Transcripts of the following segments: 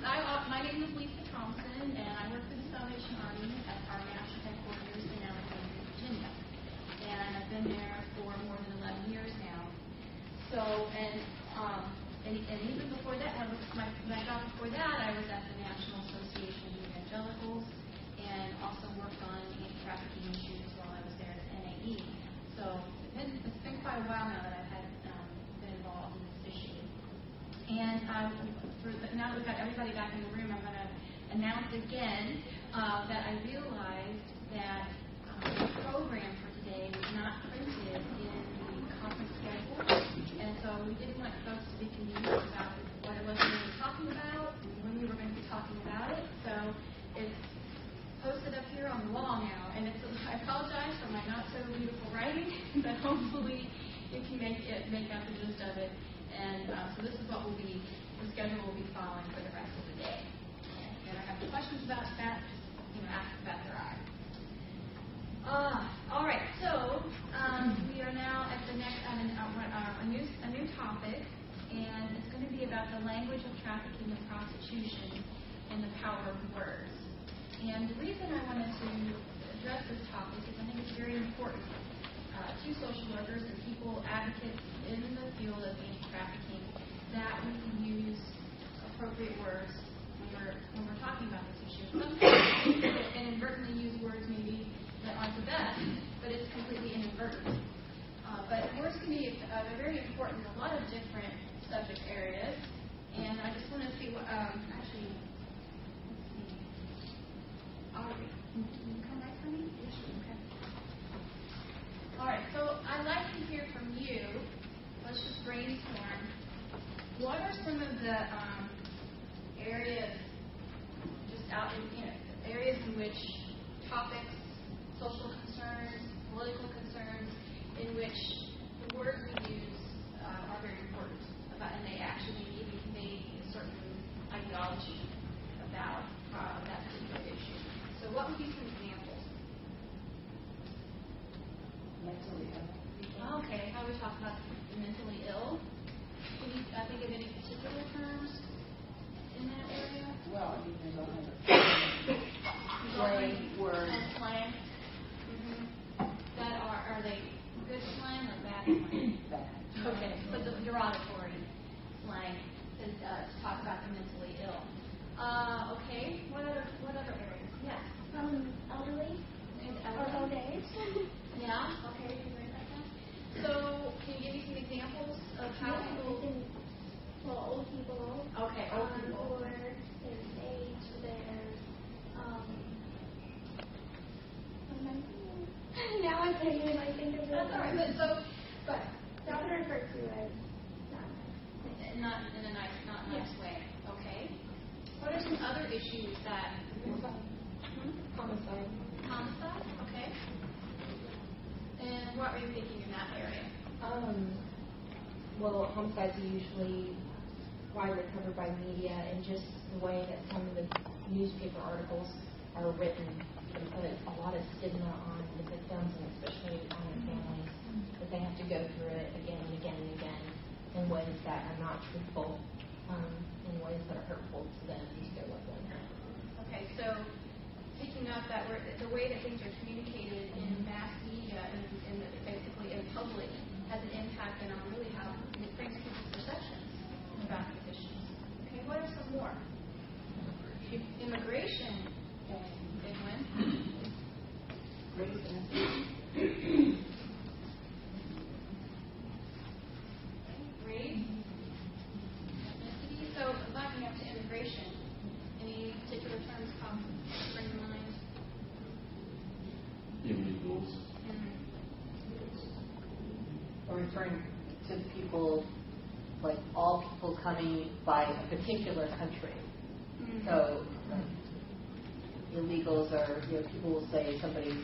I, uh, my name is Lisa Thompson, and I work for the Salvation Army at our national headquarters in Alexandria, Virginia. And I've been there for more than 11 years now. So, and, um, and, and even before that, I was- my, my job before that, I was at the National Association of Evangelicals and also worked on anti-trafficking issues while I was there at NAE. So it's been, it's been quite a while now that I've had, um, been involved in this issue. And um, for the, now that we've got everybody back in the room, I'm going to announce again uh, that I realized that um, the program for today was not printed in the conference schedule, and so we didn't want folks to be confused about what it was we were talking about and when we were going to be talking about it. So it's posted up here on the wall now, and it's. I apologize for my not so beautiful writing, but hopefully you can make it make out the gist of it. And uh, so this is what will be the schedule we'll be following for the rest of the day. If I have any questions about that, just you know, ask Beth or I. Uh, all right, so um, we are now at the next uh, uh, a new a new topic, and it's going to be about the language of trafficking and prostitution and the power of words. And the reason I wanted to address this topic is I think it's very important uh, to social workers and people, advocates in the field of anti-trafficking, that we can use appropriate words when we're, when we're talking about this issue. Sometimes we inadvertently use words maybe that aren't the best, but it's completely inadvertent. Uh, but words can be uh, very important in a lot of different subject areas, and I just want to see what um, actually. Let's see. Audrey, can you come write for me? Yes, okay. All right, so I'd like to hear from you. Let's just brainstorm. What are some of the um, areas, just out in, you know, areas in which topics, social concerns, political concerns, in which the words we use uh, are very important, about, and they actually maybe convey a certain ideology about uh, that particular issue. So, what would be some examples? mentally. Okay, how we talk about the mentally ill. Can you uh, think of any particular terms in that area? Well, I mean, there's all kinds of Slang, slang words. And slang. hmm That are are they good slang or bad slang? that. okay, so the derogatory slang to, uh, to talk about the mentally ill. Uh, okay, what other what other areas? Yes. Um, elderly And or old age. Yeah. Okay. you agree with that? So, can you give me some examples of how Yeah, people? I think, well, old people. Okay, old um, people. Or their age, their um. now I'm thinking, I think of it. That's all right. So, But that would refer to as. Not in a nice, not nice way. Okay. What are some other issues that? Homicide. Homicide. Okay. And what are you thinking in that area? Um, well, homicides are usually widely covered by media, and just the way that some of the newspaper articles are written can put a lot of stigma on the victims, and especially on their families, that they have to go through it again and again and again in ways that are not truthful, um, in ways that are hurtful to them and to their loved ones. Okay, so picking up that word, the way that things are communicated in mass media and, and basically in public has an impact on really how it brings people's perceptions about these issues. Okay, what are some more? Immigration. Big one. Race and Race. Ethnicity. So backing up to immigration, any particular terms come spring to mind? illegals. And or referring to people, like all people coming by a particular country. Mhm. So like, illegals are, you know, people will say somebody's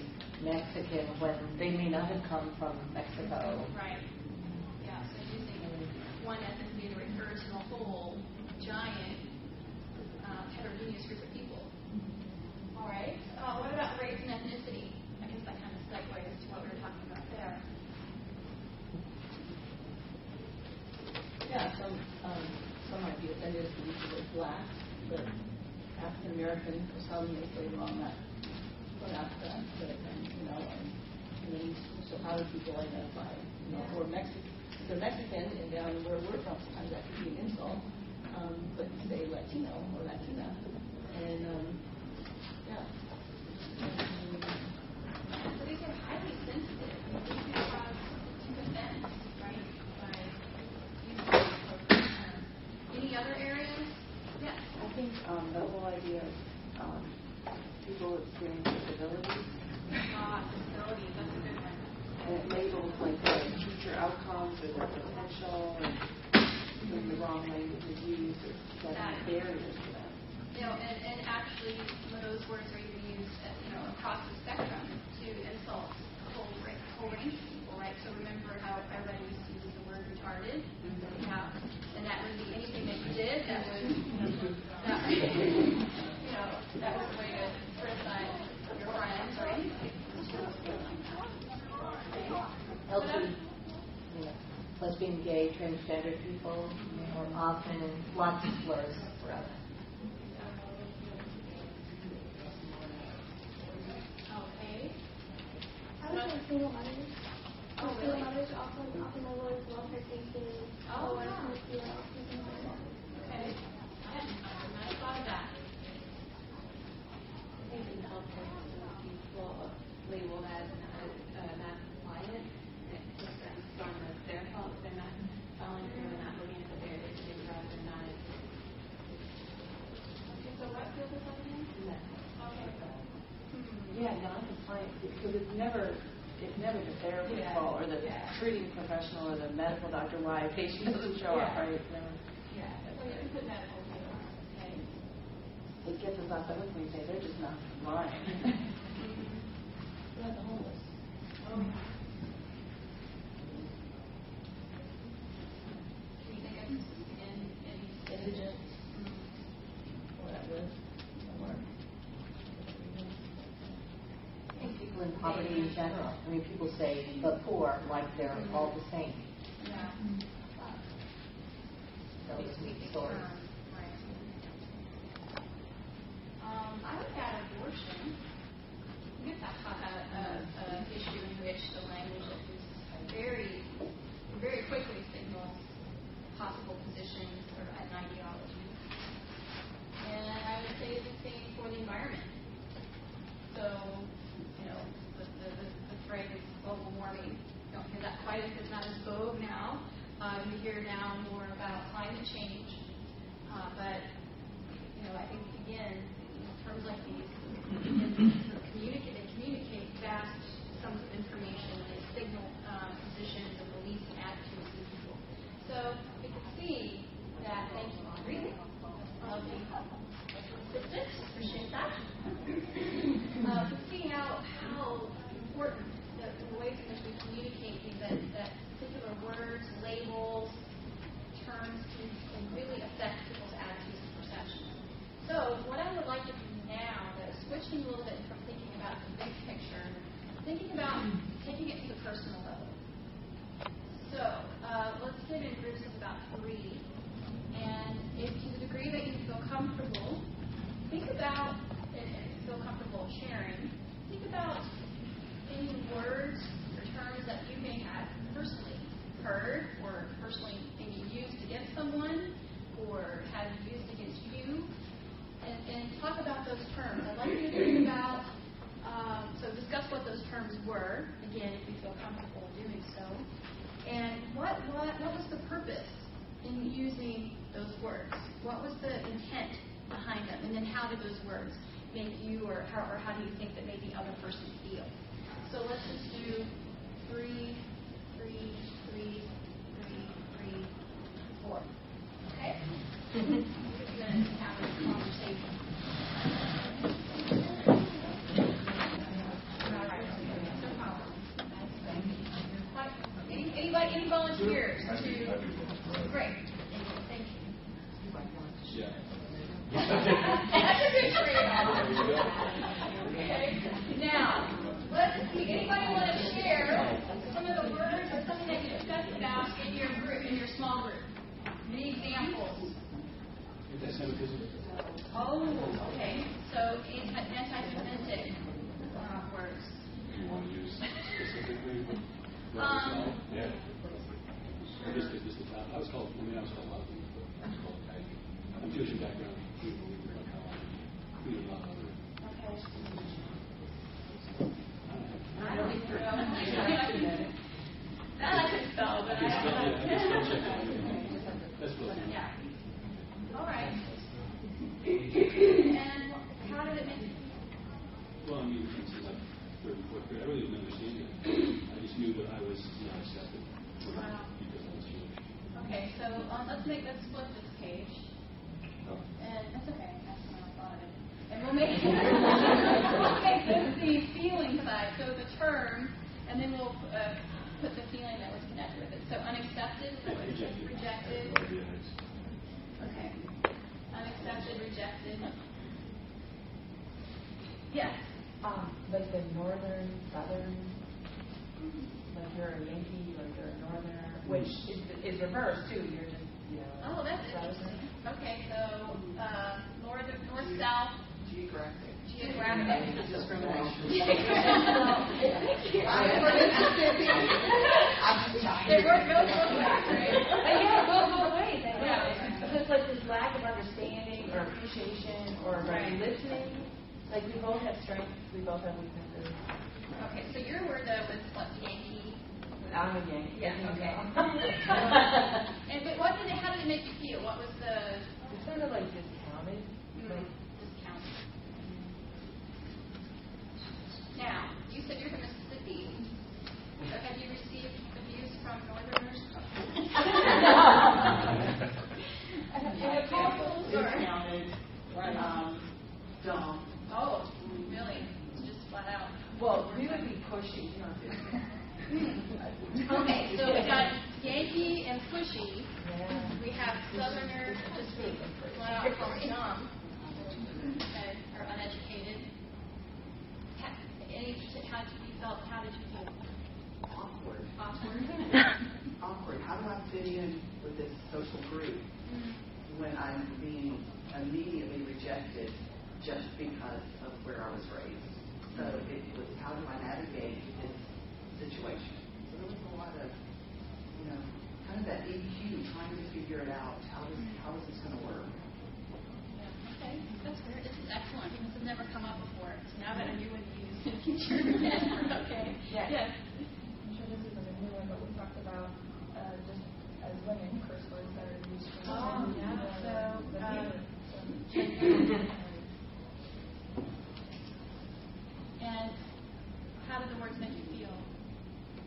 Mexican when they may not have come from Mexico. Right. Yeah, so using one ethnicity to refer to a whole giant uh, heterogeneous group of people. All right. Uh, what about race and ethnicity? I guess that kind of segues to what we were talking about there. Yeah, some, um, some might be offended if we use the word the African American for some later on that put out that, that, and, you know, and, and then so how do people identify, you know, or Mexican, if they're Mexican and down where we're from, sometimes that could be an insult, um, but say Latino or Latina, and, um, yeah. So these are highly sensitive. These can cause offense, right, by using the appropriate term. Other areas? Yes. I think um, the whole idea of um, people experiencing disabilities Uh, disabilities, that's a good one. and it labels like their future outcomes or their potential and when the wrong language is used, it's setting barriers to them. You know, and, and actually, some of those words are even used, uh, you know, across the spectrum to insult a whole, whole range of people, right? So remember how everybody used to use the word retarded? And that would be anything that you did that was, that, you know, that was a way to criticize your friends or anybody. Lesbian, yeah, lesbian, gay, transgender people are often lots of slurs for us. Okay. I would say single mothers. Oh, Single really? mothers often, often labeled as welfare cases. Oh, or, wow. you know, something like that. Okay. I hadn't I thought of that. I think in healthcare, some people labeled as not, uh, not compliant, it puts them on the, their fault, if they're not following through and not looking at the barriers, they would rather not. Okay, so what field is that in? Okay. Hmm. Yeah, non-compliant, because it's never, it's never the therapist's Yeah. fault or the Yeah. treating professional or the medical doctor why a patient doesn't show up, right? Yeah, so you can put medical okay. It gets us off the hook when we say they're just not compliant. What about the homeless? Oh. Can you think of in, in, Indigent, whatever, somewhere. I think people in poverty in general, I mean, people say the poor like they're all the same. yeah. Those Big sweet stories. Um, I would add abortion. It's a, hot- a, a, a issue in which the language is very, very quickly signals possible positions or an ideology. And I would say the same for the environment. So, you know, the, the, the, the phrase global warming, don't hear that quite as, it's not as vogue now. Uh, we hear now more about climate change. Uh, but, you know, I think again, terms like these can communicate, they communicate vast sums of information, they signal uh, positions and beliefs and attitudes of people. So we can see that, thank you, Audrey, lovely assistant, appreciate that. Uh, to see how, how important the, the ways in which we communicate these, that, that particular words, labels, terms can, can really affect people's attitudes and perceptions. So what I would like to do now is switching a little bit from thinking about the big picture, thinking about taking it to the personal level. So uh, let's get in groups of about three. And if to the degree that you feel comfortable, think about, and and feel comfortable sharing, think about any words or terms that you may have personally heard or personally maybe used against someone or have used against you. And, and talk about those terms. I'd like you to think about, um, so discuss what those terms were, again, if you feel comfortable doing so. And what, what, what was the purpose in using those words? What was the intent behind them? And then how did those words make you, or how, or how do you think that made the other person feel? So let's just do three, diverse too. social group when I'm being immediately rejected just because of where I was raised. So it was how do I navigate this situation? So there was a lot of, you know, kind of that EQ trying to figure it out. How is how is this going to work? Okay, that's great. This is excellent This has never come up before. So now that I knew what to use in the future. okay. Yes. yes. I'm sure this isn't a new one, but we talked about uh, just as women um, and how do the words make you feel?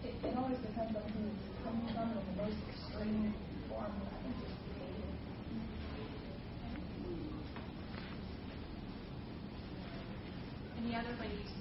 It, always depends on who it's coming from and the most extreme form. Any other ladies?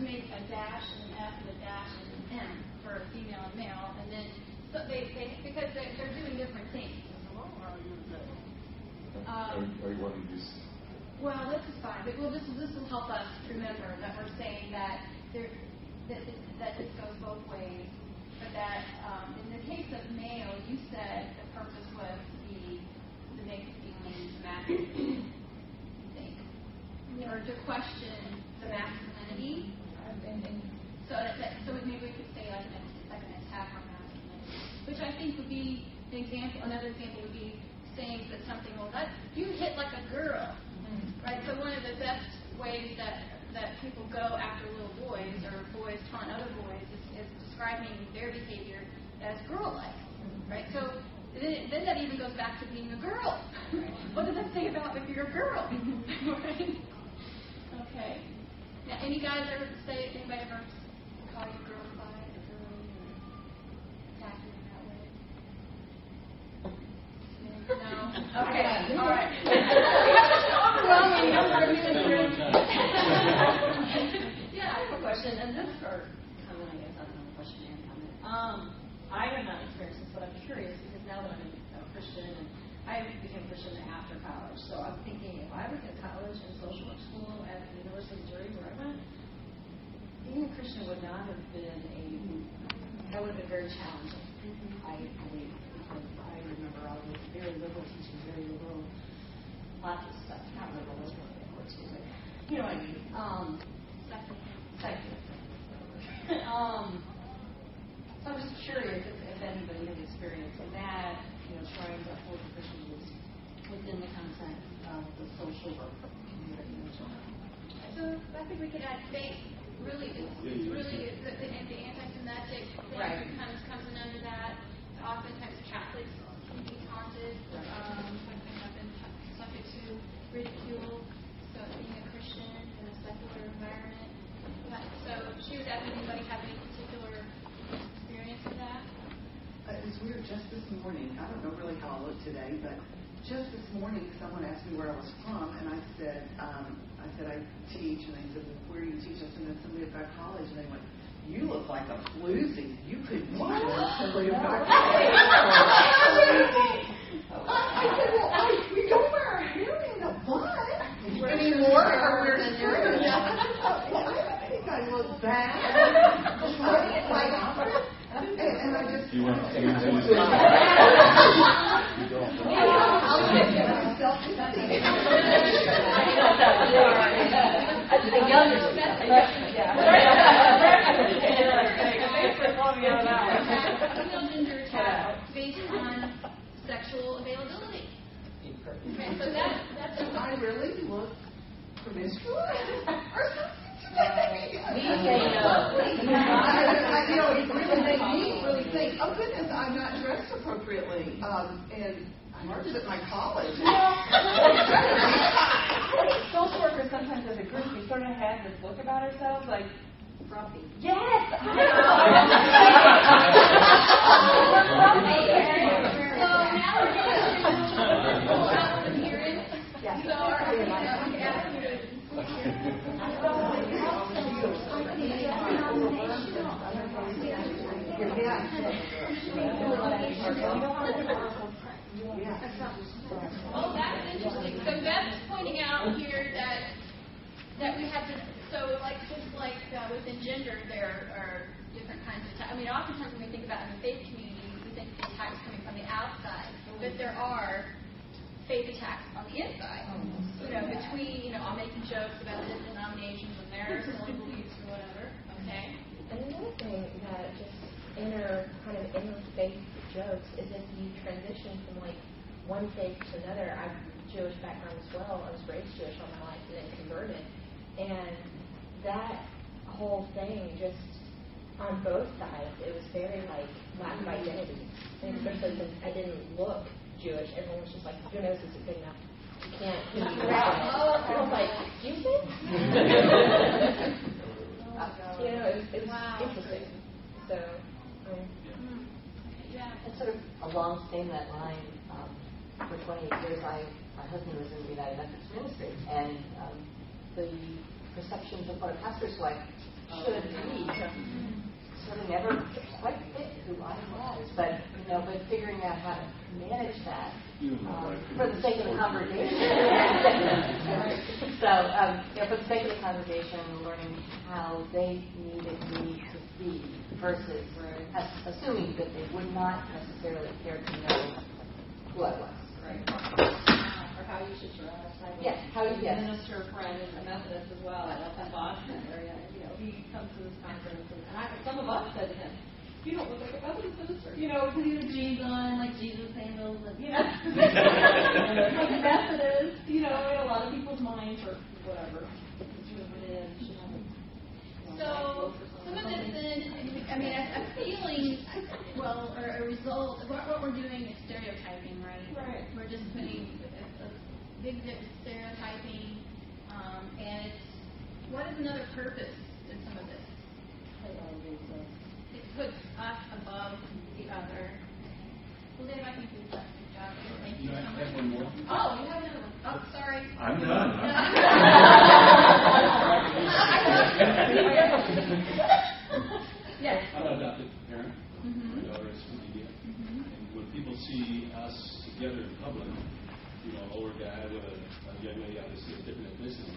make a dash said, um, I said, I teach, and they said, well, where do you teach? I said, at Assembly of God College, and they went, you look like a floozy. You could teach at Assembly of God College. I said, well, I, we don't wear our hair in a bun anymore, or we're skirts. I said, well, I think I look bad. And, and I just. You want to say that? You don't. I'll give you myself Female gender attack based on sexual availability. Okay, so that, that's a I really look promiscuous or something. We say no. I, I, you know, it really made me really think, oh goodness, I'm not dressed appropriately. Um, and I worked at my college. Social workers sometimes as a group, we sort of have this look about ourselves like, Grumpy. yes, So now we're going to appearance. So our, you know, we can ask you to Well, that's interesting. So Beth's pointing out here that, that we have to, so like, just like uh, within gender, there are different kinds of attacks. I mean, oftentimes when we think about in the faith community, we think the attacks coming from the outside, but there are faith attacks on the inside. You know, between, you know, I'm making jokes about the denominations and their silly beliefs or whatever, okay? And another thing that just inner kind of interfaith jokes is if you transition from like one faith to another. I'm Jewish background as well. I was raised Jewish all my life and then converted, and that whole thing just on both sides, it was very like lack of identity, and especially since I didn't look Jewish. Everyone was just like, your nose isn't big enough. You can't. You need to. And I was like, excuse me. you know, it was, it was Wow. interesting. So, um, Yeah. And sort of along same that line, for 28 years, I, my husband was in the United Methodist Ministry, and um, the perceptions of what a pastor's wife should be sort of never quite fit who I was. But you know, but figuring out how to manage that um, for the sake of the congregation. so, um, you know, for the sake of the congregation, learning how they needed me to be versus as- assuming that they would not necessarily care to know who I was. Right. Or how you churches are out. I have a Yes, how you- yes. minister friend in the Methodist as well, I love that Boston area. You know, he comes to this conference, and, and I, some of us said to him, "You don't look like a Methodist minister," you know, because he had jeans on, like Jesus sandals, and you know, like Methodist. You know, in a lot of people's minds or whatever. conservative, should have you know, So, white clothes or some of something. this, in, I mean, I- I'm feeling, well, or a result, what, what we're doing is stereotyping, right? Right. We're just putting a, a big dip in stereotyping, um, and it's, what is another purpose in some of this? It puts us above the other. Well, Dave, I think we've done a good job. Thank you You so much. have one more. Oh, you have another one. Oh, sorry. I'm done. Yes. I'm an adopted parent. Mhm. My daughter is from India. Mhm. And when people see us together in public, you know, an older guy with a, a young lady, obviously a different ethnicity,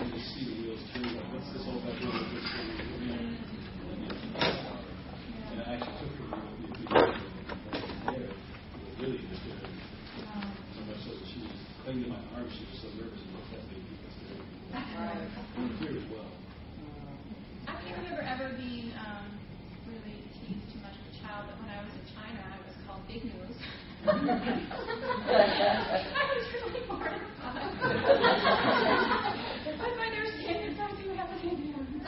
you just see the wheels turning, like, what's this old guy doing with this thing? And I actually took her, you know, the people there, were really interested in so much so that she was clinging to my arm, she was so nervous and looked at me because they were here as well. I can't remember ever being um, really teased too much as a child, but when I was in China, I was called Big Nose. I was really mortified. but by their standards, I do have a big nose.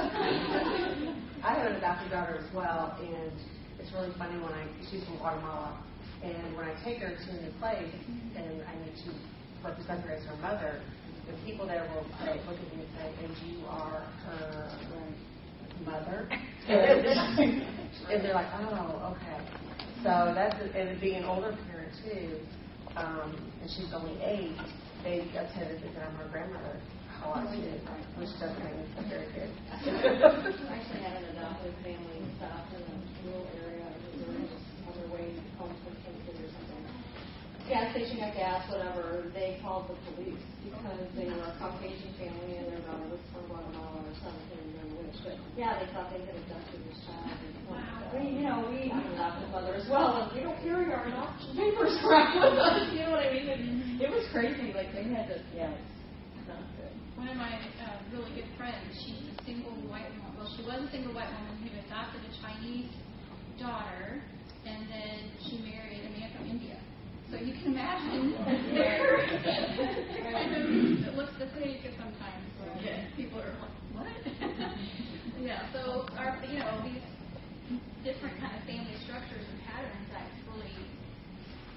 I have an adopted daughter as well, and it's really funny when I she's from Guatemala, and when I take her to a new place and I need to represent her as her mother, the people there will say, look at me and say, and you are her mother, and they're like, oh, okay. So that's and being an older parent too, um, and she's only eight. They attended that I'm her grandmother a lot too, which doesn't make me very good. I actually had an adopted family South in a rural area of Missouri, on their way home from. Gas station got gas, whatever. They called the police because they were a Caucasian family and their daughter was from Guatemala or something. I can't remember which, but yeah, they thought they had adopted this child. And, we, you know, we I'm adopted mother as well, and we don't carry our adoption papers around with us. You know what I mean? And it was crazy. Like they had to, yeah, it's not good. One of my uh, really good friends, she's a single white woman. Well, she was a single white woman who adopted a Chinese daughter, and then she married a man from India. So you can imagine there. kind of, it looks the fake sometimes. Yeah. People are like, what? yeah. So our, you know, these different kind of family structures and patterns that really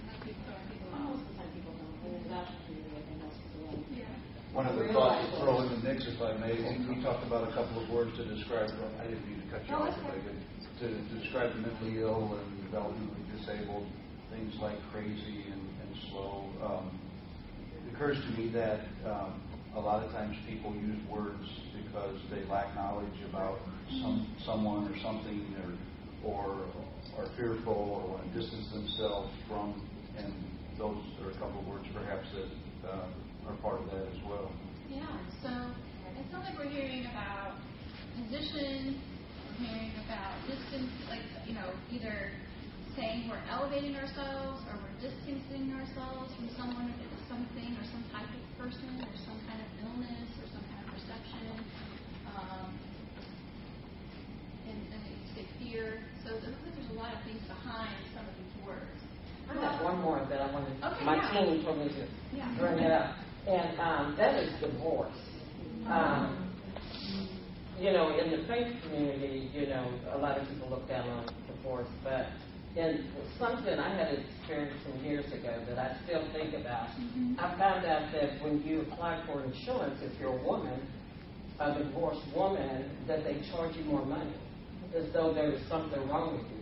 make people throw people off. Sometimes people don't. And the adoption community, I think, helps as well. Yeah. One of the thoughts to throw in the mix, if I may, we we talked about a couple of words to describe, I didn't mean to cut you off, but I to describe the mentally ill and developmentally disabled, things like crazy and, and slow. Um, it occurs to me that um, a lot of times people use words because they lack knowledge about some someone or something or or are fearful or want to distance themselves from, and those are a couple of words perhaps that uh, are part of that as well. Yeah, so it sounds like we're hearing about position, we're hearing about distance, like, you know, either saying we're elevating ourselves or we're distancing ourselves from someone or something or some type of person or some kind of illness or some kind of perception. Um, and, and you say fear. So it looks like there's a lot of things behind some of these words. I have one more that I wanted, Okay, my yeah. team told me to Yeah. bring it up. And um, that is divorce. Um, you know, in the faith community, you know, a lot of people look down on divorce, but in something I had experienced some years ago that I still think about, I found out that when you apply for insurance, if you're a woman, a divorced woman, that they charge you more money, as though there was something wrong with you.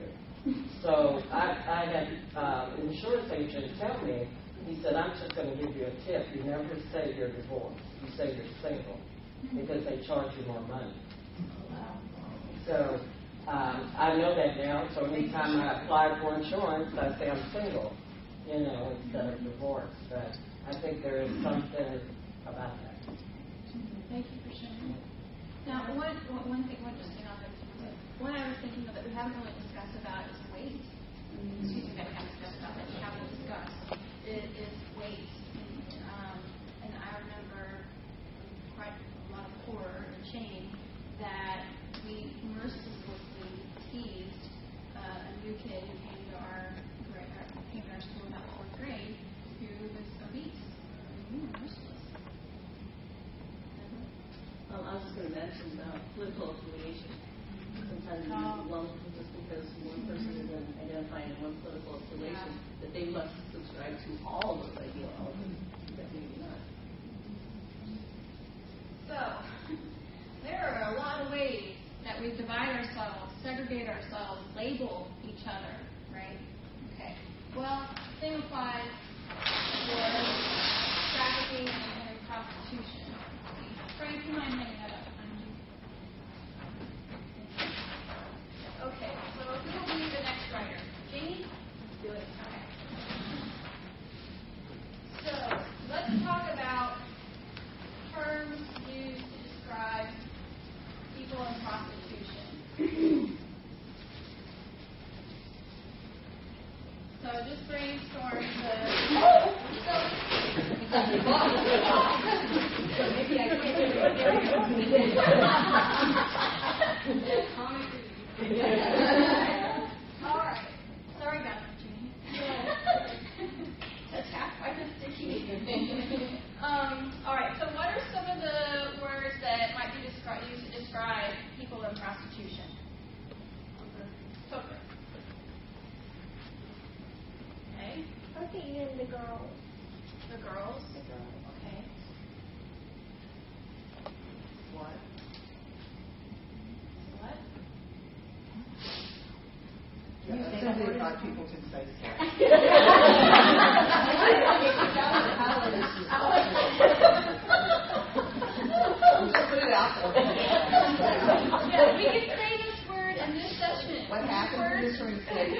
So I, I had uh, an insurance agent tell me, he said, I'm just going to give you a tip. You never say you're divorced. You say you're single because they charge you more money. So um, I know that now. So anytime I apply for insurance, I say I'm single, you know, instead of divorced. But I think there is something about that. Thank you for sharing. Now, one, one thing, one just thing on this, one I was thinking of that we haven't really discussed about is weight. Excuse me, that we haven't discussed about that we haven't discussed is, is political affiliation. Sometimes lump just because one person is identifying in one political affiliation, that they must subscribe to all of those ideologies. That maybe not. So, there are a lot of ways that we divide ourselves, segregate ourselves, label each other, right? Okay. Well, same applies for trafficking and prostitution. Frank, you mind hanging that up behind you? Okay, so who will be the next writer? Jamie? Do it. Okay. So, let's talk about terms used to describe people in prostitution. so just brainstorm the. All right. Sorry about that, Jeannie. Attacked by the sticky. um, all right. So, what are some of the words that might be descri- used to describe people in prostitution? Hooker. Okay. Hooking in the girls. The girls. The girls. Okay. What? What? Yeah, Simply five people can say put it out there. Yeah, we can say this word in this session. What happened to this ring state?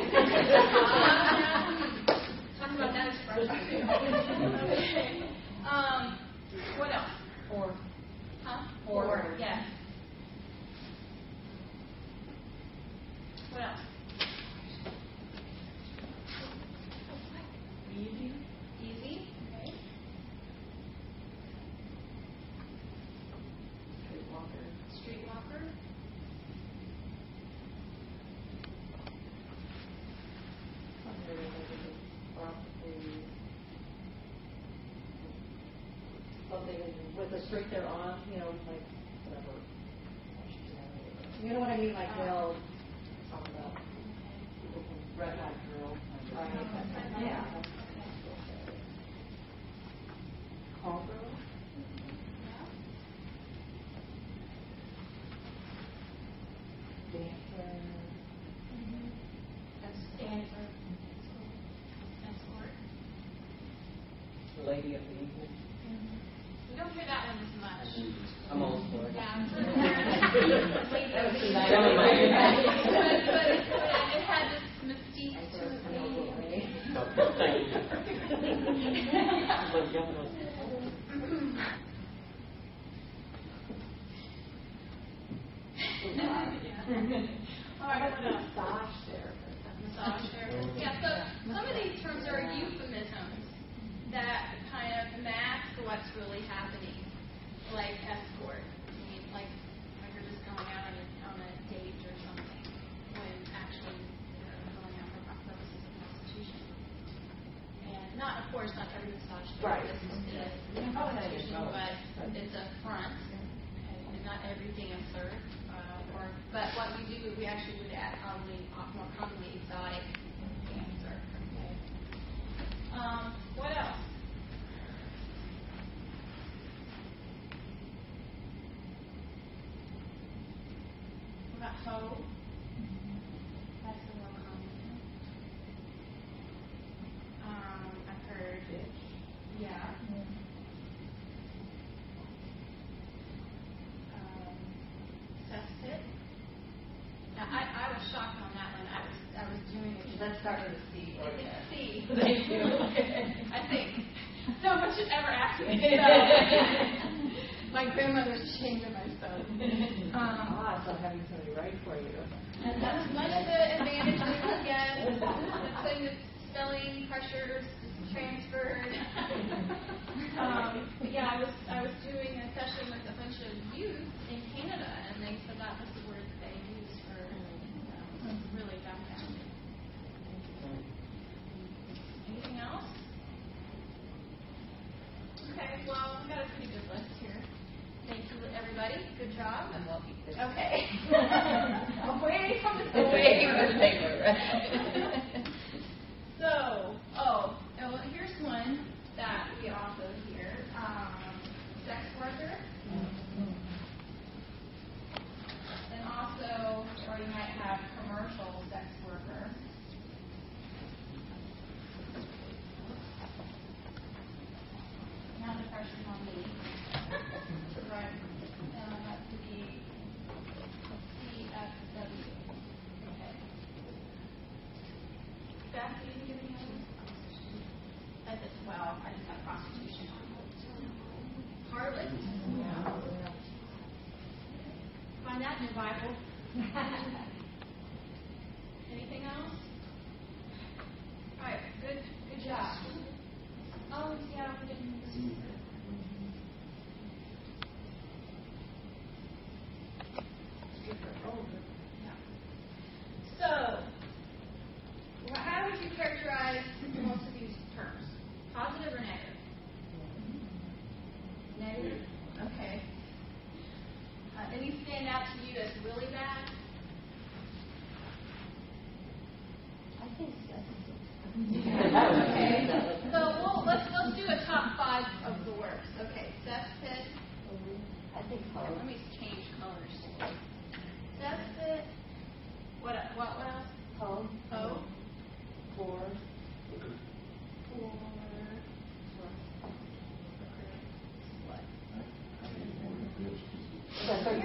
Talking about that expression. okay. Um, what else? Or Huh? Or. Yes. What else? Let's start with a C. or It's a- C. Thank you. I think. No one should ever ask me. So, my grandmother's ashamed of myself. Um, Ah, so having somebody write for you. and that's one of the advantages, yes, putting the spelling pressures transferred. Um, but yeah, I was I was doing a session with a bunch of youth in Canada, and they said that was the word that they used for um, really dumbfounding. Anything Okay, well, we've got a pretty good list here. Thank you, everybody. Good job. I'm lucky. Okay. Away from the paper. Away from the paper. so, oh, oh, here's one that we also hear. Um, sex worker.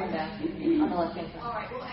come back. I'm gonna let you. All right. Well,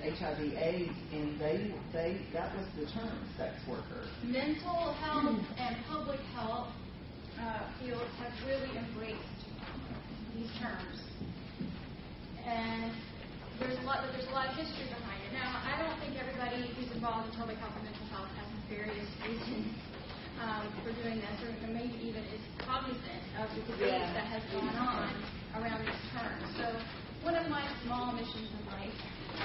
HIV AIDS, and they, they, that was the term, sex worker. Mental health and public health uh, fields have really embraced these terms. And there's a lot, there's a lot of history behind it. Now, I don't think everybody who's involved in public health and mental health has various reasons um, for doing this, or maybe even is cognizant of the debate yeah. that has gone on around this term. So, one of my small missions in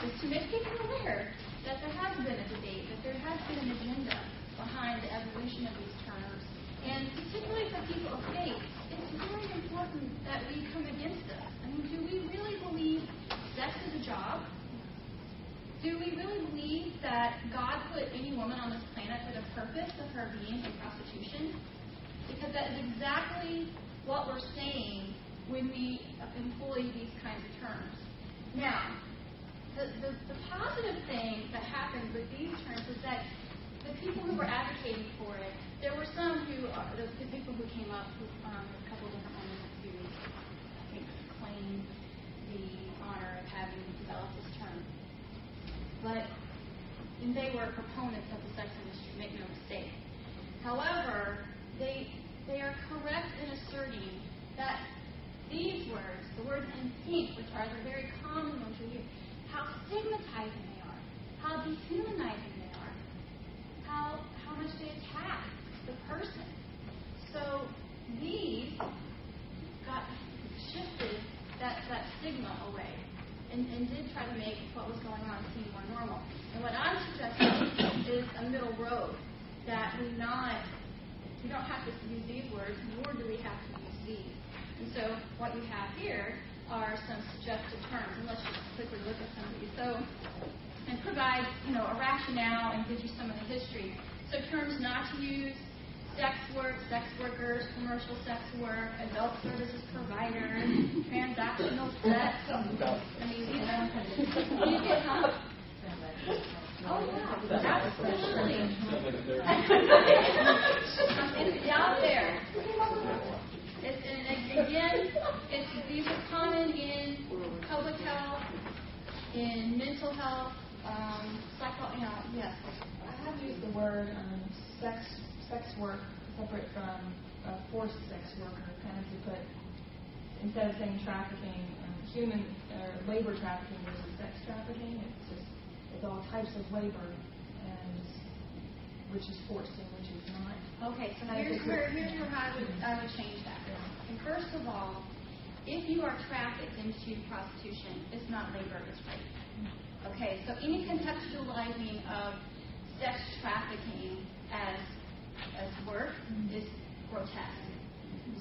is to make people aware that there has been a debate, that there has been an agenda behind the evolution of these terms. And particularly for people of faith, it's very important that we come against this. I mean, do we really believe sex is a job? Do we really believe that God put any woman on this planet for the purpose of her being in prostitution? Because that is exactly what we're saying when we employ these kinds of terms. Now, the, positive thing that happened with these terms is that the people who were advocating for it, there were some who, uh, the, people who came up, who, um, a couple different women who, I think, claimed the honor of having developed this term. But they were proponents of the sex industry, make no mistake. However, they are correct in asserting that these words, the words in pink, which are the very common ones we hear, how stigmatizing they are, how dehumanizing they are, how how much they attack the person. So these got shifted that, that stigma away and, and did try to make what was going on seem more normal. And what I'm suggesting is a middle road that we not we don't have to use these words, nor do we have to use these. And so what you have here are some suggested terms, and let's just quickly look at some of these. So, and provide you know a rationale and gives you some of the history. So terms not to use sex work, sex workers, commercial sex work, adult services provider, transactional sex. I mean, you know, you? Oh, yeah, absolutely. it's out there. It's, and again, it's, these are common in public health, in mental health, um, psycho, you know, yes. I have used the word um, sex sex work separate from uh, forced sex worker, kind of to put instead of saying trafficking, um, human or labor trafficking versus sex trafficking. It's just it's all types of labor, and which is forced and which is not. Okay, so here's where here's where I would I would change that. First of all, if you are trafficked into prostitution, it's not labor, it's rape. Okay, so any contextualizing of sex trafficking as as work is grotesque.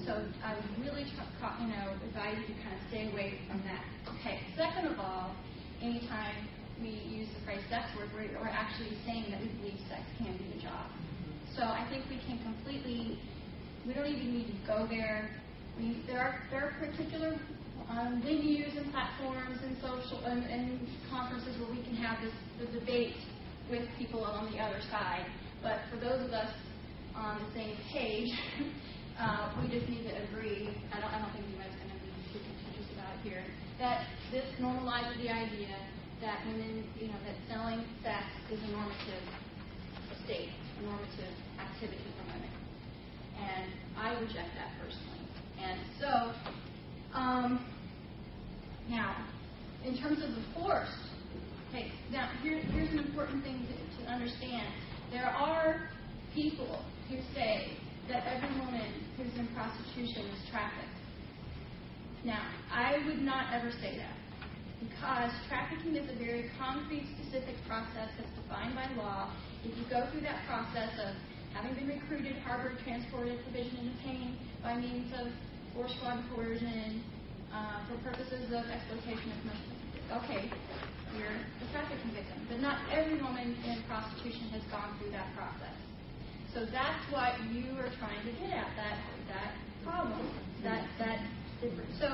So I really, try, you know, advise you to kind of stay away from that. Okay. Second of all, anytime we use the phrase sex work, we're, we're actually saying that we believe sex can be a job. So I think we can completely, we don't even need to go there. There are there are particular um, venues and platforms and social and, and conferences where we can have this the debate with people on the other side. But for those of us on the same page, uh, we just need to agree. I don't, I don't think anybody's going to be too contentious about it here. That this normalizes the idea that women, you know, that selling sex is a normative state, a normative activity for women. And I reject that personally. And so, um, now, in terms of the force, okay, now here, here's an important thing to, to understand. There are people who say that every woman who's in prostitution is trafficked. Now, I would not ever say that because trafficking is a very concrete, specific process that's defined by law. If you go through that process of having been recruited, harbored, transported, provisioned, and detained by means of force, fraud, coercion, uh, for purposes of exploitation of commercial. Okay, you're a trafficking victim, but not every woman in prostitution has gone through that process. So that's what you are trying to get at that that problem, that that difference. So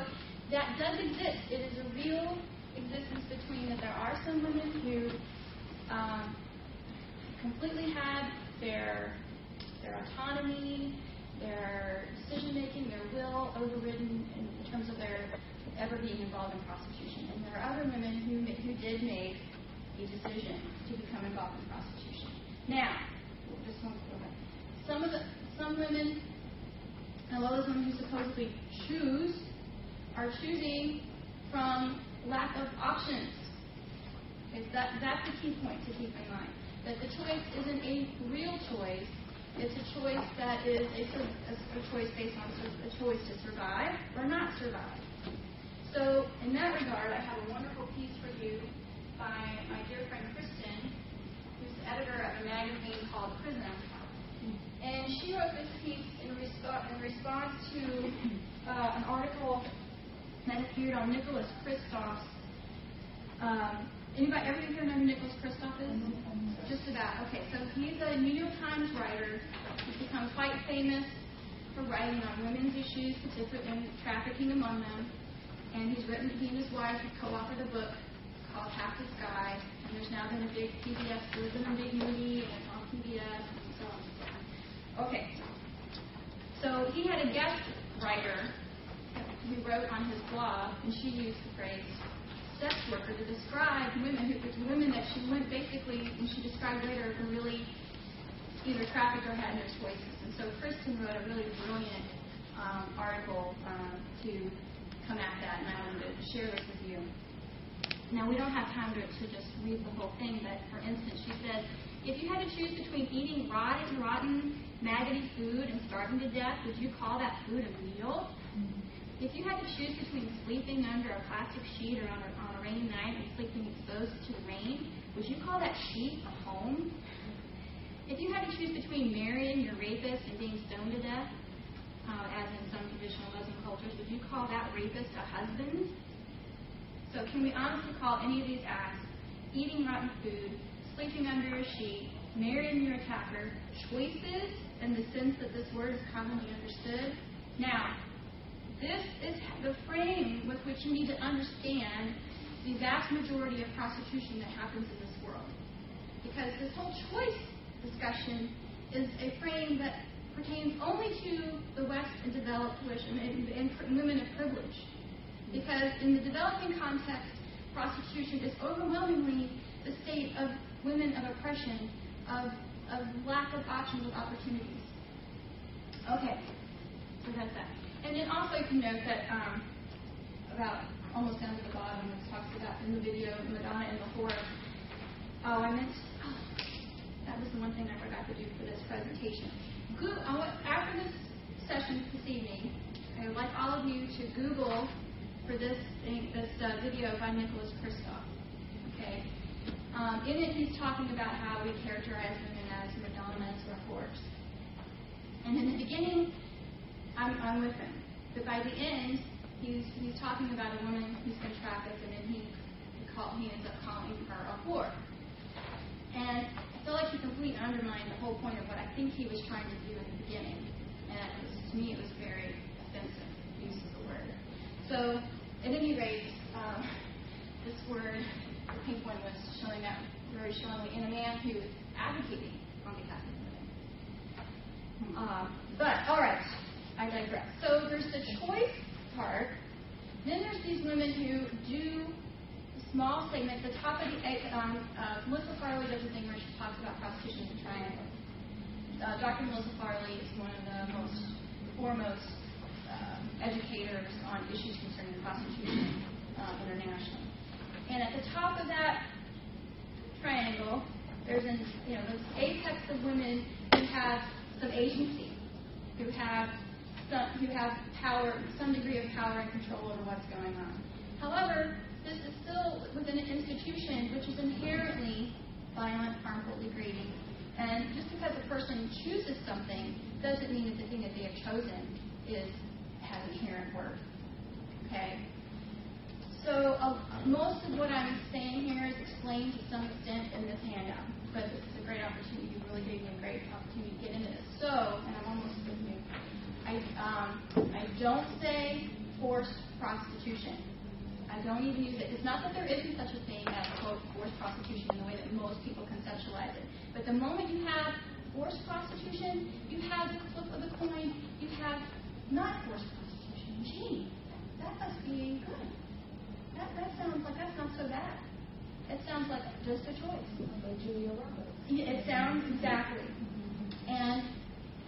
that does exist. It is a real existence between that there are some women who um, completely had their their autonomy, their decision making, their will overridden in, terms of their ever being involved in prostitution. And there are other women who who did make a decision to become involved in prostitution. Now, just one some of the some women, and all those women who supposedly choose, are choosing from lack of options. Okay, that that's the key point to keep in mind. That the choice isn't a real choice. It's a choice that is a, a, choice based on a choice to survive or not survive. So, in that regard, I have a wonderful piece for you by my dear friend Kristen, who's editor of a magazine called Prism. And she wrote this piece in, resp- in response to uh, an article that appeared on Nicholas Kristof's. Um, anybody ever know who Nicholas Kristof is? Just about. Okay, so he's a New York Times writer. He's become quite famous for writing on women's issues, particularly trafficking among them. And he's written, he and his wife have co-authored a book called Half the Sky. And there's now been a big PBS, there's been a big movie, and it's on PBS, and so on. Okay. So he had a guest writer who wrote on his blog, and she used the phrase sex worker to describe women who women that she went basically, and she described later, who really either trafficked or had no choices. And so Kristen wrote a really brilliant um, article um, to come at that, and I wanted to share this with you. Now, we don't have time to, to just read the whole thing, but for instance, she said, if you had to choose between eating rotten, rotten, maggoty food and starving to death, would you call that food a meal? If you had to choose between sleeping under a plastic sheet or on a, on a rainy night and sleeping exposed to the rain, would you call that sheet a home? If you had to choose between marrying your rapist and being stoned to death, uh, as in some traditional Muslim cultures, would you call that rapist a husband? So, can we honestly call any of these acts eating rotten food, sleeping under a sheet, marrying your attacker choices in the sense that this word is commonly understood? Now, this is the frame with which you need to understand the vast majority of prostitution that happens in this world. Because this whole choice discussion is a frame that pertains only to the West and developed and, and, and women of privilege. Because in the developing context, prostitution is overwhelmingly the state of women of oppression, of, of lack of options, of opportunities. Okay, so that's that. And then also you can note that um, about almost down to the bottom, it talks about in the video Madonna in the horror. Oh, I meant. Oh, that was the one thing I forgot to do for this presentation. Go, after this session this evening, I would like all of you to Google for this thing, this uh, video by Nicholas Kristof. Okay. Um, in it, he's talking about how we characterize women as Madonnas or whores. And in the beginning, I'm, I'm with him. But by the end, he's he's talking about a woman who's been trafficked, and then he he, call, he ends up calling her a whore. And I feel like he completely undermined the whole point of what I think he was trying to do in the beginning. And was, to me, it was very offensive use of the word. So, at any rate, um, this word, the pink one, was showing up very strongly in a man who is advocating on behalf of women. Uh, but, all right, I digress. So there's the choice part. Then there's these women who do small segments. The top of the um, uh, Melissa Farley does a thing where she talks about prostitution as a triangle. Uh, Dr. Melissa Farley is one of the most foremost uh, educators on issues concerning prostitution uh, internationally. And at the top of that triangle, there's an you know this apex of women who have some agency, who have some, who have power, some degree of power and control over what's going on. However, this is still within an institution which is inherently violent, harmful, degrading. And just because a person chooses something doesn't mean that the thing that they have chosen is has inherent worth. Okay. So uh, most of what I'm saying here is explained to some extent in this handout, but this is a great opportunity. Really gave me a great opportunity to get into this. So, and I'm almost finished. I um, I don't say forced prostitution. I don't even use it. It's not that there isn't such a thing as, quote, forced prostitution in the way that most people conceptualize it. But the moment you have forced prostitution, you have the flip of the coin, you have not forced prostitution. Gee, that must be good. That, that sounds like that's not so bad. It sounds like just a choice. Like Julia Roberts. It sounds exactly. And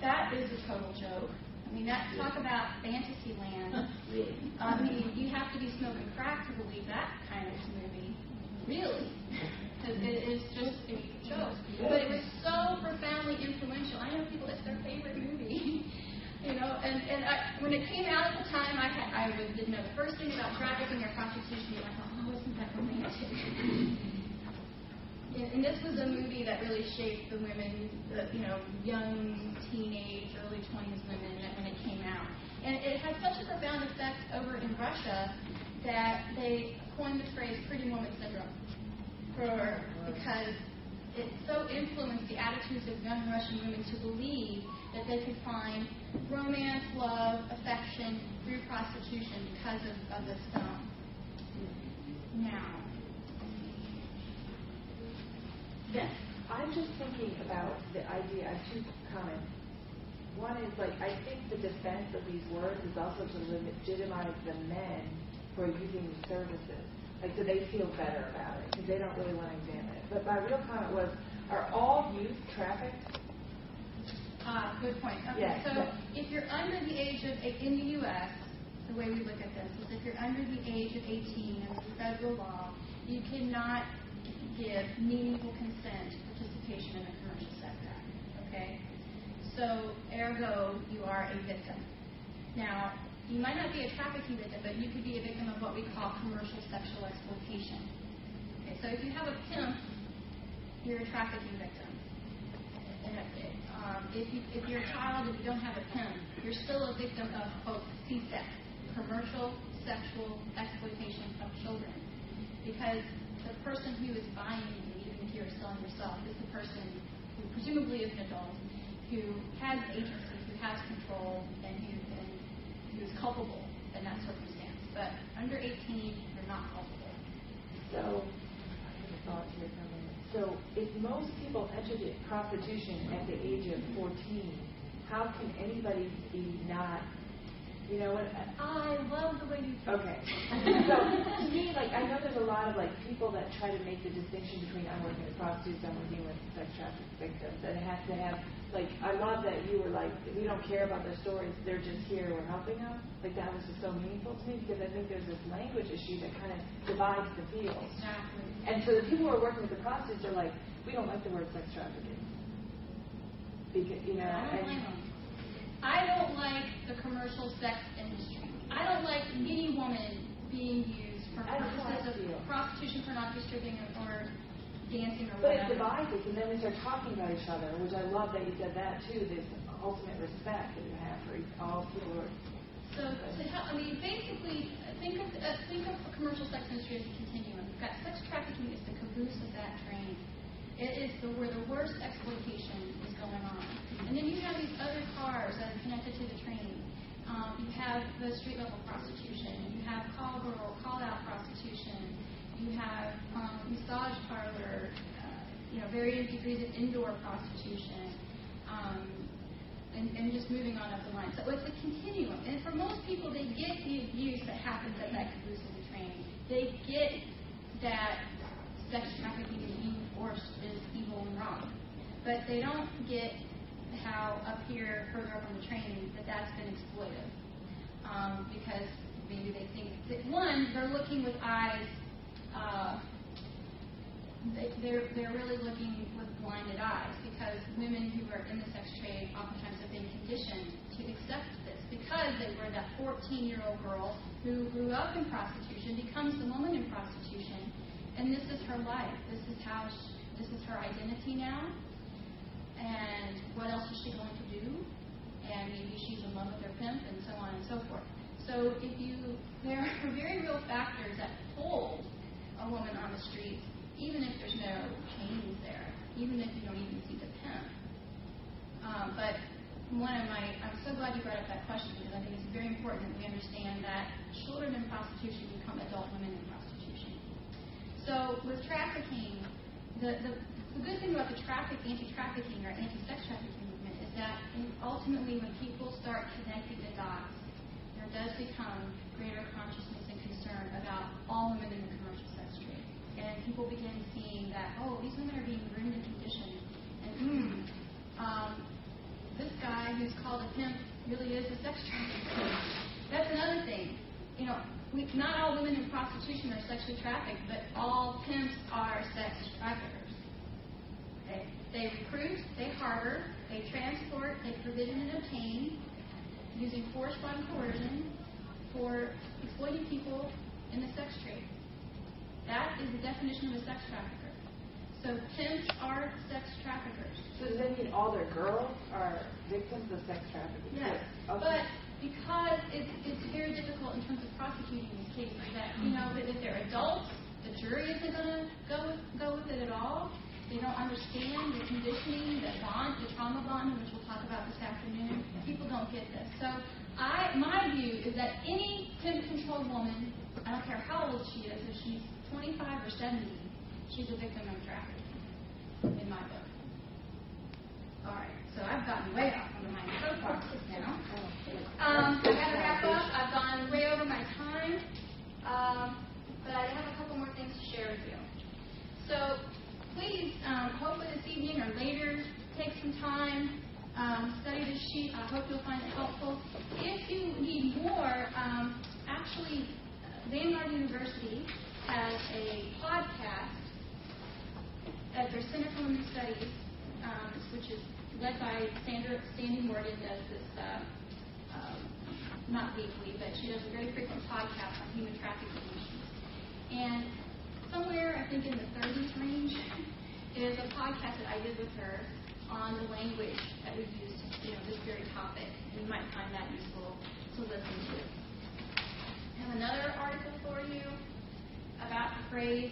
that is a total joke. I mean, that talk about fantasy land. Really? I mean, you have to be smoking crack to believe that kind of movie. Really. Because it is just a joke. But it was so profoundly influential. I know people, it's their favorite movie. you know, and, and I, when it came out at the time, I had, I was, didn't know the first thing about trafficking or prostitution, and I thought, oh, isn't that romantic? And, and this was a movie that really shaped the women, the you know, young teenage, early 20s women when it came out. And it had such a profound effect over in Russia that they coined the phrase "pretty woman syndrome," for because it so influenced the attitudes of young Russian women to believe that they could find romance, love, affection through prostitution because of, of this film. Now, yes. I'm just thinking about the idea. I have two comments. One is like I think the defense of these words is also to legitimize the men who are using these services. Like, so they feel better about it because they don't really want to examine it. But my real comment was, are all youth trafficked? Ah, good point. Okay, Yes, so yes. if you're under the age of, in the U.S., the way we look at this is if you're under the age of 18 under federal law, you cannot give meaningful consent to participation in the commercial sector. Okay? So, ergo, you are a victim. Now, you might not be a trafficking victim, but you could be a victim of what we call commercial sexual exploitation. Okay, so if you have a pimp, you're a trafficking victim. And if, um, if, you, if you're a child and you don't have a pimp, you're still a victim of, quote, CSEC, commercial sexual exploitation of children. Because person who is buying you, even if you're selling yourself, is the person who presumably is an adult, who has agency, who has control, and who, and who is culpable in that circumstance. But under 18, you're not culpable. So, I have a thought here minute. So, if most people enter prostitution at the age of 14, how can anybody be not, you know what? I love the way you Okay. so to me, like I know there's a lot of like people that try to make the distinction between I'm working with prostitutes, and I'm working with sex traffic victims, and it has to have like I love that you were like we don't care about their stories, they're just here, we're helping them. Like that was just so meaningful to me because I think there's this language issue that kind of divides the field. Exactly. And so the people who are working with the prostitutes are like, we don't like the word sex trafficking. Because you know, and. I don't like the commercial sex industry. I don't like any woman being used for That's how I purposes of prostitution, for not distributing or, dancing or whatever. But it divides us, and then we start talking about each other, which I love that you said that too. This ultimate respect that you have for all people. Are, So to help, I mean, basically, think of uh, think of the commercial sex industry as a continuum. You've got sex trafficking is the caboose of that train. It is the where the worst exploitation is going on. And then you have these other cars that are connected to the train. Um, you have the street level prostitution. You have call girl, call out prostitution. You have um, massage parlor. Uh, you know, varying degrees of indoor prostitution. Um, and, and just moving on up the line. So it's a continuum. And for most people, they get the abuse that happens at that caboose of the train. They get that sex trafficking is is evil and wrong. But they don't get how up here, further up on the train, that that's been exploited. Um, because maybe they think that, one, they're looking with eyes. Uh, they- they're they're really looking with blinded eyes because women who are in the sex trade oftentimes have been conditioned to accept this because they were that 14 year old girl who grew up in prostitution becomes the woman in prostitution and this is her life this is how she, this is her identity now and what else is she going to do and maybe she's in love with her pimp and so on and so forth so if you there are very real factors that hold a woman on the streets even if there's no chains there, even if you don't even see the pimp. Um, but one of my, I'm so glad you brought up that question because I think it's very important that we understand that children in prostitution become adult women in prostitution. So with trafficking, the, the, the good thing about the traffic, anti-trafficking or anti-sex trafficking movement is that ultimately when people start connecting the dots, there does become greater consciousness and concern about all women in the commercial sex trade and people begin seeing that, oh, these women are being groomed and conditioned, and mm, um, this guy who's called a pimp really is a sex trafficker. That's another thing. You know, not all women in prostitution are sexually trafficked, but all pimps are sex traffickers. Okay? They recruit, they harbor, they transport, they provision and obtain, using force by coercion for exploiting people in the sex trade. That is the definition of a sex trafficker. So pimps are sex traffickers. So does that mean all their girls are victims of sex trafficking? Yes, Okay. but because it's, it's very difficult in terms of prosecuting these cases, that, you know, that if they're adults, the jury isn't gonna go go with it at all. They don't understand the conditioning, the bond, the trauma bond, which we'll talk about this afternoon. People don't get this. So I, my view is that any pimp-controlled woman, I don't care how old she is, if she's 25 or 70, she's a victim of trafficking, in my book. All right, so I've gotten way off on my soapboxes now. Um, I gotta wrap up. I've gone way over my time, um, but I have a couple more things to share with you. So please, um, hopefully this evening or later, take some time, um, study this sheet. I hope you'll find it helpful. If you need more, um, actually, Vanguard University has a podcast at their Center for Women's Studies, um, which is led by Sandra Sandy Morgan, does this, uh, um, not weekly, but she does a very frequent podcast on human trafficking issues. And somewhere, I think in the 30s range, is a podcast that I did with her on the language that we use, you know, this very topic. You might find that useful to listen to. I have another article for you about the phrase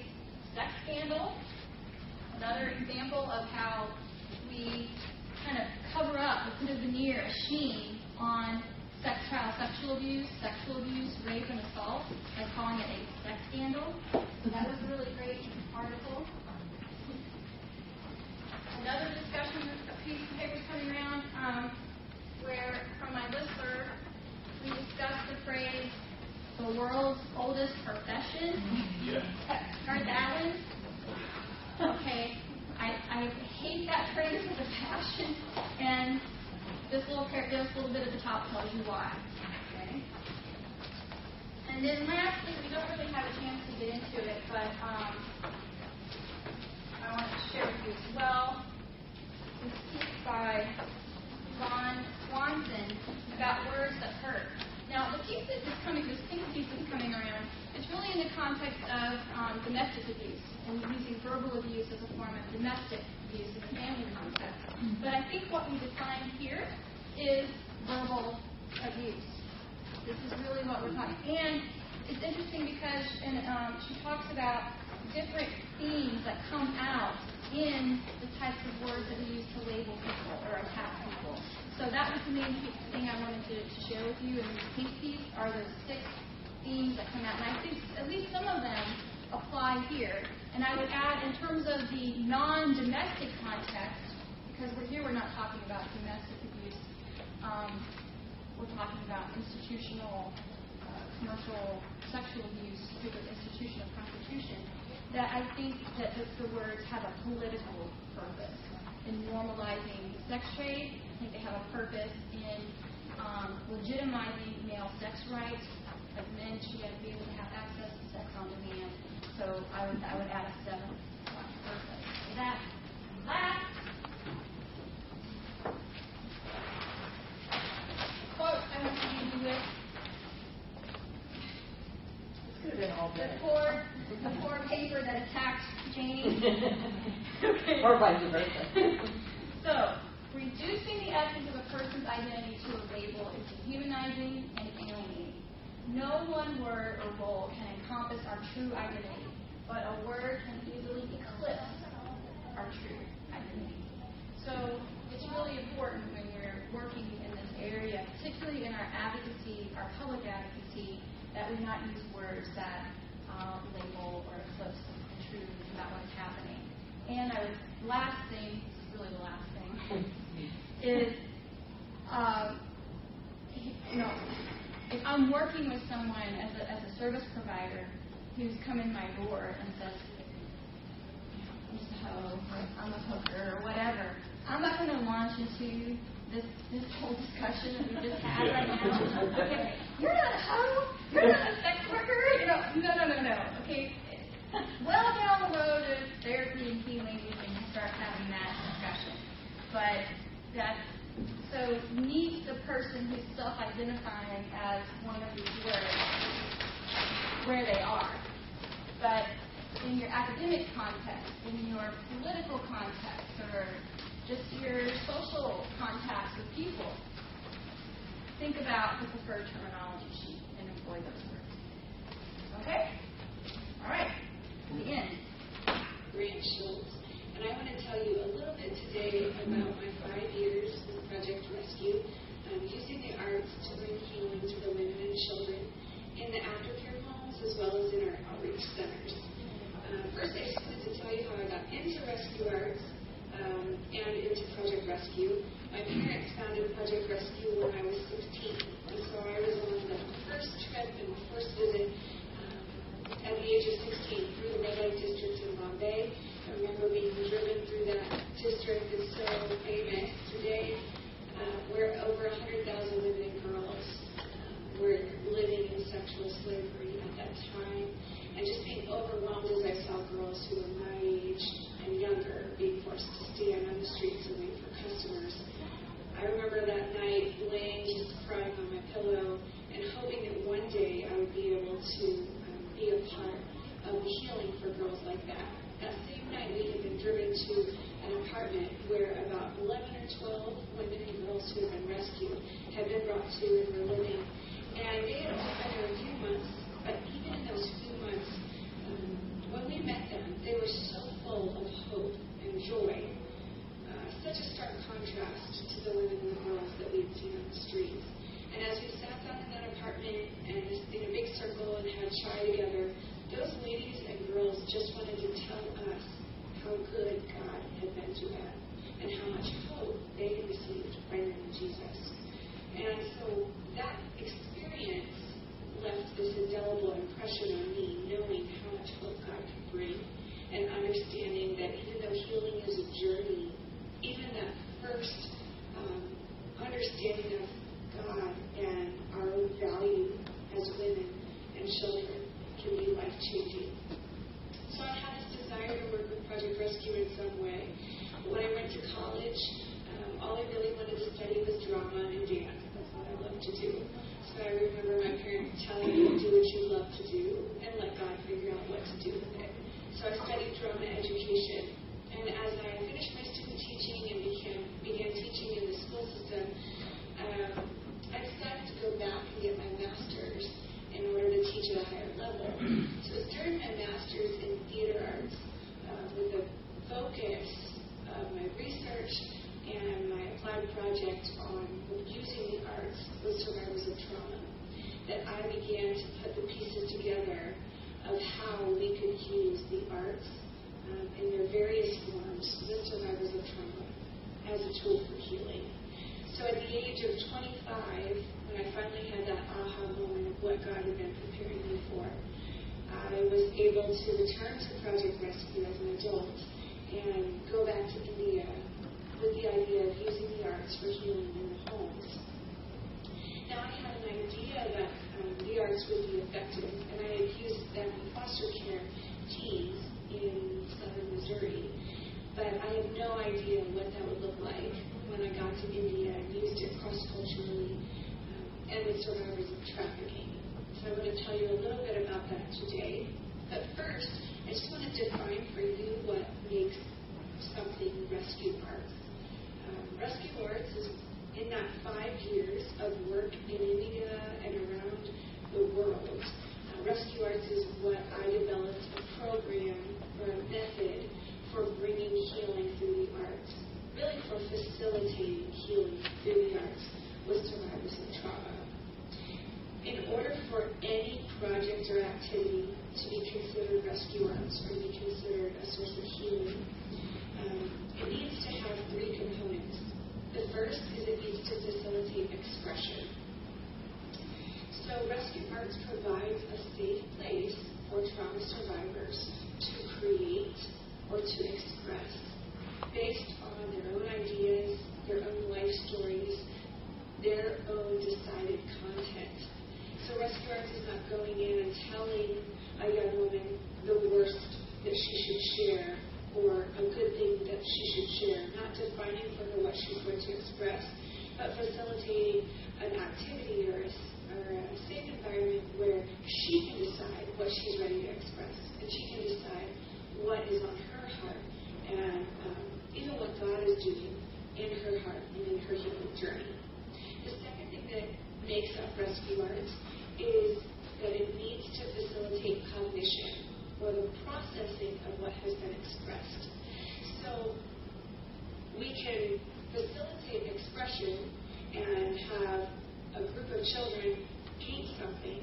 sex scandal. Another example of how we kind of cover up or put a veneer, a sheen on sex trial, sexual abuse, sexual abuse, rape, and assault by calling it a sex scandal. So that was a really great article. Another discussion, a piece of paper coming around, um, where from my listserv, we discussed the phrase the world's oldest profession. Yeah. Heard that one? Okay, I, I hate that phrase with a passion, and this little par- this little bit at the top tells you why. Okay. And then lastly, we don't really have a chance to get into it, but um, I want to share with you as well this piece by Von Swanson about words that hurt. Now, the piece that is coming, this pink piece that's coming around, it's really in the context of um, domestic abuse and using verbal abuse as a form of domestic abuse in the family context. But I think what we define here is verbal abuse. This is really what we're talking. And it's interesting because and, um, she talks about different themes that come out in the types of words that we use to label people or attack people. So that was the main thing I wanted to, to share with you in this pink piece are those six themes that come out. And I think at least some of them apply here. And I would add in terms of the non-domestic context, because we're here we're not talking about domestic abuse. Um, we're talking about institutional, uh, commercial, sexual abuse through the institution of prostitution. That I think that the, the words have a political purpose in normalizing sex trade. I think they have a purpose in um, legitimizing male sex rights. As men should be able to have access to sex on demand. So I would, I would add a seventh purpose. That last quote I want to leave you with. Could have been all The poor, the poor paper that attacked Jane. okay. Or vice versa. So, reducing the essence of a person's identity to a label is dehumanizing and alienating. No one word or role can encompass our true identity, but a word can easily eclipse our true identity. So, it's really important when we're working in this area, particularly in our advocacy, our public advocacy, that we not use words that um, label or eclipse the truth about what's happening. And I would, last thing, this is really the last thing, is, um, you know, if I'm working with someone as a, as a service provider who's come in my door and says, I'm just a hoe, or I'm a hooker, or whatever, I'm not going to launch into this this whole discussion that we just had right now. Okay, you're not a hoe, you're not a sex worker, you know, no, no, no, no. Okay, well down the road of therapy and healing, we can start having that discussion. But that so meet the person who's self-identifying as one of these words where they are. But in your academic context, in your political context, or just your social contacts with people, think about the preferred terminology sheet and employ those words. Okay? All right. The end. Schultz, and I want to tell you a little bit today about my five years with Project Rescue, um, using the arts to bring healing to the women and children in the aftercare homes as well as in our outreach centers. Uh, first, I just wanted to tell you how I got into rescue arts um, and into Project Rescue. My parents founded Project Rescue when I was 16, and so I was on the first trip and the first visit um, at the age of 16 through the red light districts in Bombay. Remember being driven through that district that's so famous today, uh, where over 100,000 women girls uh, were living in sexual slavery at that time and just being overwhelmed as I saw girls who were my age and younger being forced to stand on the streets and wait for customers. I remember that night laying just crying on my pillow and hoping that one day I would be able to um, be a part of healing for girls like that. That same night, we had been driven to an apartment where about 11 or 12 women and girls who had been rescued had been brought to and were living. And they had only been there a few months, but even in those few months, um, when we met them, they were so full of hope and joy. Uh, such a stark contrast to the women and the girls that we had seen on the streets. And as we sat down in that apartment and in a big circle and had chai together, those ladies and girls just wanted to tell us how good God had been to them and how much hope they had received by knowing Jesus. And so that experience left this indelible impression on me, knowing how much hope God can bring, and understanding that even though healing is a journey, even that first um, understanding of God and our own value as women and children can be life changing. So I had this desire to work with Project Rescue in some way. When I went to college, um, all I really wanted to study was drama and dance. That's what I love to do. So I remember my parents telling me, do what you love to do and let God figure out what to do with it. So I studied drama education. And as I finished my student teaching and began, began teaching in the school system, um, I decided to go back and get my master's in order to teach at a higher level. So was during my master's in theater arts uh, with a focus of my research and my applied project on using the arts with survivors of trauma that I began to put the pieces together of how we could use the arts um, in their various forms with survivors of trauma as a tool for healing. So at the age of 25, when I finally had that aha moment of what God had been preparing me for, I was able to return to Project Rescue as an adult and go back to India with the idea of using the arts for healing in the homes. Now, I had an idea that um, the arts would be effective, and I had used them in foster care teams in southern Missouri, but I had no idea what that would look like when I got to India used it cross culturally um, and with survivors of trafficking. So I want to tell you a little bit about that today. But first, I just want to define for you what makes something rescue arts. Um, rescue arts is in that five years of work in India and around the world. Uh, rescue arts is what I developed a program or a method for bringing healing through the arts, really for facilitating healing through the arts with survivors of trauma. In order for any project or activity to be considered rescue arts or be considered a source of healing, um, it needs to have three components. The first is it needs to facilitate expression. So rescue arts provides a safe place for trauma survivors to create or to express based on their own ideas, their own life stories, their own decided content. So rescue arts is not going in and telling a young woman the worst that she should share or a good thing that she should share, not defining for her what she's going to express, but facilitating an activity or a, or a safe environment where she can decide what she's ready to express, and she can decide what is on her heart, and um, even what God is doing in her heart and in her healing journey. The second thing that makes up rescue arts is that it needs to facilitate cognition or the processing of what has been expressed. So we can facilitate expression and have a group of children paint something,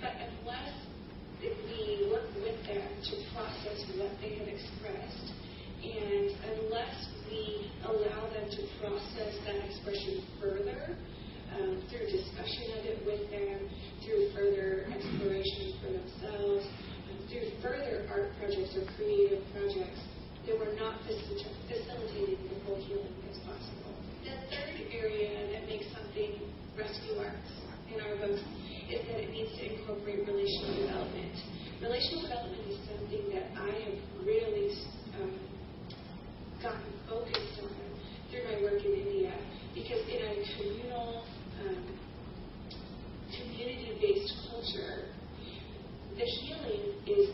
but unless we work with them to process what they have expressed, and unless we allow them to process that expression further um, through discussion of it with them, through further exploration for themselves, um, through further art projects or creative projects, then we're not facilitating the full healing that's possible. The third area that makes something rescue arts in our books is that it needs to incorporate relational development. Relational development is something that I have really focused on through my work in India because in a communal, um, community-based culture, the healing is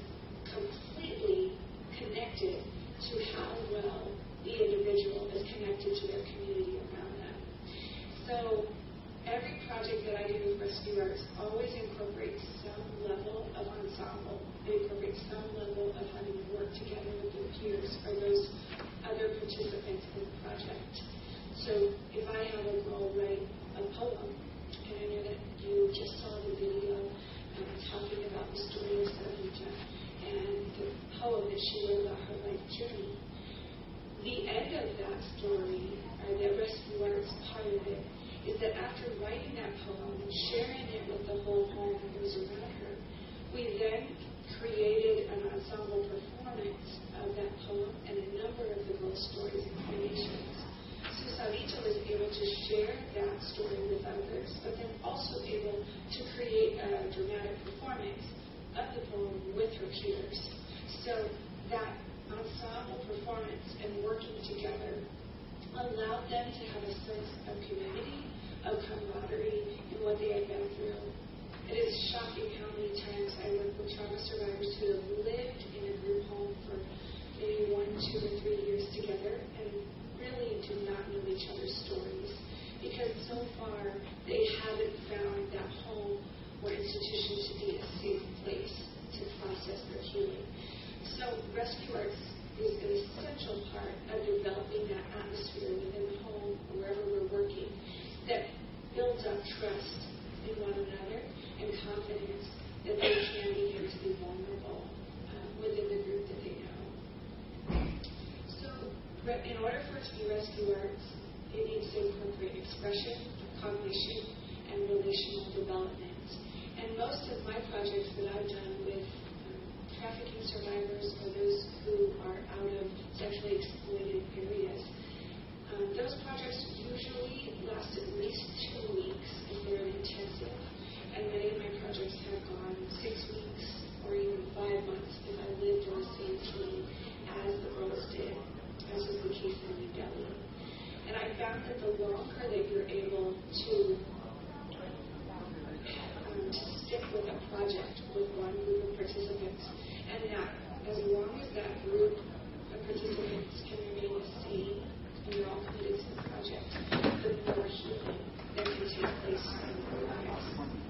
completely connected to how well the individual is connected to their community around them. So every project that I do with Rescue always incorporates some level of ensemble. It incorporates some level of having to work together with their peers or those other participants in the project. So if I have a girl write a poem, and I know that you just saw the video um, talking about the story of Savita and the poem that she wrote about her life journey, the end of that story, or the Rescue Arts part of it, is that after writing that poem and sharing it with the whole home and those around her, we then created an ensemble performance of that poem and a number of the girls' stories and creations. So Savita was able to share that story with others, but then also able to create a dramatic performance of the poem with her peers. So that ensemble performance and working together allowed them to have a sense of community of camaraderie in what they had been through. It is shocking how many times I work with trauma survivors who have lived in a group home for maybe one, two, or three years together and really do not know each other's stories because so far they haven't found that home or institution to be a safe place to process their healing. So rescue arts is an essential part of developing that atmosphere within the home wherever we're working that builds up trust in one another and confidence that they can begin to be vulnerable uh, within the group that they know. So, in order for it to be rescue arts, it needs to incorporate expression, cognition, and relational development. And most of my projects that I've done with um, trafficking survivors or those who are out of sexually exploited areas um, those projects usually last at least two weeks if they're intensive, and many of my projects have gone six weeks or even five months if I lived on the same team as the girls did, as was the case in New Delhi. And I found that the longer that you're able to um, stick with a project with one group of participants, and that as long as that group of participants can remain the same and you're all committed to the project, the more healing that can take place in your lives.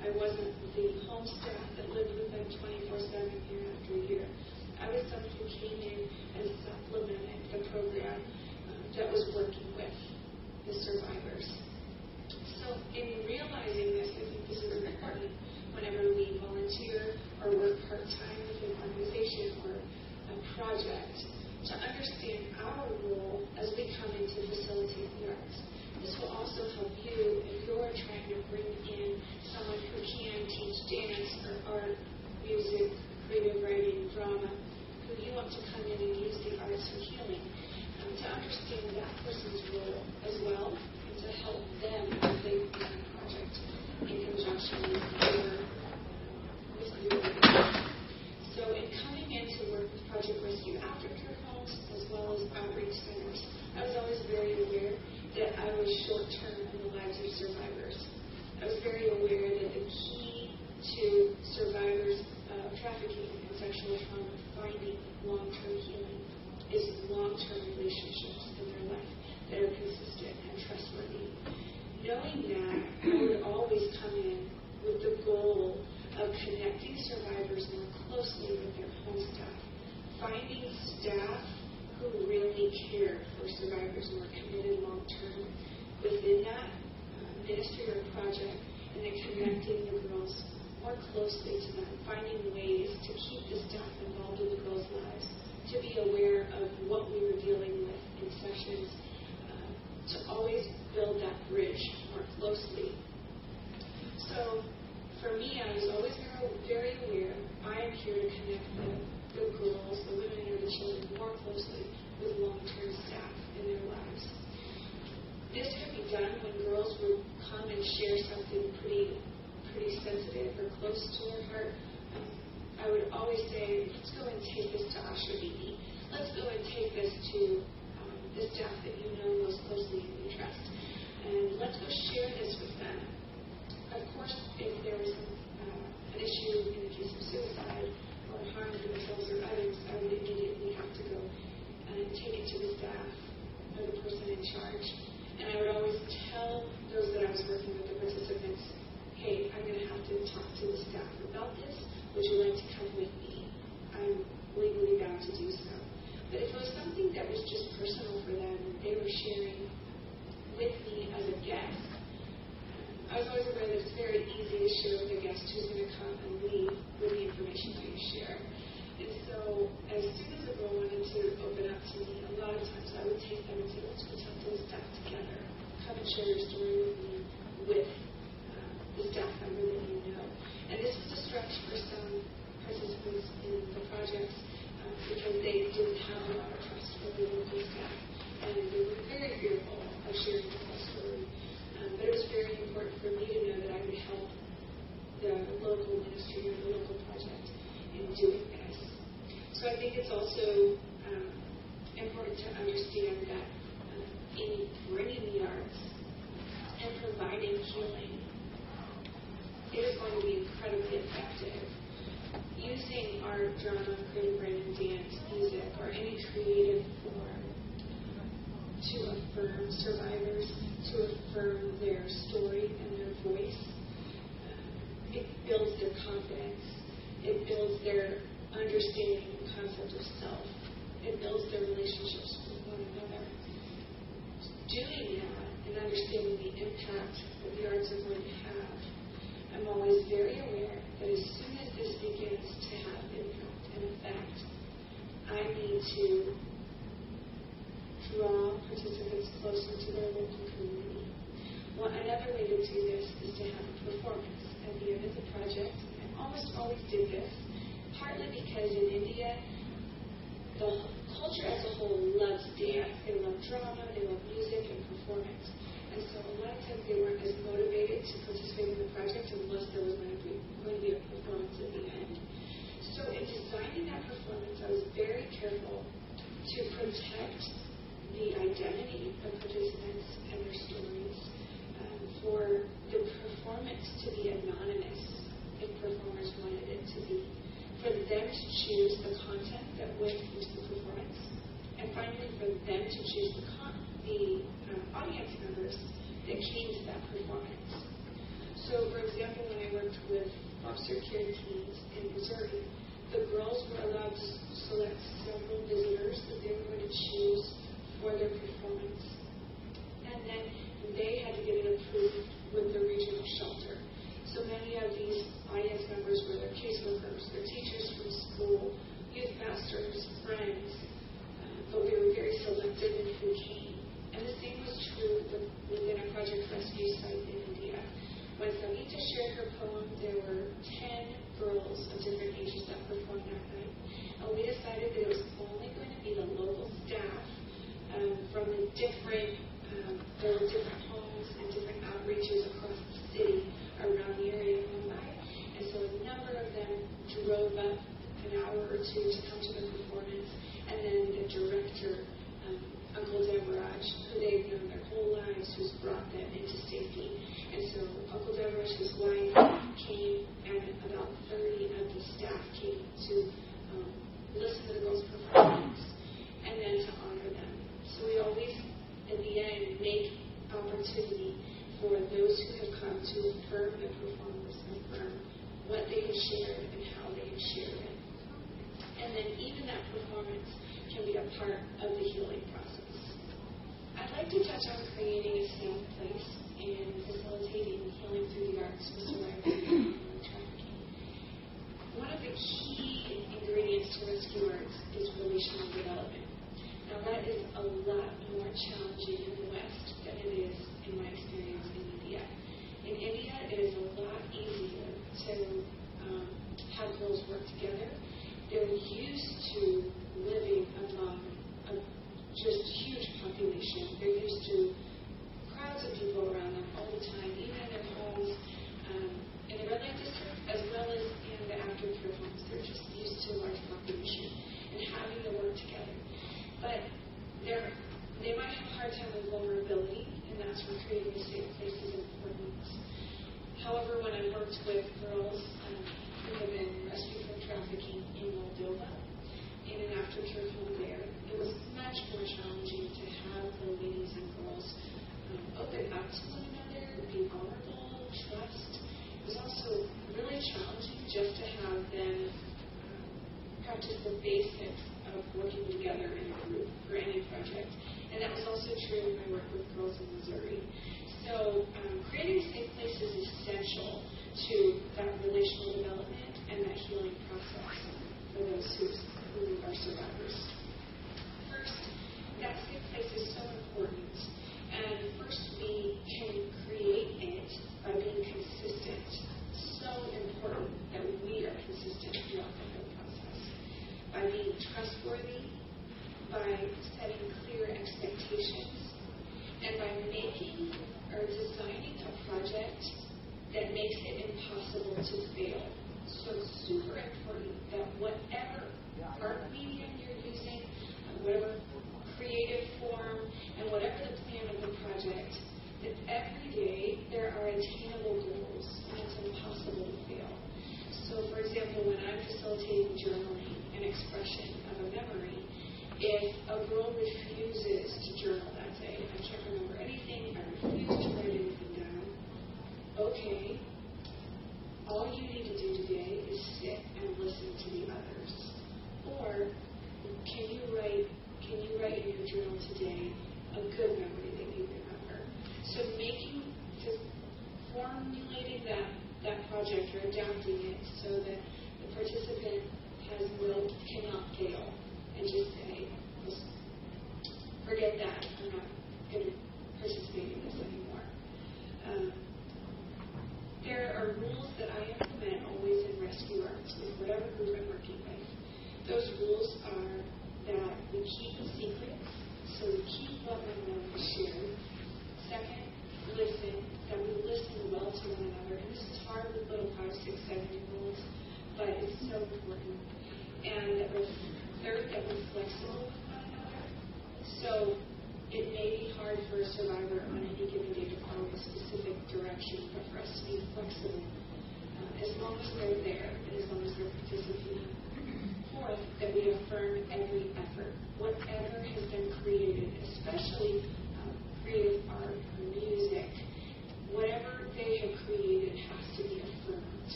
I wasn't the home staff that lived with them 24-7 year after year. I was someone who came in and supplemented the program uh, that was working with the survivors. So in realizing this, I think this is important whenever we volunteer or work part-time with an organization or a project to understand our role as we come in to facilitate the arts. This will also help you if you're trying to bring someone who can teach dance or art, music, creative writing, drama, who you want to come in and use the arts for healing, um, to understand that person's role as well, and to help them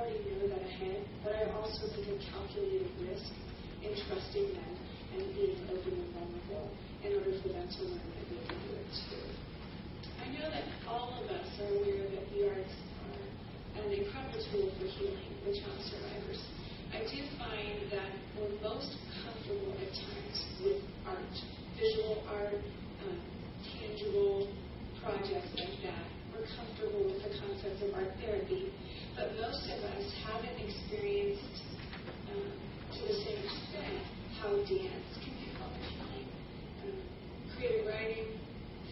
already know that ahead, but I also take a calculated risk in trusting them and being open and vulnerable in order for them to learn that they can do it too. I know that all of us are aware that the arts are an incredible tool for healing with trauma survivors. I do find that we're most comfortable at times with art, visual art, um, tangible projects like that. Comfortable with the concept of art therapy, but most of us haven't experienced um, to the same extent how dance can be healing, um, creative writing,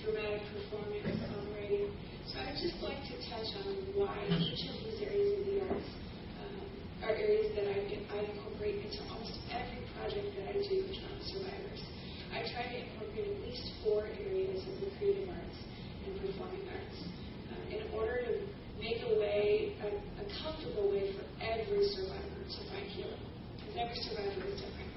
dramatic performance, songwriting. So I'd just like to touch on why each of these areas of the arts um, are areas that I, I incorporate into almost every project that I do with trauma survivors. I try to incorporate at least four areas of the creative arts and performing arts in order to make a way, a, a comfortable way for every survivor to find healing. Because every survivor is different.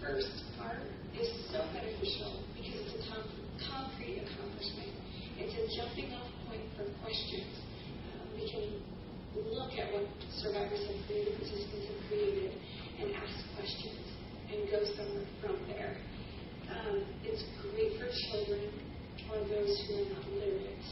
First, art is so beneficial because it's a com- concrete accomplishment. It's a jumping off point for questions. Uh, we can look at what survivors have created, participants have created, and ask questions and go somewhere from there. Um, it's great for children or those who are not literate.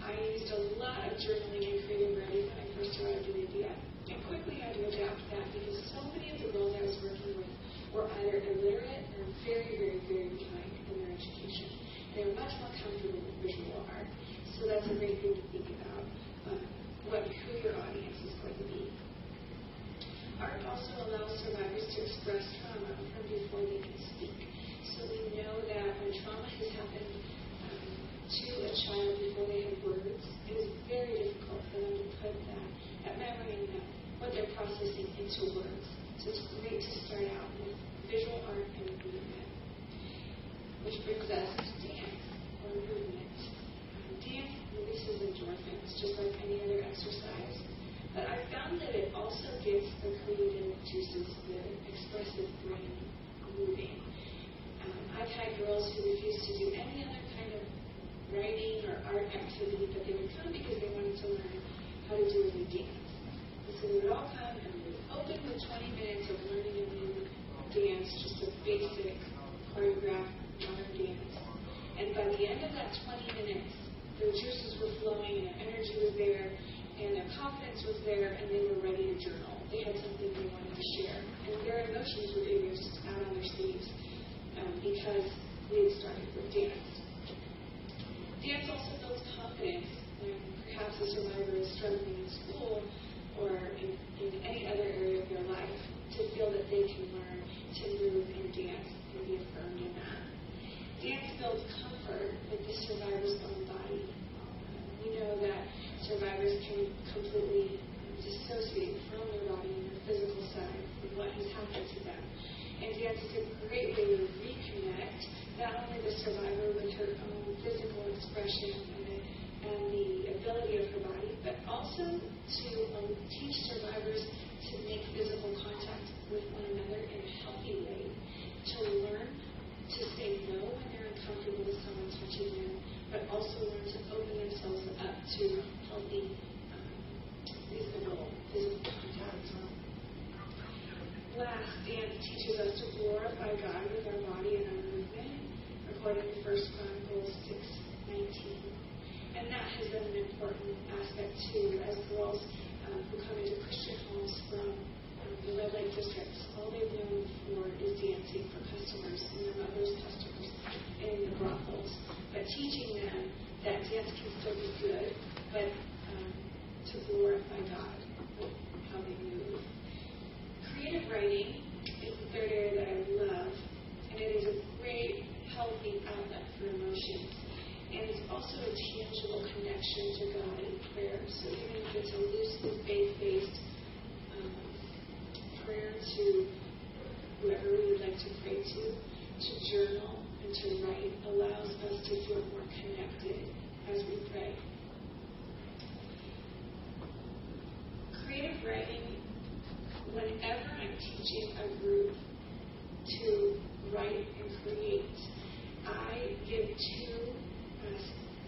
I used a lot of journaling and creative writing when I first arrived in India, and quickly had to adapt that because so many of the girls I was working with were either illiterate or very, very, very behind in their education. They're much more comfortable with visual art, so that's a great thing to think about uh, what who your audience is going to be. Art also allows survivors to express trauma from before they can speak. So we know that when trauma has happened um, to a child before they have words, it is very difficult for them to put that, that memory and that, what they're processing into words. So it's great to start out with visual art and movement. Which brings us to dance or movement. Dance releases endorphins just like any other exercise. But I found that it also gets the creative juices, the expressive brain moving. Um, I've had girls who refuse to do any other writing or art activity, but they would come because they wanted to learn how to do a new dance. And so they would all come and we would open with 20 minutes of learning a new dance, just a basic choreographed modern dance. And by the end of that 20 minutes, their juices were flowing and their energy was there and their confidence was there and they were ready to journal. They had something they wanted to share. And their emotions were just out on their sleeves um, because we had started with dance. Dance also builds confidence when perhaps a survivor is struggling in school or in, in any other area of their life to feel that they can learn to move and dance and be affirmed in that. Dance builds comfort with the survivor's own body. We know that survivors can completely dissociate from their body and their physical side from what has happened to them. And dance is a great way to reconnect not only the survivor with her own um, physical expression and the, and the ability of her body, but also to um, teach survivors to make physical contact with one another in a healthy way, to learn to say no when they're uncomfortable with someone touching them, but also learn to open themselves up to healthy, um, reasonable physical contact. Last, dance teaches us to glorify God with our body and our 1 Corinthians 6:19. And that has been an important aspect too, as girls um, who come into Christian homes from um, the red light districts, all they've known for is dancing for customers and their mothers' customers in the brothels. But teaching them that dance can still be good, but um, to glorify God how they move. Creative writing is the third area that I love, and it is a great, healthy outlet for emotions. And it's also a tangible connection to God in prayer. So even if it's a loosely faith-based um, prayer to whoever we would like to pray to, to journal and to write allows us to feel more connected as we pray. Creative writing, whenever I'm teaching a group to write and create, I give two uh,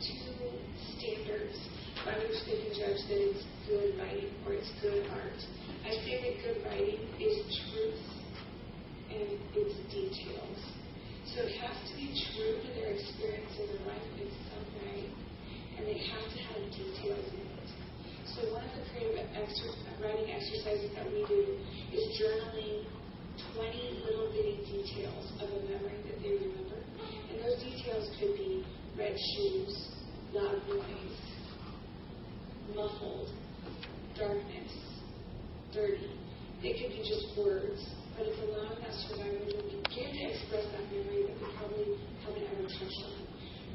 two standards by which they can judge that it's good writing or it's good art. I say that good writing is truth and it's details. So it has to be true to their experience in their life in some way, and they have to have details in it. So one of the creative writing exercises that we do is journaling 20 little bitty details of a memory that they remember. And those details could be red shoes, loud noise, muffled, darkness, dirty. They could be just words, but it's allowing that survivor to begin to express that memory that they probably haven't ever touched on.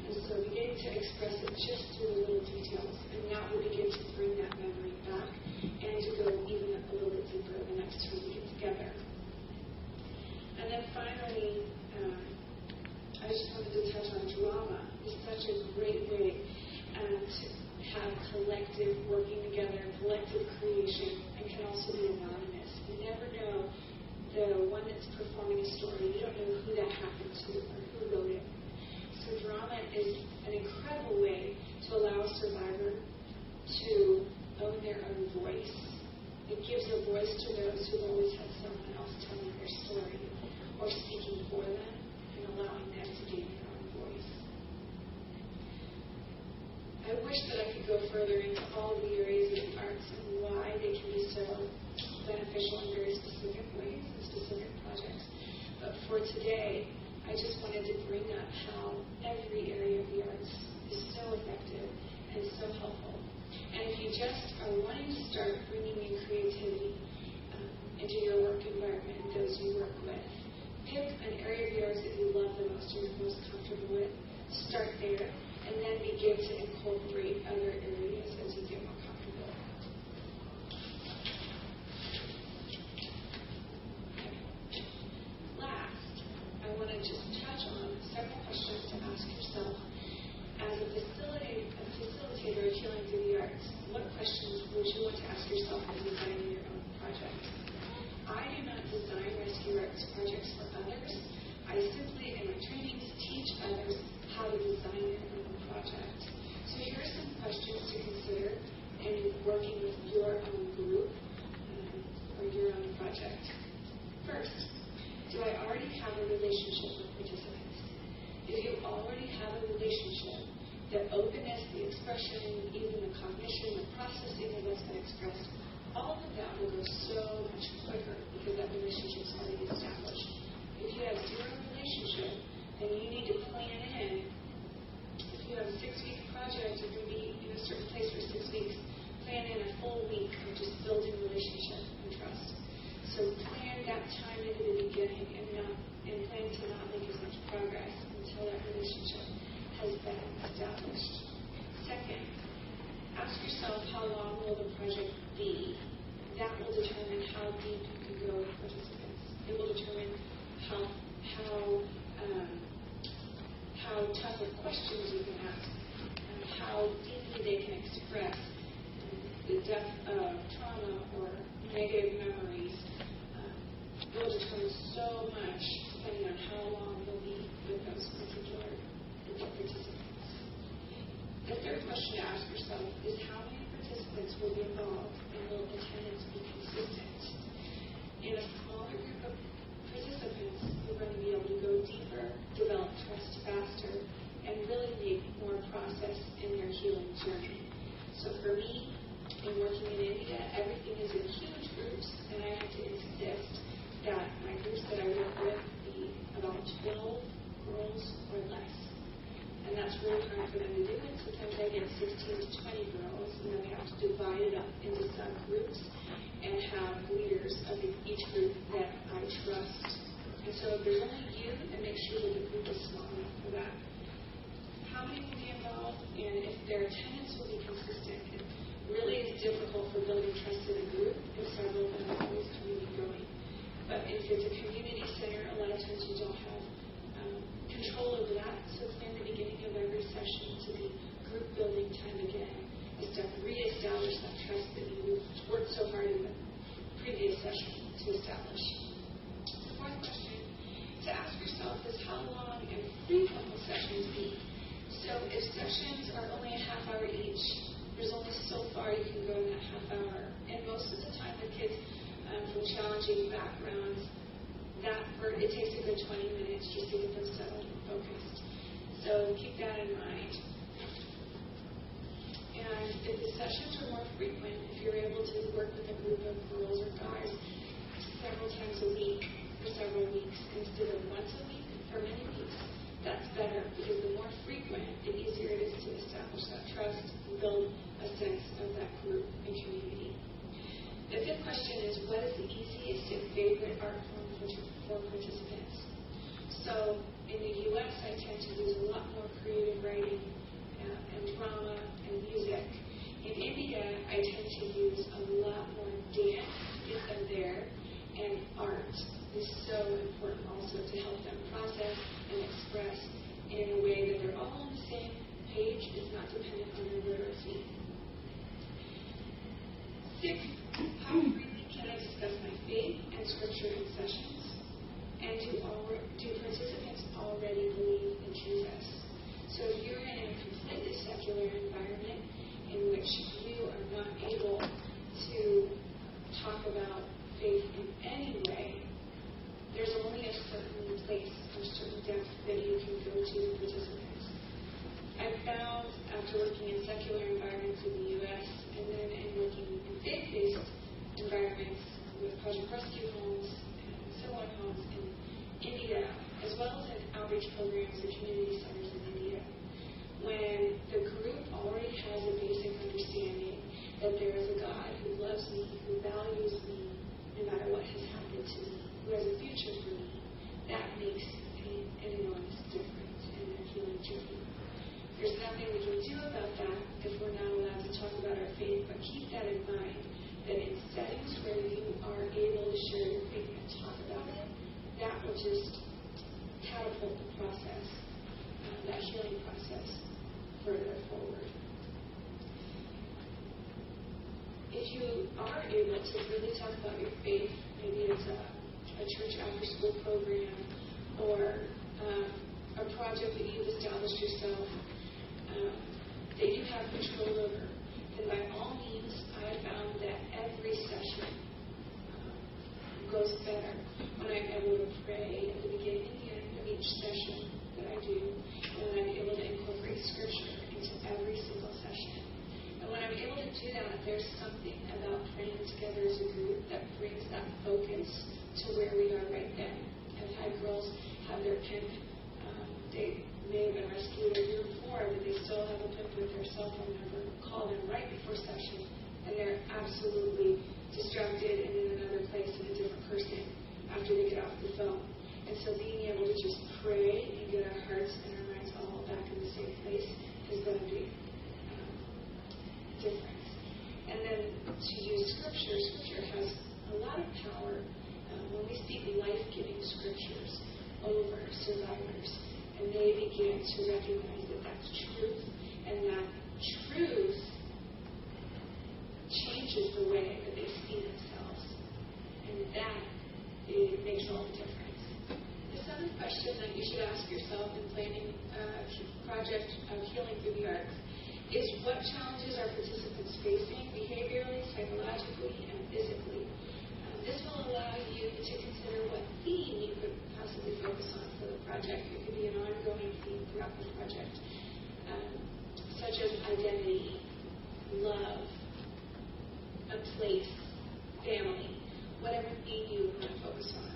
And so beginning to express it just through the little details, and that will begin to bring that memory back and to go even a little bit deeper the next time we get together. And then finally, um, I just wanted to touch on drama. It's such a great way um, to have collective working together, collective creation, and can also be anonymous. You never know the one that's performing a story. You don't know who that happened to or who wrote it. So drama is an incredible way to allow a survivor to own their own voice. It gives a voice to those who've always had someone else telling their story or speaking for them allowing them to their own voice. I wish that I could go further into all the areas of the arts and why they can be so beneficial in very specific ways and specific projects. But for today, I just wanted to bring up how every area of the arts is so effective and so helpful. And if you just are wanting to start bringing in creativity um, into your work environment and those you work with, pick an area of arts that you love the most or you're most comfortable with. Start there and then begin to incorporate other areas as you get more comfortable. Last, I want to just touch on several questions to ask yourself as a facilitator, a facilitator of healing through the arts. What questions would you want to ask yourself as designing your own project? I do not design rescue arts projects for others. I simply, in my trainings, teach others how to design their own project. So here are some questions to consider in working with your own group um, or your own project. First, do I already have a relationship with participants? If you already have a relationship, the openness, the expression, even the cognition, the processing of what's been expressed, all of that will go so much quicker because that relationship is already established. If you have zero relationship, then you need to plan in. If you have a six-week project, you're going to be in a certain place for six weeks. Plan in a full week of just building relationship and trust. So plan that time into the beginning and not and plan to not make as much progress until that relationship has been established. Second, ask yourself how long will the project be? That will determine how deep you can go with participants. It will determine how how um, how tough of questions you can ask, and how deeply they can express the depth of trauma or negative memories um, will determine so much depending on how long you'll be with those particular participants. The third question to ask yourself is how many participants will be involved will the attendance be consistent? In a smaller group of participants are going to be able to go deeper, develop trust faster, and really make more process in their healing journey. So for me, in working in India, everything is in huge groups, and I have to insist that my groups that I work with be about 12 girls or less them to do. And sometimes I get 16 to 20 girls, and then we have to divide it up into subgroups and have leaders of each group that I trust. And so if there's only you, then make sure that the group is small enough for that. How many will be involved, and if their attendance will be consistent. It really is difficult for building trust in a group if several of them are always coming and going. But if it's a community center, a lot of times you don't have control over that. So plan the beginning of every session to be group building time again. Is to reestablish that trust that you worked so hard in the previous session to establish. The fourth question to ask yourself is how long and frequent will sessions be? So if sessions are only a half hour each, there's only so far you can go in that half hour. And most of the time, the kids um, from challenging backgrounds, that for, it takes a good 20 minutes just to get them settled and focused. So keep that in mind. And if the sessions are more frequent, if you're able to work with a group of girls or guys several times a week for several weeks instead of once a week for many weeks, that's better because the more frequent, the easier it is to establish that trust and build a sense of that group and community. The fifth question is what is the easiest and favorite art form for, participants? So in the U.S., I tend to use a lot more creative writing uh, and drama and music. In India, I tend to use a lot more dance get them there, and art is so important also to help them process and express in a way that they're all on the same page, is not dependent on their literacy. Six, how freely can I discuss my faith and scripture in sessions? And do, all, do participants already believe in Jesus? So if you're in a completely secular environment in which you are not able to talk about faith in any way, there's only a certain place a certain depth that you can go to participants. I've found after working in secular environments in the U.S. and then in working in faith-based environments with Project Rescue homes and similar homes in India, as well as in outreach programs and community centers in India, when the group already has a basic understanding that there is a God who loves me, who values me, no matter what has happened to me, who has a future for me, that makes an enormous difference in their healing journey. There's nothing we can do about that if we're not allowed to talk about our faith, but keep that in mind that in settings where you are able to share your faith and talk about it, that will just catapult the process, uh, that healing process further forward. If you are able to really talk about your faith, maybe it's a, a church after school program or um, a project that you've established yourself um, that you have control over, then by all means, I found that every session goes better when I'm able to pray at the beginning and end of each session that I do, and when I'm able to incorporate scripture into every single session. And when I'm able to do that, there's something about praying together as a group that brings that focus to where we are right then. I've had girls have their pimp, um, they may have been rescued a year before, but they still have a pimp with their cell phone number, call them right before session, and they're absolutely distracted and in another place and a different person after they get off the phone. And so being able to just pray and get our hearts and our minds all back in the same place is going to be um. And then to use scripture, scripture has a lot of power um, when we speak life-giving scriptures over survivors and they begin to recognize that that's truth, and that truth changes the way that they see themselves. And that it makes all the difference. The seventh question that you should ask yourself in planning a project of healing through the arts is what challenges are participants facing behaviorally, psychologically, and physically? Um, this will allow you to consider what theme you could possibly focus on for the project. It could be an ongoing theme throughout the project, um, such as identity, love, a place, family, whatever theme you want to focus on.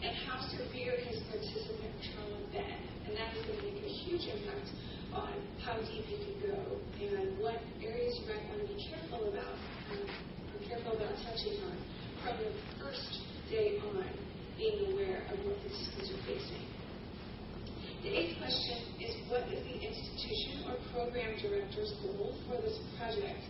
And how severe has participant trauma been? And that is going to make a huge impact on how deep you can go and what areas you might want to be careful about, um, or careful about touching on from the first day on, being aware of what the systems are facing. The eighth question is what is the institution or program director's goal for this project?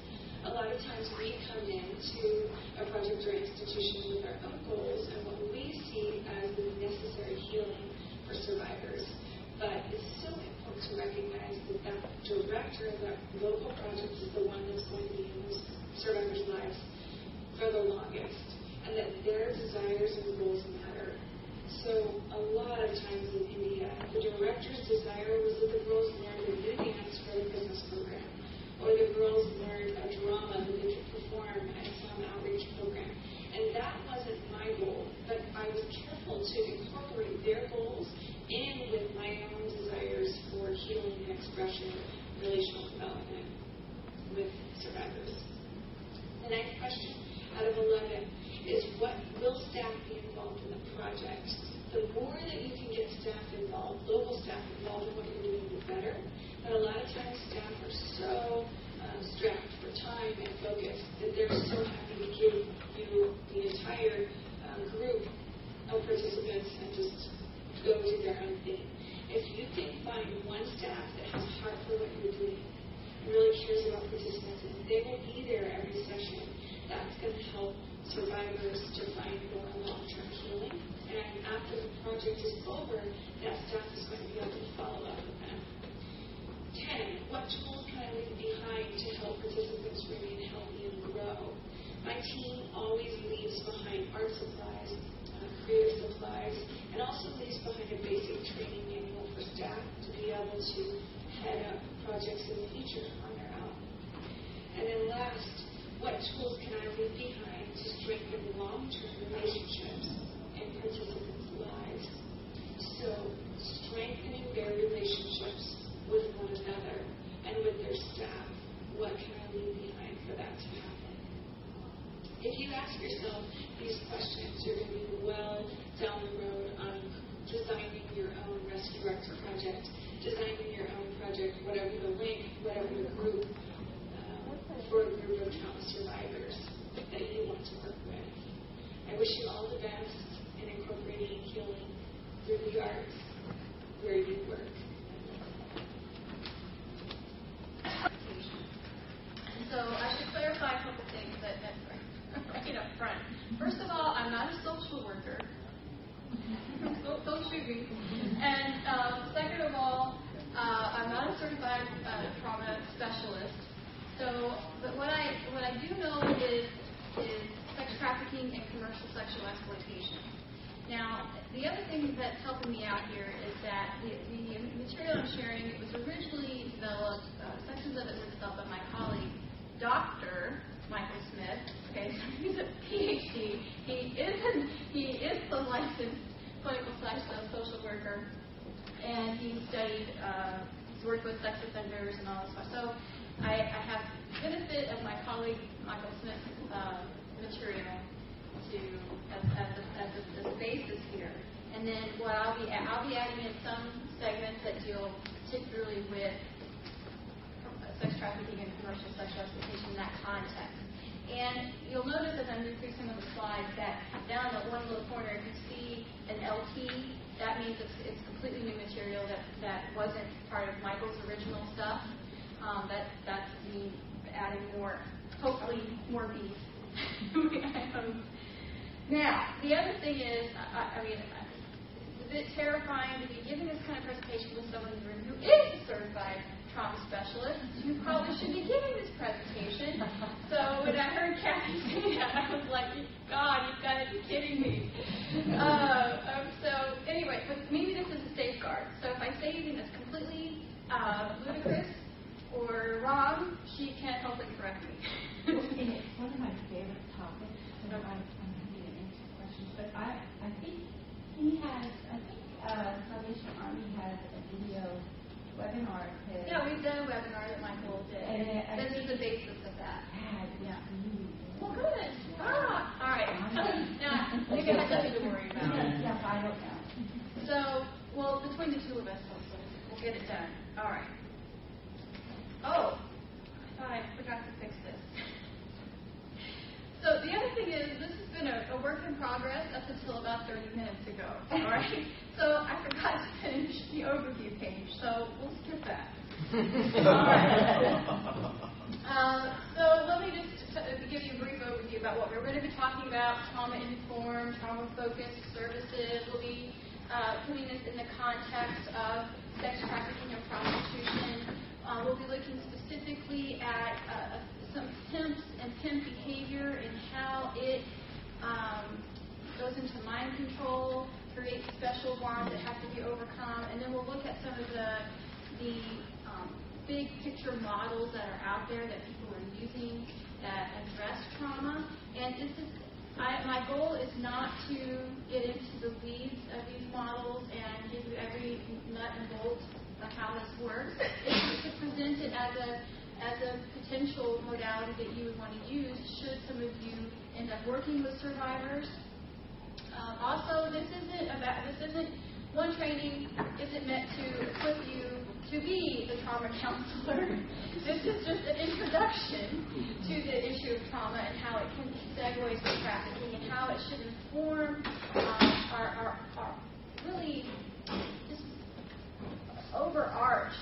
A lot of times we come into a project or institution with our own goals and what we see as the necessary healing for survivors. But it's so important to recognize that that director of that local project is the one that's going to be in those survivors' lives for the longest, and that their desires and goals matter. So a lot of times in India, the director's desire was that the girls learn a new dance for the business program or the girls learned a drama that they could perform at some outreach program. And that wasn't my goal, but I was careful to incorporate their goals in with my own desires for healing and expression, relational development with survivors. The next question out of 11 is what will staff be involved in the project? The more that you can get staff involved, local staff involved in what you're doing, the better. But a lot of times staff so um, strapped for time and focus that they're so happy to give you the entire um, group of participants and just go do their own thing. If you can find one staff that has a heart for what you're doing really cares about participants, and they will be there every session, that's going to help survivors to find more long-term healing. And after the project is over, that staff is going to be able to follow up. 10. What tools can I leave behind to help participants remain healthy and grow? My team always leaves behind art supplies, uh, creative supplies, and also leaves behind a basic training manual for staff to be able to head up projects in the future on their own. And then last, what tools can I leave behind to strengthen long-term relationships in participants' lives? So, strengthening their relationships with one another and with their staff. What can I leave behind for that to happen? If you ask yourself these questions, you're going to be well down the road on designing your own rescue director project, designing your own project, whatever the link, whatever the group, um, for a group of trauma survivors that you want to work with. I wish you all the best in incorporating healing through the arts where you work. So I should clarify a couple things that, that right up front. First of all, I'm not a social worker. don't shoot me. And um, second of all, uh, I'm not a certified uh, trauma specialist. So, but what I what I do know is is sex trafficking and commercial sexual exploitation. Now, the other thing that's helping me out here is that the, the material I'm sharing it was originally developed, uh, sections of it were developed by my colleague, Dr. Michael Smith. Okay, so he's a PhD. He is an, he is a licensed clinical slash social worker, and he studied, uh, he's worked with sex offenders and all this stuff. So I, I have benefit of my colleague Michael Smith's uh, material to as, as, a, as, a, as a basis here. And then what I'll be I'll be adding in some segments that deal particularly with sex trafficking and commercial sexual exploitation in that context. And you'll notice as I'm increasing on the slides that down the one little corner, if you see an LT, that means it's, it's completely new material that, that wasn't part of Michael's original stuff. Um, that that's me adding more, hopefully more beef. now, the other thing is, I, I mean, it's a bit terrifying to be giving this kind of presentation with someone who is a certified trauma specialist who probably should be giving this presentation. So when I heard Kathy say that, I was like, God, you've got to be kidding me. Uh, um, so anyway, but maybe this is a safeguard. So if I say anything that's completely uh, ludicrous or wrong, she can't help but correct me. one of my favorite topics, and I'm, I'm happy to answer questions. But I, I think he has, I think uh, Salvation Army has a video webinar. To, yeah, we've done a webinar that Michael did. And it, this is the basis of that. Yeah. Well, good. Ah, all right. now, you can have nothing to worry about. Yes, yes, I don't know. So, well, between the two of us, hopefully, we'll get it done. All right. Oh, I thought I forgot to fix this. So the other thing is, this has been a, a work in progress up until about 30 minutes ago. All right. So I forgot to finish the overview page. So we'll skip that. Uh, so let me just t- give you a brief overview about what we're going to be talking about: trauma-informed, trauma-focused services. We'll be uh, putting this in the context of sex trafficking and prostitution. Uh, we'll be looking specifically at uh, some pimps and pimp behavior and how it um, goes into mind control, creates special bonds that have to be overcome, and then we'll look at some of the the um, big picture models that are out there that people are using that address trauma. And this is I, my goal is not to get into the weeds of these models and give you every nut and bolt of how this works. It's just to present it as a as a potential modality that you would want to use should some of you end up working with survivors. Uh, also, this isn't about this isn't one training isn't meant to equip you to be the trauma counselor. this is just an introduction to the issue of trauma and how it can segue to trafficking and how it should inform um, our, our, our really just overarch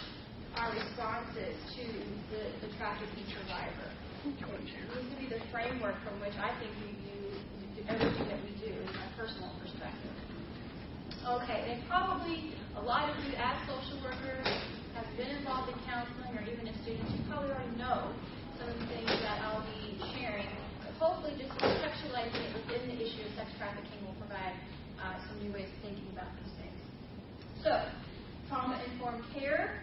our responses to the, the trafficking survivor. It needs to be the framework from which I think we everything that we do in my personal perspective. Okay, and probably a lot of you as social workers have been involved in counseling or even as students, you probably already know some of the things that I'll be sharing. But hopefully just contextualizing it within the issue of sex trafficking will provide uh, some new ways of thinking about these things. So, trauma-informed care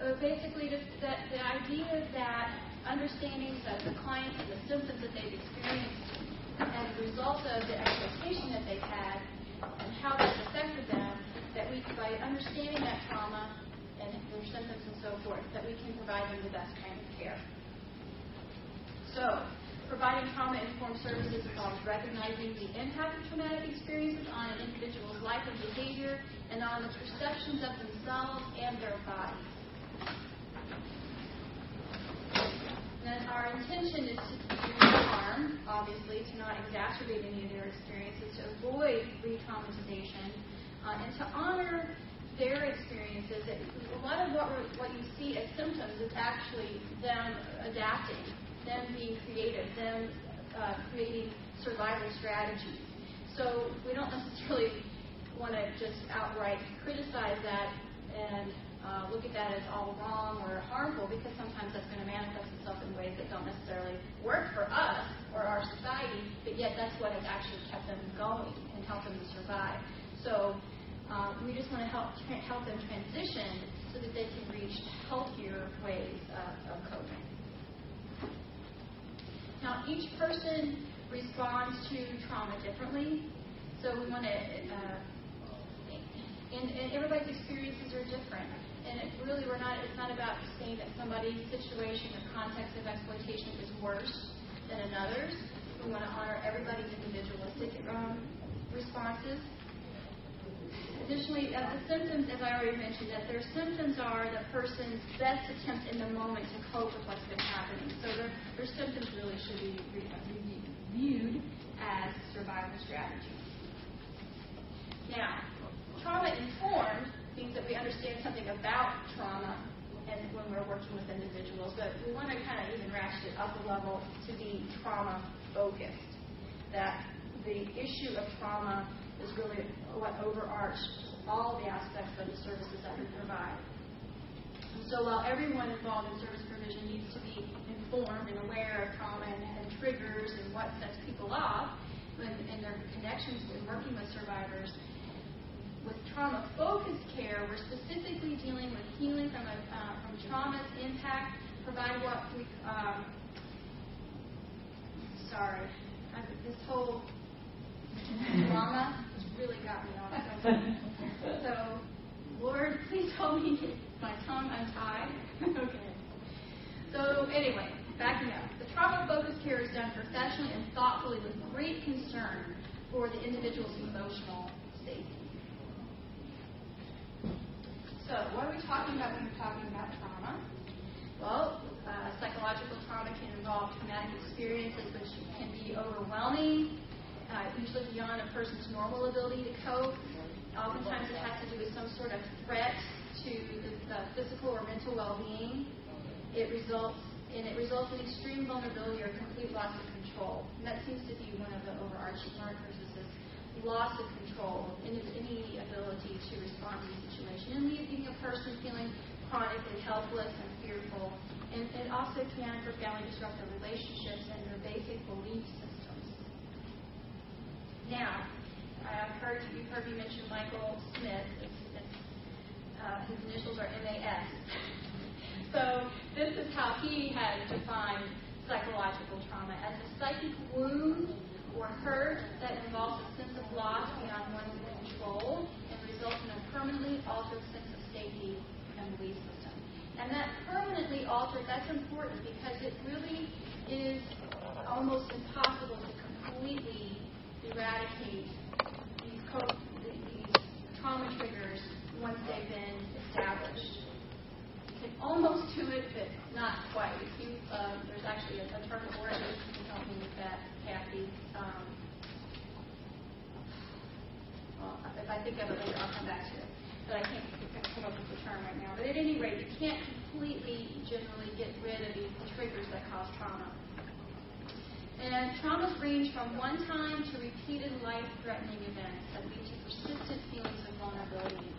uh, basically just that the idea that understanding that the clients and the symptoms that they've experienced as a result of the exploitation that they've had and how that's affected them, that we by understanding that trauma and their symptoms and so forth, that we can provide them the best kind of care. So, providing trauma-informed services involves recognizing the impact of traumatic experiences on an individual's life and behavior and on the perceptions of themselves and their bodies. And our intention is to do no harm, obviously, to not exacerbate any of their experiences, to avoid re-traumatization, uh, and to honor their experiences. A lot of what, what you see as symptoms is actually them adapting, them being creative, them uh, creating survival strategies. So we don't necessarily want to just outright criticize that and uh, look at that as all wrong or harmful because sometimes that's going to manifest itself in ways that don't necessarily work for us or our society, but yet that's what has actually kept them going and helped them to survive. So um, we just want to help tra- help them transition so that they can reach healthier ways of, of coping. Now, each person responds to trauma differently, so we want to. Uh, and, and everybody's experiences are different. And it really, we're not. It's not about saying that somebody's situation or context of exploitation is worse than another's. We want to honor everybody's individualistic um, responses. Additionally, uh, the symptoms, as I already mentioned, that their symptoms are the person's best attempt in the moment to cope with what's been happening. So their, their symptoms really should be viewed as survival strategies. Now, trauma informed means that we understand something about trauma and when we're working with individuals, but we want to kind of even ratchet it up a level to be trauma focused. That the issue of trauma is really what overarches all the aspects of the services that we provide. And so while everyone involved in service provision needs to be informed and aware of trauma and, and triggers and what sets people off and, and their connections in working with survivors, with trauma focused care, we're specifically dealing with healing from, a, uh, from trauma's impact, provide what we, um, sorry, I, this whole drama has really got me off. so, Lord, please help me get my tongue untied. okay. So, anyway, backing up. The trauma focused care is done professionally and thoughtfully with great concern for the individual's emotional safety. So what are we talking about when we're talking about trauma? Well, uh, psychological trauma can involve traumatic experiences which can be overwhelming, uh, usually beyond a person's normal ability to cope. Oftentimes it has to do with some sort of threat to the, the physical or mental well-being. It results and it results in extreme vulnerability or complete loss of control. And that seems to be one of the overarching markers loss of control, any, any ability to respond to the situation, and leaving a person feeling chronically helpless and fearful. And it also can profoundly disrupt their relationships and their basic belief systems. Now, I've heard you've heard me mention Michael Smith. It's, it's, uh, his initials are MAS. So this is how he has defined psychological trauma as a psychic wound or hurt that involves a sense of loss beyond one's control and results in a permanently altered sense of safety and belief system. And that permanently altered, that's important because it really is almost impossible to completely eradicate these, co- these trauma triggers once they've been established You can almost do it, but not quite. You, uh, there's actually a, a term for it. You can help me with that, Kathy. Um, well, if I think of it later, I'll come back to it. But I can't come up with the term right now. But at any rate, you can't completely, generally get rid of these triggers that cause trauma. And traumas range from one time to repeated life-threatening events that lead to persistent feelings of vulnerability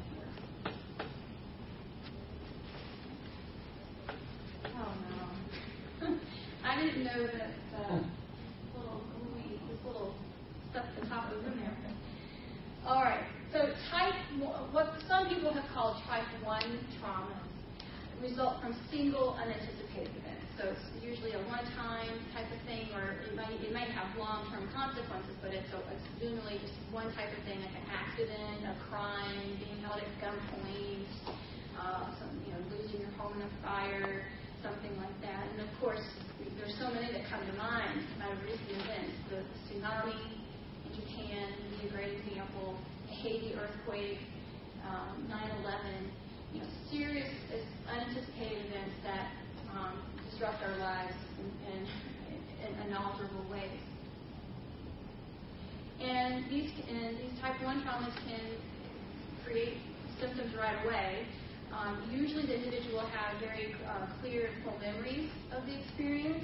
Oh no. I didn't know that uh, little stuff at the top of the room there. All right. So type what some people have called type one traumas result from single unanticipated events. So it's usually a one-time type of thing, or it might it might have long-term consequences, but it's, a, it's generally just one type of thing, like an accident, a crime, being held at gunpoint, uh, some you know losing your home in a fire something like that. And of course, there's so many that come to mind out of recent events. The tsunami in Japan would be a great example. The Haiti earthquake, um, 9/11. You know, serious, unanticipated events that um, disrupt our lives in, in, in unalterable ways. And these, and these type 1 traumas can create symptoms right away. Um, usually the individual have very uh, clear full memories of the experience.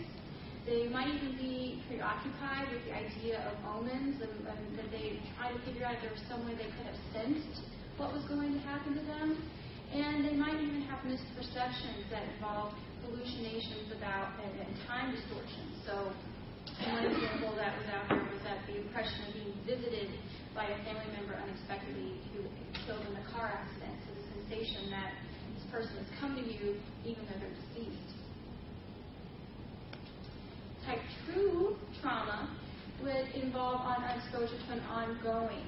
They might even be preoccupied with the idea of omens and, and that they try to figure out if there was some way they could have sensed what was going to happen to them. And they might even have misperceptions that involve hallucinations about and, and time distortion. So one example that was out there was that the impression of being visited by a family member unexpectedly who was killed in a car accident So the sensation that this person has come to you even though they're deceased. Type 2 trauma would involve on exposure to an ongoing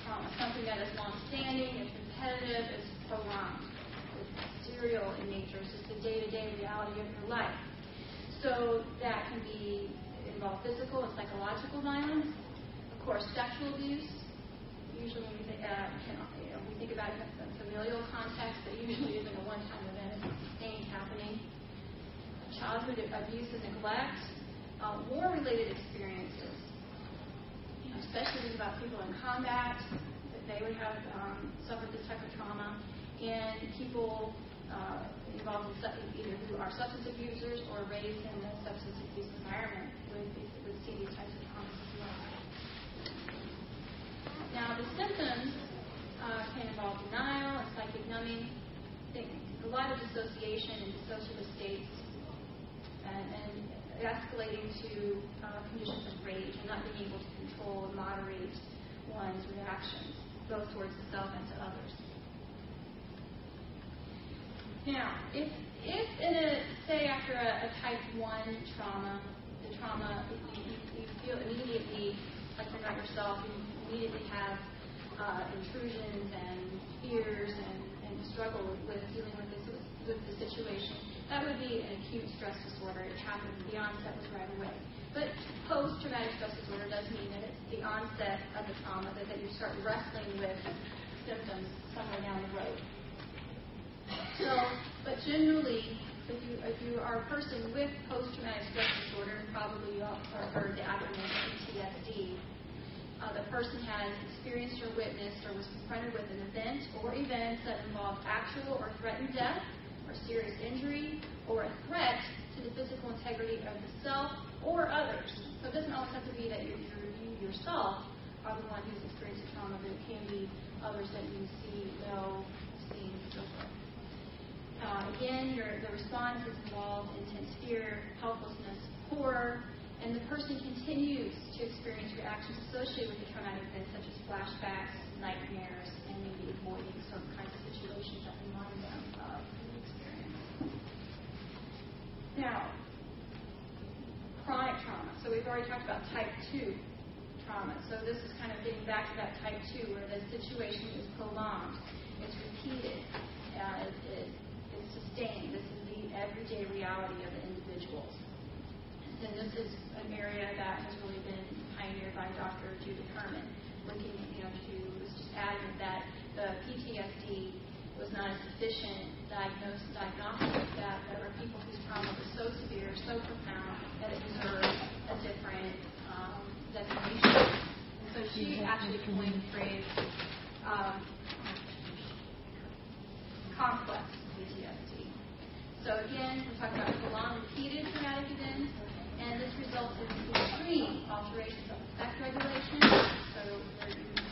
trauma, something that is long-standing, is repetitive, is prolonged, is serial in nature, it's just the day-to-day reality of your life. So that can be involve physical and psychological violence, of course, sexual abuse. Usually, when we think, uh, can, you know, we think about it in familial context that usually isn't a one-time event, it's sustained happening. Childhood abuse and neglect, uh, war-related experiences, you know, especially about people in combat, that they would have um, suffered this type of trauma, and people uh, involved in either who are substance abusers or raised in a substance abuse environment would, would see these types of traumas as well. Now, the symptoms uh, can involve denial and psychic numbing, a lot of dissociation and dissociative states, and, and escalating to uh, conditions of rage and not being able to control and moderate one's reactions, both towards the self and to others. Now, if, if in a, say after a, a type 1 trauma, the trauma, you, you, feel immediately like you're not yourself, you immediately have uh, intrusions and fears and, and struggle with dealing with this with the situation, that would be an acute stress disorder. It happens. The onset was right away. But post-traumatic stress disorder does mean that it's the onset of the trauma that, that you start wrestling with symptoms somewhere down the road. So, but generally, if you, if you are a person with post-traumatic stress disorder, probably you all have heard the acronym PTSD, uh, the person has experienced or witnessed or was confronted with an event or events that involved actual or threatened death or serious injury or a threat to the physical integrity of the self or others. So it doesn't always have to be that you, you yourself are the one who's experienced a trauma, but it can be others that you see, know, see, so forth. Uh, again, your, the response is involved intense fear, helplessness, horror, and the person continues to experience reactions associated with the traumatic event, such as flashbacks, nightmares, and maybe avoiding certain kinds of situations that remind them of the experience. Now, chronic trauma. So we've already talked about type 2 trauma. So this is kind of getting back to that type 2 where the situation is prolonged, it's repeated, uh, it, it, it's sustained. This is the everyday reality of the individuals. And this is an area that has really been pioneered by Dr. Judith Herman, looking, you know, was just adamant that the PTSD was not a sufficient diagnosis, diagnostic, that there were people whose trauma was so severe, so profound, that it deserved a different um, designation. And so she actually coined the phrase um, complex PTSD. So again, we're talking about prolonged, repeated traumatic events and this results in extreme alterations of affect regulation. So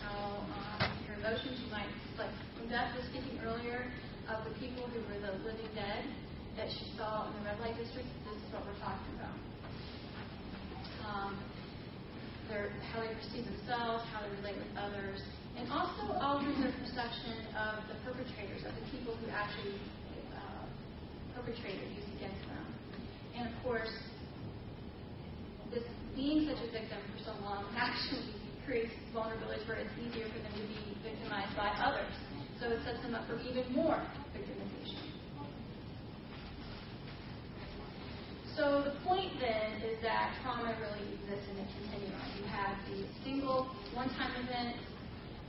how um, your emotions, you might, like Beth was speaking earlier of the people who were the living dead that she saw in the red light district, this is what we're talking about. Um, their, how they perceive themselves, how they relate with others, and also altering their perception of the perpetrators, of the people who actually uh, perpetrated abuse against them. And of course, this being such a victim for so long actually creates vulnerabilities where it's easier for them to be victimized by others. So it sets them up for even more victimization. So the point then is that trauma really exists in a continuum. You have the single one-time event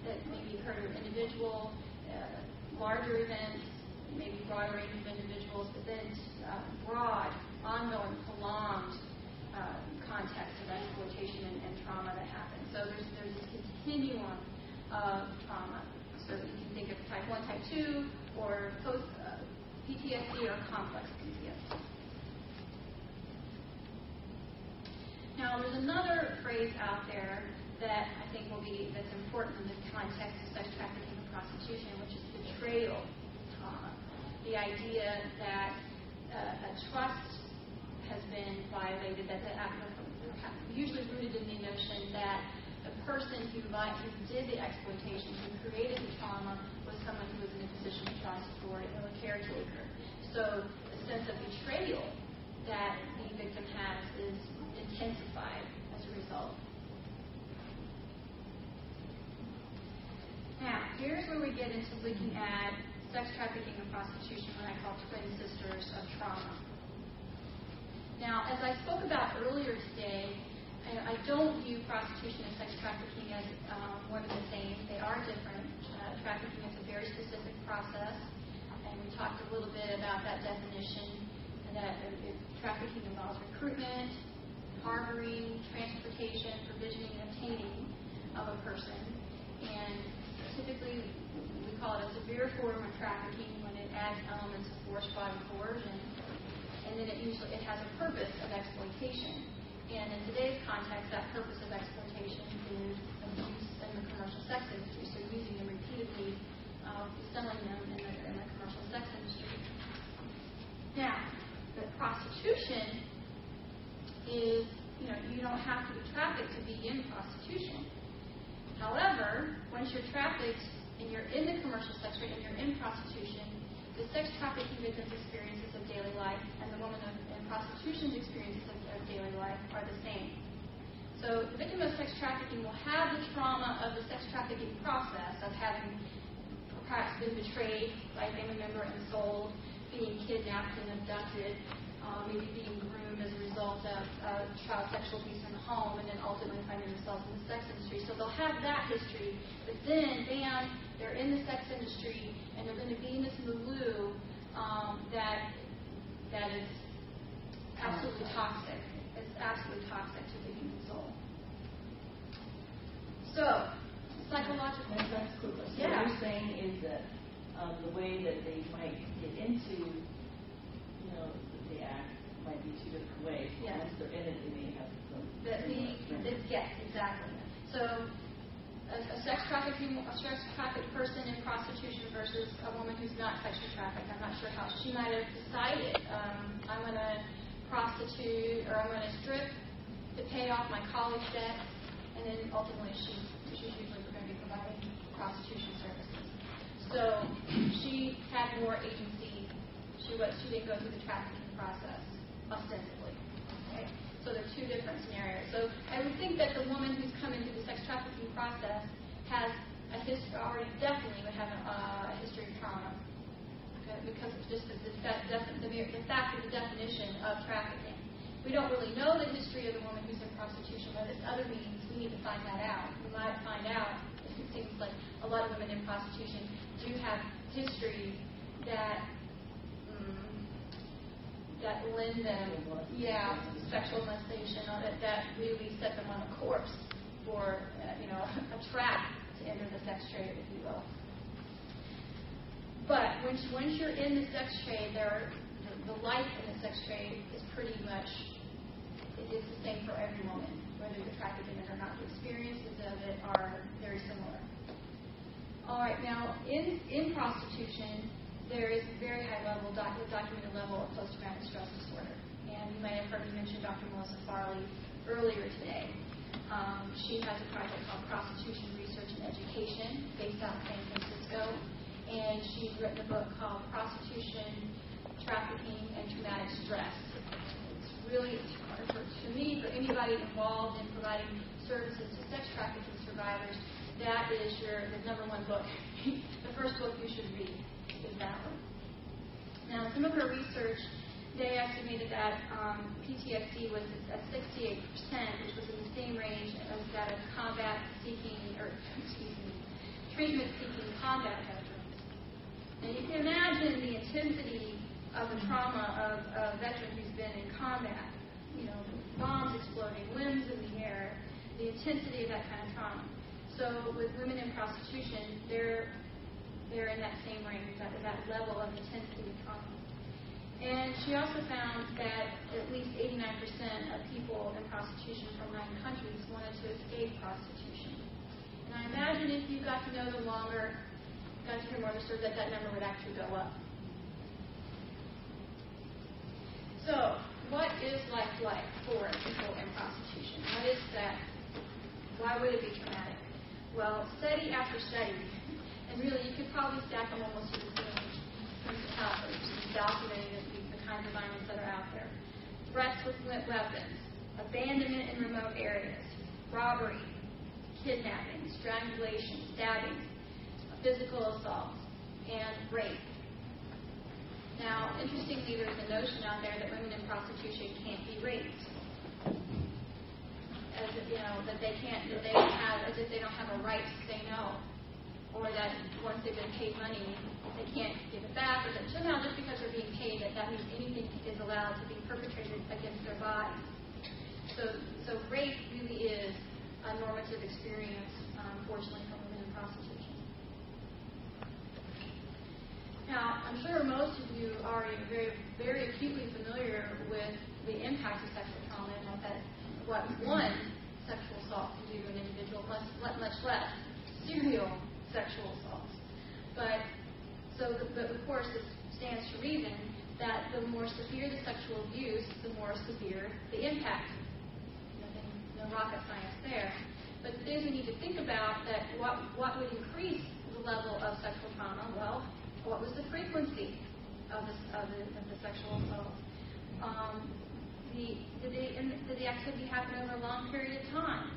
that maybe occurred to an individual, uh, larger events, maybe broader range of individuals, but then uh, broad, ongoing, prolonged uh, context of exploitation and, and, trauma that happens. So there's there's this continuum of trauma. So you can think of type 1, type 2, or post uh, PTSD or complex PTSD. Now there's another phrase out there that I think will be that's important in the context of sex trafficking and prostitution, which is betrayal trauma. The idea that uh, a trust has been violated, that the act usually rooted in the notion that person who, who did the exploitation, who created the trauma, was someone who was in a position of it or a caretaker. So the sense of betrayal that the victim has is intensified as a result. Now, here's where we get into looking at sex trafficking and prostitution, what I call twin sisters of trauma. Now, as I spoke about earlier today, I don't view prostitution and sex trafficking as um, one and the same. They are different. Uh, trafficking is a very specific process, and we talked a little bit about that definition. That it, trafficking involves recruitment, harboring, transportation, provisioning, and obtaining of a person. And typically, we call it a severe form of trafficking when it adds elements of force, and coercion and then it usually it has a purpose of exploitation. And in today's context, that purpose of exploitation is abuse in the commercial sex industry. So using them repeatedly, uh, selling them in the, in the commercial sex industry. Now, the prostitution is, you know, you don't have to be trafficked to be in prostitution. However, once you're trafficked and you're in the commercial sex trade and you're in prostitution, the sex trafficking victim's experiences of daily life and the woman in prostitution's experiences of, of daily life are the same. So the victim of sex trafficking will have the trauma of the sex trafficking process of having perhaps been betrayed by a family member and sold, being kidnapped and abducted, uh, maybe being groomed as a result of uh, child sexual abuse in the home, and then ultimately finding themselves in the sex industry. So they'll have that history, but then, bam, they're in the sex industry, and they're going to be in this milieu um, that that absolutely toxic. It's absolutely toxic to the human soul. So, psychological. That's cool. So Yeah. what you're saying is that um, the way that they might get into, you know, the act might be two different ways. Yes. Once they're in it, they may have some. The, the, it, yes, exactly. So, a, a sex trafficking, a sex trafficked person in prostitution versus a woman who's not sexually trafficked. I'm not sure how she might have decided. Um, I'm going to prostitute or I'm going to strip to pay off my college debt, and then ultimately she's she's usually going to be providing prostitution services. So she had more agency. She was she didn't go through the trafficking process ostensibly. Okay? So they're two different scenarios. So I would think that the woman who's coming through the sex trafficking process has a history, already definitely would have a, a history of trauma. Because it's just the, the, the, the fact of the definition of trafficking. We don't really know the history of the woman who's in prostitution, but there's other means we need to find that out. We might find out, it seems like a lot of women in prostitution do have histories that that lend them, yeah, sexual molestation, that, that really set them on a course for, uh, you know, a trap to enter the sex trade, if you will. But once, once you're in the sex trade, there are, the, the life in the sex trade is pretty much, it is the same for every woman, whether you're trafficked in it or not. The experiences of it are very similar. All right, now in in prostitution, there is a very high level, doc, documented level of post-traumatic stress disorder. And you may have heard me mention Dr. Melissa Farley earlier today. Um, she has a project called Prostitution Research and Education based out in San Francisco. And she's written a book called Prostitution, Trafficking, and Traumatic Stress. It's really, a charter for, to me, for anybody involved in providing services to sex trafficking survivors, that is your the number one book, the first book you should read is that one. Now, some of her research, they estimated that um, PTSD was at 68%, which was in the same range as that of combat-seeking, or excuse me, treatment-seeking combat. And you can imagine the intensity of the trauma of a veteran who's been in combat. You know, bombs exploding, limbs in the air, the intensity of that kind of trauma. So with women in prostitution, they're they're in that same range, that, that level of intensity of trauma. And she also found that at least 89% of people in prostitution from nine countries wanted to escape prostitution. And I imagine if you got to know them longer, of the stories, that that number would actually go up. So, what is life like for people in prostitution? What is that? Why would it be traumatic? Well, study after study, and really you could probably stack them almost to the same principalities, documenting the, the kinds of violence that are out there. Threats with weapons, abandonment in remote areas, robbery, kidnapping, strangulation, stabbing, physical assault, and rape. Now, interestingly, there's a notion out there that women in prostitution can't be raped. As if, you know, that they can't, that they don't have, as if they don't have a right to say no. Or that once they've been paid money, they can't give it back. Or that somehow just because they're being paid, that that means anything is allowed to be perpetrated against their bodies. So, so rape really is a normative experience, um, unfortunately, for women in prostitution. Now, I'm sure most of you are very, very acutely familiar with the impact of sexual trauma and what that, what one sexual assault can do to an individual, much, much less serial sexual assaults. But so, the, but of course, it stands to reason that the more severe the sexual abuse, the more severe the impact. Nothing, no rocket science there. But the things we need to think about that what what would increase the level of sexual trauma? Well, what was the frequency of the, sexual assault? Um, did, the, activity happen over a long period of time?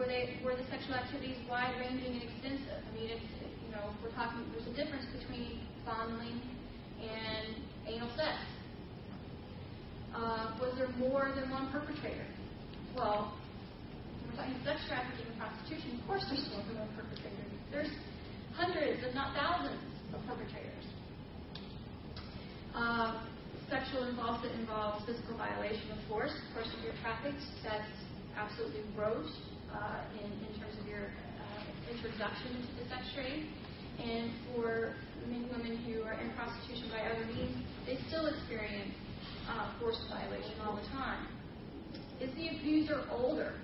Were the sexual activities wide ranging and extensive? I mean, if, you know, we're talking. There's a difference between fondling and anal sex. Uh, was there more than one perpetrator? Well, we're talking sex trafficking and prostitution. Of course, there's more than one perpetrator. There's hundreds, if not thousands, of perpetrators. Uh, sexual that involves physical violation of force. Of course, if you're trafficked, that's absolutely gross uh, in, in terms of your uh, introduction into the sex trade. And for many women who are in prostitution by other means, they still experience uh, force violation all the time. Is the abuser older?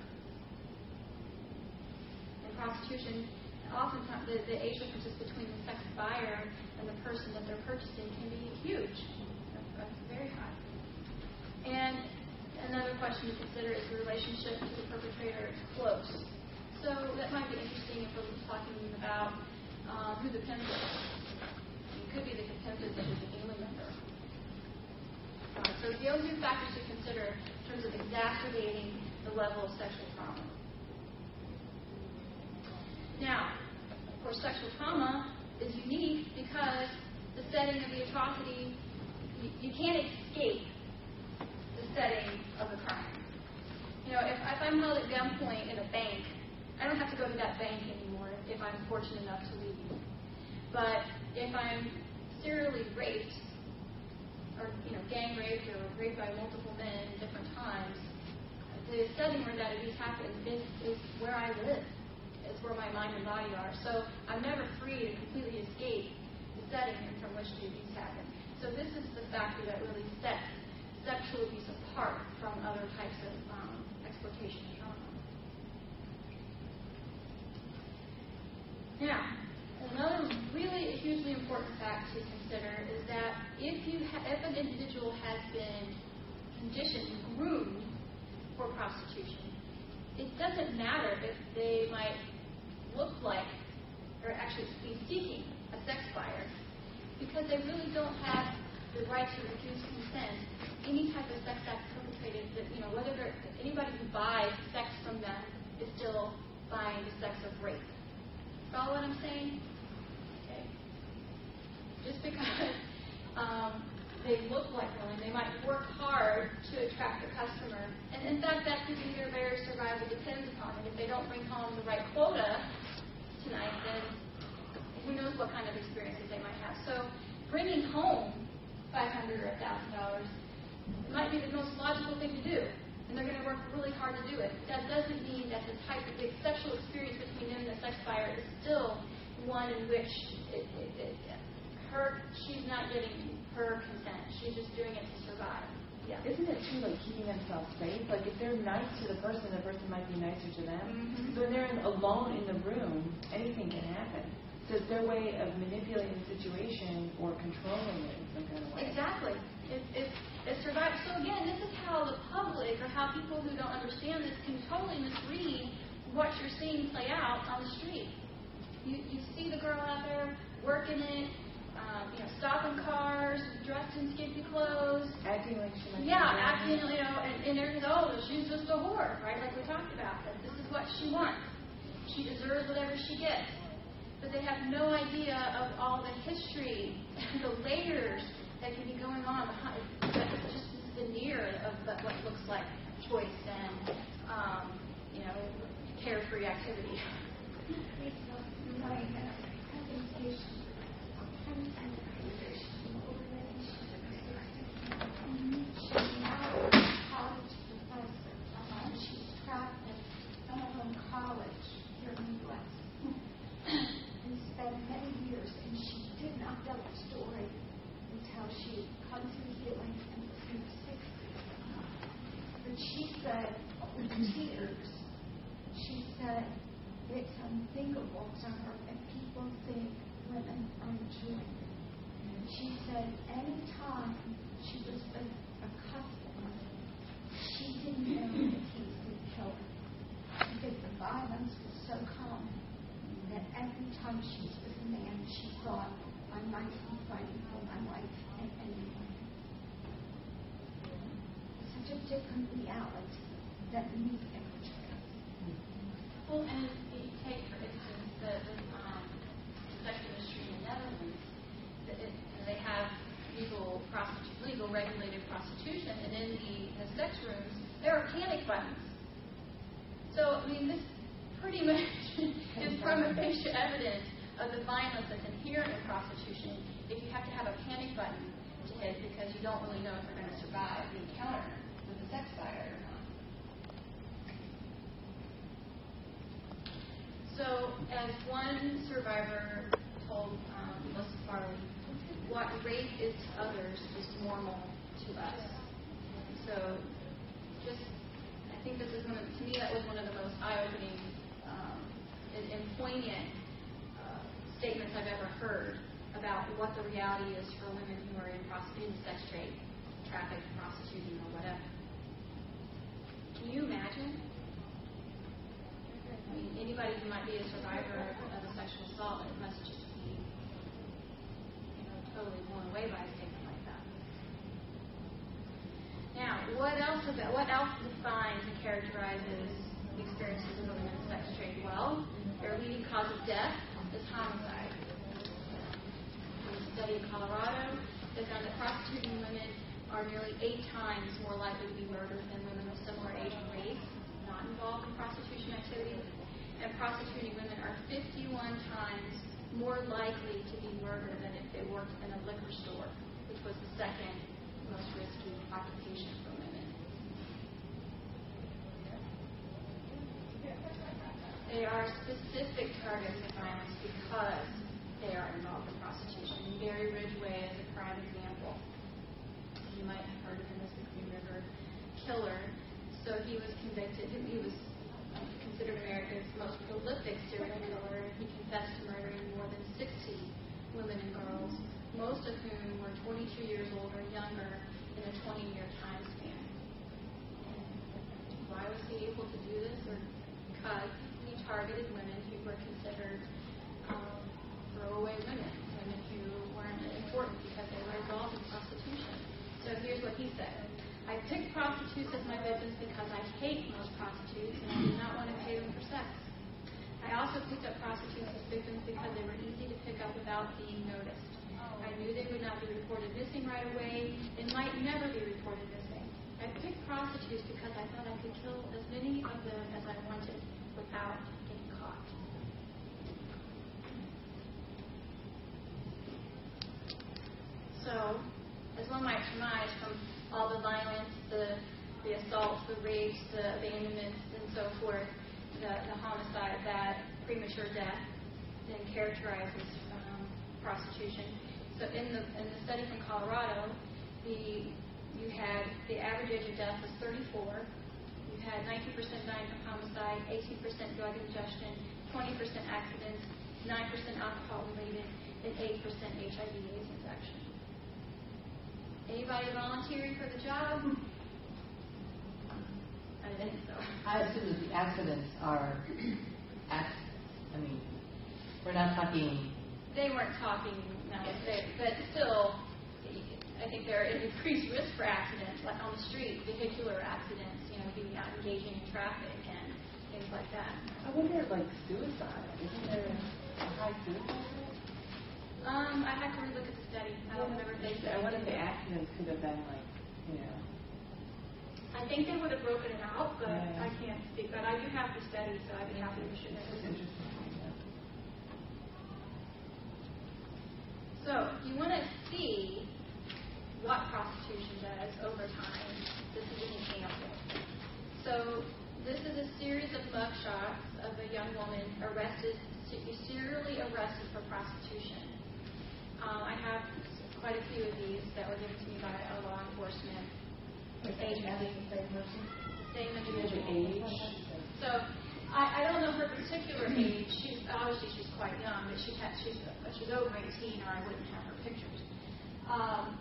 In prostitution, oftentimes the, the age differences between the sex buyer and the person that they're purchasing can be huge, that's very high. And another question to consider is the relationship to the perpetrator close. So that might be interesting if we're talking about um, who the pimp is. It could be the pimp is a family member. Uh, so those are factors to consider in terms of exacerbating the level of sexual trauma. Now, of course, sexual trauma is unique because the setting of the atrocity, you, you can't escape the setting of the crime. You know, if, if I'm held at gunpoint in a bank, I don't have to go to that bank anymore if I'm fortunate enough to leave. But if I'm serially raped, or you know, gang raped or raped by multiple men at different times, the setting where that abuse happens is, is where I live is where my mind and body are. So I'm never free to completely escape the setting from which the abuse happened. So this is the factor that really sets sexual abuse apart from other types of um, exploitation trauma. Now, another really hugely important fact to consider is that if you ha- if an individual has been conditioned, groomed for prostitution, it doesn't matter if they might look like or actually be seeking a sex buyer because they really don't have the right to refuse consent. Any type of sex act perpetrated, that, you know, whether anybody who buys sex from them is still buying the sex of rape. Follow what I'm saying? Okay. Just because um, they look like women, they might work hard to attract a customer. And in fact, that could be their very survival depends upon it. If they don't bring home the right quota, tonight, then who knows what kind of experiences they might have. So bringing home 500 or $1,000 might be the most logical thing to do, and they're going to work really hard to do it. That doesn't mean that the type of the sexual experience between them and the sex buyer is still one in which it, it, it, her she's not getting her consent. She's just doing it to survive. Yeah. Isn't it true, like keeping themselves safe? Like if they're nice to the person, the person might be nicer to them. Mm-hmm. So when they're in, alone in the room, anything can happen. So it's their way of manipulating the situation or controlling it in some kind of way. Exactly. It, it, it survives. So again, this is how the public or how people who don't understand this can totally misread what you're seeing play out on the street. You, you see the girl out there working it, um, you know, stopping cars, dressed in skimpy clothes. Acting like she might Yeah, acting, you know, and, and everything, oh, she's just a whore, right? Like we talked about. That this is what she wants. She deserves whatever she gets. But they have no idea of all the history, and the layers that can be going on behind it's just this veneer of what looks like choice and, um, you know, carefree activity. My presentation She's now a college professor. Uh, she's trapped at Benham College here in the U.S. and spent many years, and she did not tell the story until she come to healing and was in her 60s. But she said, with tears, she said, it's unthinkable to her that people think women are it. She said any time she was a, a customer, she didn't know that he would kill her. Because the violence was so common that every time she was with a man, she thought, I might be fighting for my life at any moment. Such a different reality that we portray. Well, and you take, for instance, the, the um, sex industry in the Netherlands. That it, they have legal prostitu- legal regulated prostitution, and in the, in the sex rooms, there are panic buttons. So, I mean, this pretty much is prima facie evidence of the violence that's inherent in prostitution if you have to have a panic button to hit because you don't really know if they're going to survive the encounter with a sex buyer or not. So, as one survivor told um, Melissa Farley, what rape is to others is normal to us. So, think this is one of, to me, that was one of the most eye-opening um, and, and poignant uh, statements I've ever heard about what the reality is for women who are in, in sex trade, traffic, prostituting, or whatever. Can you imagine? I mean, anybody who might be a survivor of a sexual assault, must just be, you know, totally blown away by a statement like that. Now, what else about what else defines and characterizes the experiences of women in sex trade? Well, their leading cause of death is homicide. In a study in Colorado, they found that prostituting women are nearly eight times more likely to be murdered than women of similar age and race not involved in prostitution activities and prostituting women are 51 times more likely to be murdered than if they worked in a liquor store, which was the second most risky occupation for women. They are specific targets of violence because they are involved in prostitution. Gary Ridgway is a prime example. You might have heard of him as the Green River Killer. So he was convicted. He was considered America's most prolific serial killer. He confessed to murdering more than 60 women and girls, most of whom were 22 years old or younger in a 20-year time span. And why was he able to do this? Or because he targeted women who were considered um, throwaway women, women who weren't important because they were involved in prostitution. So here's what he said. I picked prostitutes as my victims because I hate most prostitutes and I did not want to pay them for sex. I also picked up prostitutes as victims because they were easy to pick up without being noticed. I knew they would not be reported missing right away and might never be reported missing. I picked prostitutes because I thought I could kill as many of them as I wanted without getting caught. So, as one might surmise from all the violence, the, the assaults, the rapes, the abandonments, and so forth, the, the homicide, that premature death then characterizes um, prostitution. So in the in the study from Colorado, the you had the average age of death was 34. You had 19% dying from homicide, 18% drug ingestion, 20% accidents, 9% alcohol related, and 8% HIV/AIDS infection. Anybody volunteering for the job? I think so. I assume that the accidents are, I mean, we're not talking, They weren't talking, no, they, but still, I think there are increased risk for accidents, like on the street, vehicular accidents, you know, being out engaging in traffic and things like that. I wonder, like suicide. Isn't there a high suicide rate? Um, I have to relook at the study. I don't remember if they I wonder if the accidents could have been like, you know. I think they would have broken it out, but Yeah. I can't speak. But I do have the study, so I'd be happy to share It's it. interesting. yeah. So, you want to see what prostitution does over time, this is an example. So, this is a series of mugshots of a young woman arrested, serially arrested for prostitution. Um, I have quite a few of these that were given to me by a law enforcement agency. Same individual. Age. So I, I don't know her particular age. She's obviously she's quite young, but she has she's she's over 18, or I wouldn't have her pictures. Um,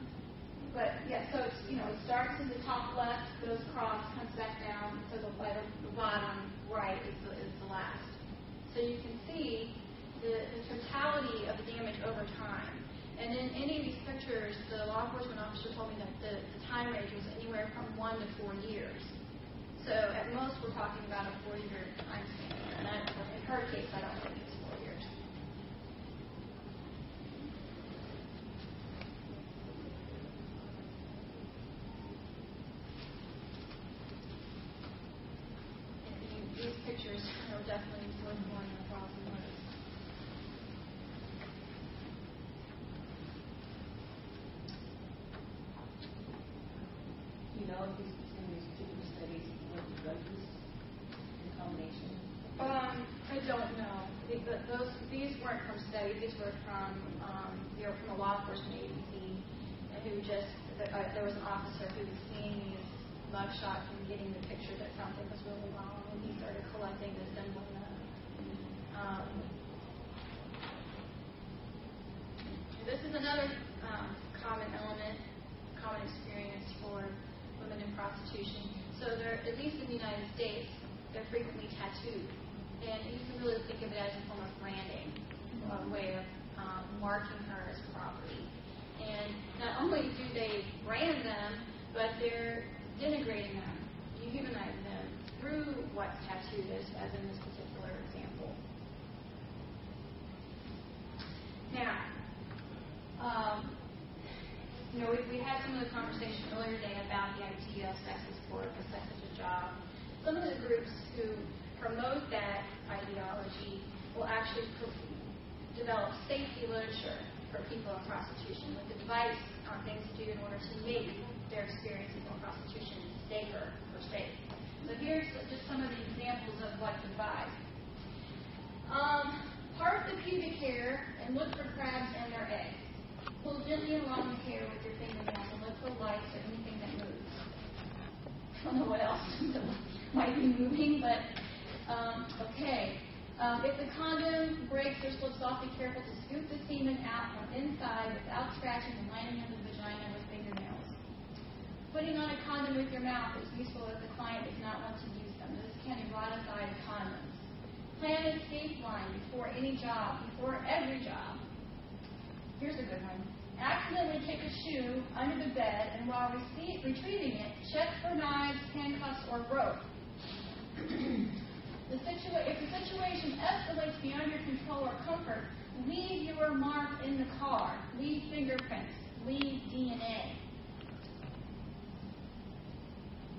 but yeah, so it's you know it starts in the top left, goes across, comes back down, so the, the, the bottom right is the, is the last. So you can see the, the totality of the damage over time. And in any of these pictures, the law enforcement officer told me that the, the time range was anywhere from one to four years. So at most, we're talking about a four-year time span. And I, in her case, I don't think it's four years. And These pictures are definitely worth more than a thousand words. know if these between these two studies with the drug use in combination? Um, I don't know. The- the- Those, these weren't from studies, these were from, um, they were from a law enforcement agency uh, who just, the- uh, there was an officer who was seeing these mug shots and getting the picture that something was really wrong, and he started collecting this and. Um, This is another um, common element, common experience for women in prostitution. So they're, at least in the United States, they're frequently tattooed. And you can really think of it as a form of branding, a way of um, marking her as property. And not only do they brand them, but they're denigrating them, dehumanizing them through what's tattooed, as, as in this particular example. Now, um, you know, we, we had some of the conversation earlier today about the idea of sex as sport, or sex as a job. Some of the groups who promote that ideology will actually develop safety literature for people in prostitution with advice on things to do in order to make their experiences in prostitution safer or safe. So here's just some of the examples of what's advised. Um, part the pubic hair and look for crabs and their eggs. Pull gently along the hair with your fingernails and look for lights or anything that moves. I don't know what else might be moving, but um, okay. Um, if the condom breaks or slips off, be careful to scoop the semen out from inside without scratching the lining of the vagina with fingernails. Putting on a condom with your mouth is useful if the client does not want to use them. This can erotify the condoms. Plan an escape line before any job, before every job. Here's a good one. Accidentally take a shoe under the bed, and while rece- retrieving it, check for knives, handcuffs, or rope. the situa- if the situation escalates beyond your control or comfort, leave your mark in the car. Leave fingerprints. Leave DNA.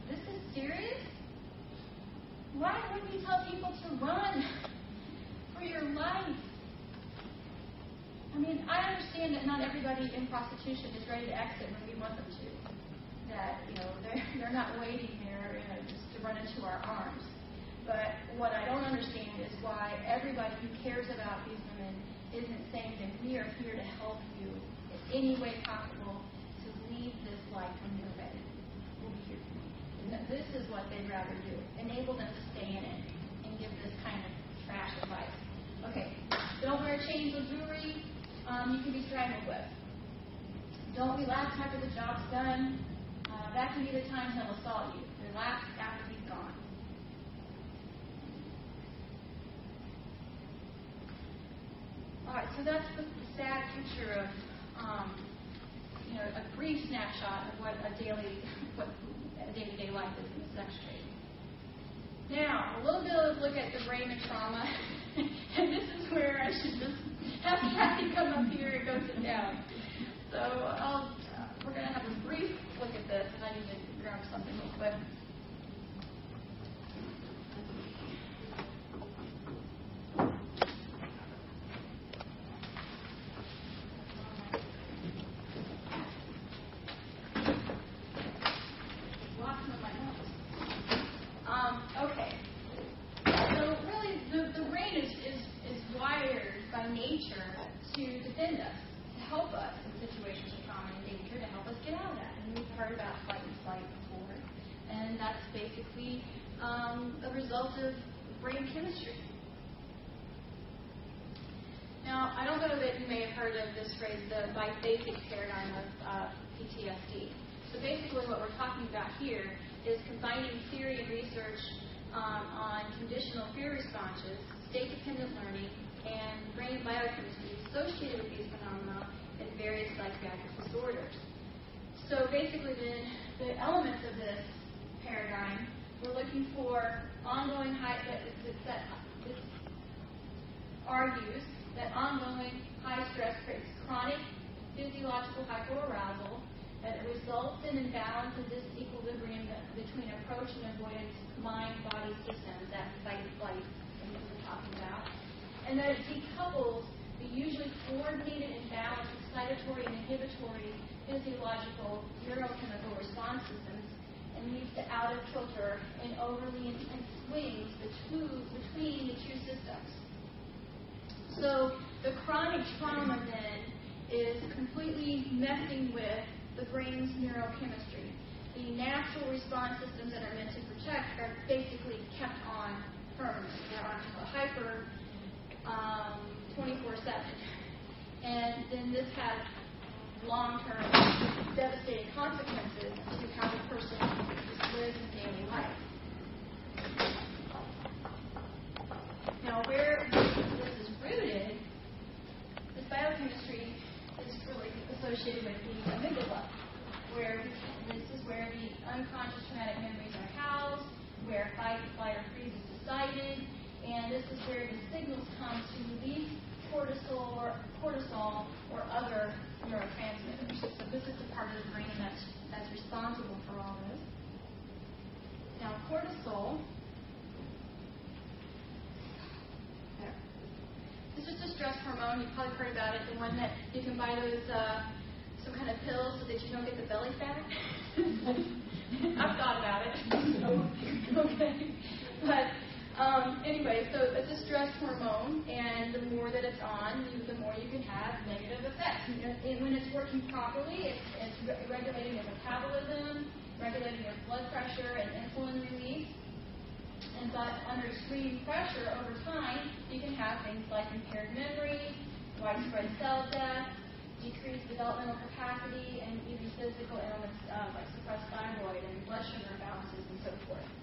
This is serious? Why would we tell people to run for your life? I mean, I understand that not everybody in prostitution is ready to exit when we want them to. That, you know, they're, they're not waiting there you know, just to run into our arms. But what I don't understand is why everybody who cares about these women isn't saying that we are here to help you in any way possible to leave this life when you're ready. We'll be here for you. And This is what they'd rather do. Enable them to stay in it and give this kind of trash advice. Okay, don't wear chains or jewelry um, you can be strangled with. Don't relax after the job's done. Uh, that can be the time he'll assault you. Relax after he's gone. All right, so that's the sad picture of, um, you know, a brief snapshot of what a daily, what a day-to-day life is in the sex trade. Now, a little bit of look at the brain and trauma, and this is where I should just have Kathy come up here and go sit down. So I'll, uh, we're going to have a brief look at this, and I need to grab something real quick. Lost some of my notes. Um, okay. So really, the, the brain is, is, is wired by nature to defend us, to help us in situations of trauma and danger, to help us get out of that. And we've heard about fight and flight before, and that's basically um, a result of brain chemistry. Now, I don't know that you may have heard of this phrase, the biphasic paradigm of uh, PTSD. So basically, what we're talking about here is combining theory and research um, on conditional fear responses, learning, and brain biochemistry associated with these phenomena in various psychiatric disorders. So basically, the, the elements of this paradigm, we're looking for ongoing high, that, that, that argues that ongoing high stress creates chronic physiological hypoarousal that results in imbalance and disequilibrium between approach and avoidance mind-body systems, that fight and flight thing that we're talking about, and that it decouples the usually coordinated and balanced excitatory and inhibitory physiological neurochemical response systems and leads to out of kilter and overly intense swings between, between the two systems. So the chronic trauma then is completely messing with the brain's neurochemistry. The natural response systems that are meant to protect are basically kept on permanently. They're on hyper um, 24 7. And then this has long term devastating consequences to how the person lives in daily life. Now, where this is rooted, this biochemistry is really associated with the amygdala, where this is where the unconscious traumatic memories are housed, where fight, flight, or freeze is decided, and this is where the signals come to release cortisol or cortisol or other neurotransmitters. So this is the part of the brain that's that's responsible for all this. Now cortisol. This is a stress hormone. You've probably heard about it. The one that you can buy those uh, some kind of pills so that you don't get the belly fat. I've thought about it. okay, but um, anyway, so it's a stress hormone, and the more that it's on, the more you can have negative effects. And when it's working properly, it's, it's regulating your metabolism, regulating your blood pressure and insulin release. And but under extreme pressure over time, you can have things like impaired memory, widespread cell death, decreased developmental capacity, and even physical ailments uh, like suppressed thyroid and blood sugar imbalances and so forth.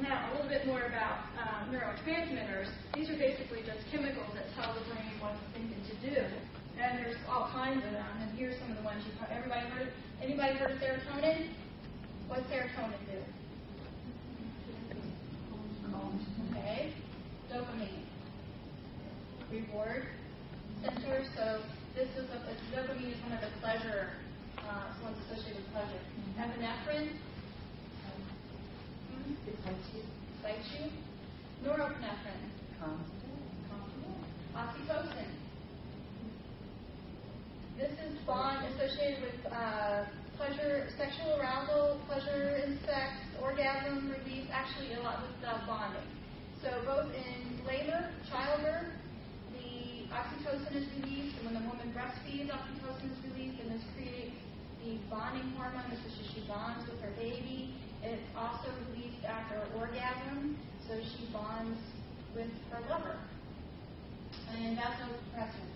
Now, a little bit more about um, neurotransmitters. These are basically just chemicals that tell the brain what it's thinking to do. And there's all kinds of them. And here's some of the ones you've heard. Everybody heard? Anybody heard of serotonin? What serotonin do? Okay. Dopamine. Reward center. So this is a, dopamine is one of the pleasure, uh, one's associated with pleasure. Epinephrine You. Norepinephrine. Oxytocin. This is bond associated with uh, pleasure, sexual arousal, pleasure in sex, orgasm release, actually a lot with uh, bonding. So both in labor, childbirth, the oxytocin is released, and when the woman breastfeeds, oxytocin is released, and this creates the bonding hormone. This is she bonds with her baby. It's also released after orgasm, so she bonds with her lover. And vasopressin.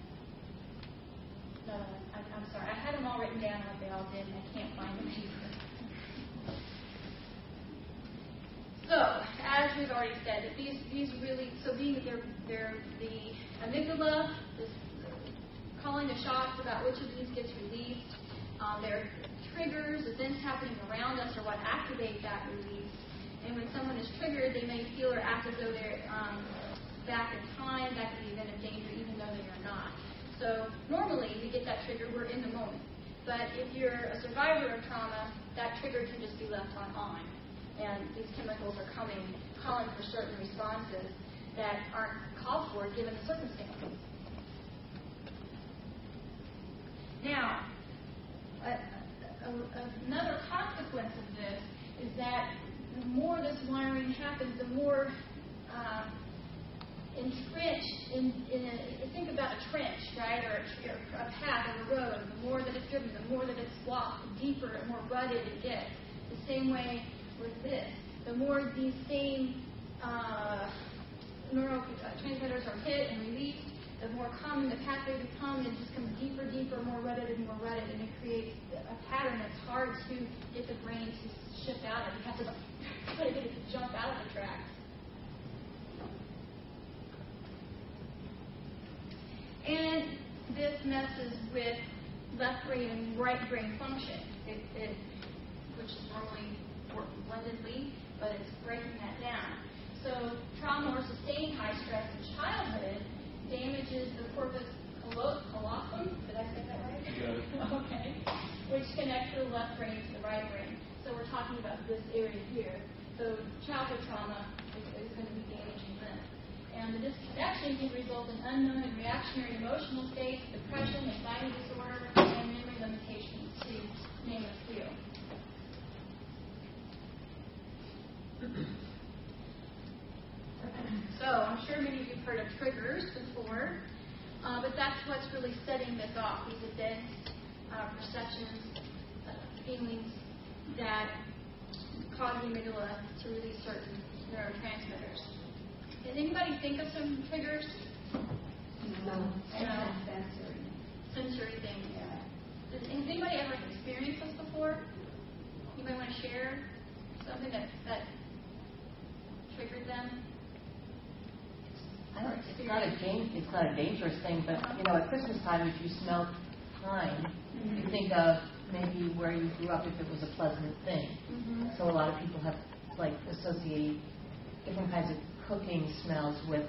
No, I, I'm sorry. I had them all written down what they all did, and I can't find them here. So, as we've already said, these these really so being they're they're the amygdala, this calling the shots about which of these gets released. Um, they're triggers, events happening around us are what activate that release. And when someone is triggered, they may feel or act as though they're um, back in time, back in the event of danger, even though they are not. So normally, we get that trigger, we're in the moment. But if you're a survivor of trauma, that trigger can just be left on on. And these chemicals are coming, calling for certain responses that aren't called for given the circumstances. Now, another consequence of this is that the more this wiring happens, the more uh, entrenched in, in a, think about a trench, right, or a, a path or a road. The more that it's driven, the more that it's walked, the deeper and more rutted it gets. The same way with this. The more these same uh, neurotransmitters are hit and released, the more common the pathway becomes, it just becomes deeper, deeper, more rutted and more rutted, and it creates a pattern that's hard to get the brain to shift out of. You have to get it to jump out of the tracks. And this messes with left brain and right brain function, it, it, which is normally blendedly, but it's breaking that down. So trauma or sustained high stress in childhood damages the corpus callosum. Did I say that right? Okay. Which connects the left brain to the right brain. So we're talking about this area here. So childhood trauma is, is going to be damaging this. And the disconnection can result in unknown and reactionary emotional states, depression, anxiety disorder, and memory limitations, to name a few. So I'm sure many of you have heard of triggers before, uh, but that's what's really setting this off, these events, uh, perceptions, uh, feelings that cause the amygdala to release certain neurotransmitters. Does anybody think of some triggers? No. No. Sensory. Sensory things. Yeah. Does, has anybody ever experienced this before? You might want to share something that, that triggered them? I don't, it's not a dan- it's not a dangerous thing, but you know, at Christmas time, if you smell pine, you think of maybe where you grew up if it was a pleasant thing. Mhm. So a lot of people have like associate different kinds of cooking smells with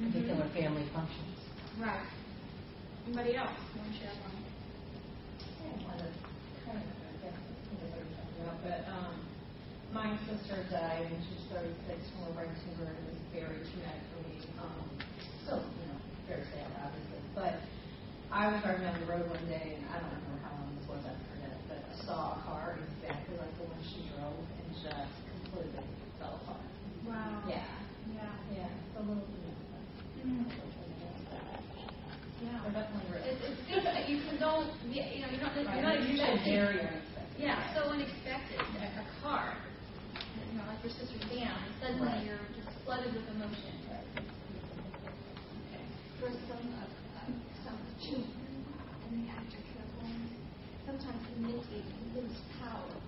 particular family functions. Right. Anybody else want to share one? one of kind of, I guess, I think I know what you're talking about, but, um, my sister died when she was thirty-six from a brain tumor, and it was very traumatic for me. Um, still, you know, very sad, obviously, but I was driving down the road one day, and I don't remember how long this was, I forget, but I saw a car exactly like the one she drove, and just completely fell apart. Wow. Yeah, Yeah. yeah, it's a little, bit. Yeah. They're definitely real. It's, it's good that you can don't, you know, you're not, you're not expecting. very unexpected. Yeah, so unexpected. A, a car, you know, like your sister's down, and suddenly Right. you're just flooded with emotion. Some of, uh, some children in the homes, sometimes midwife lose power.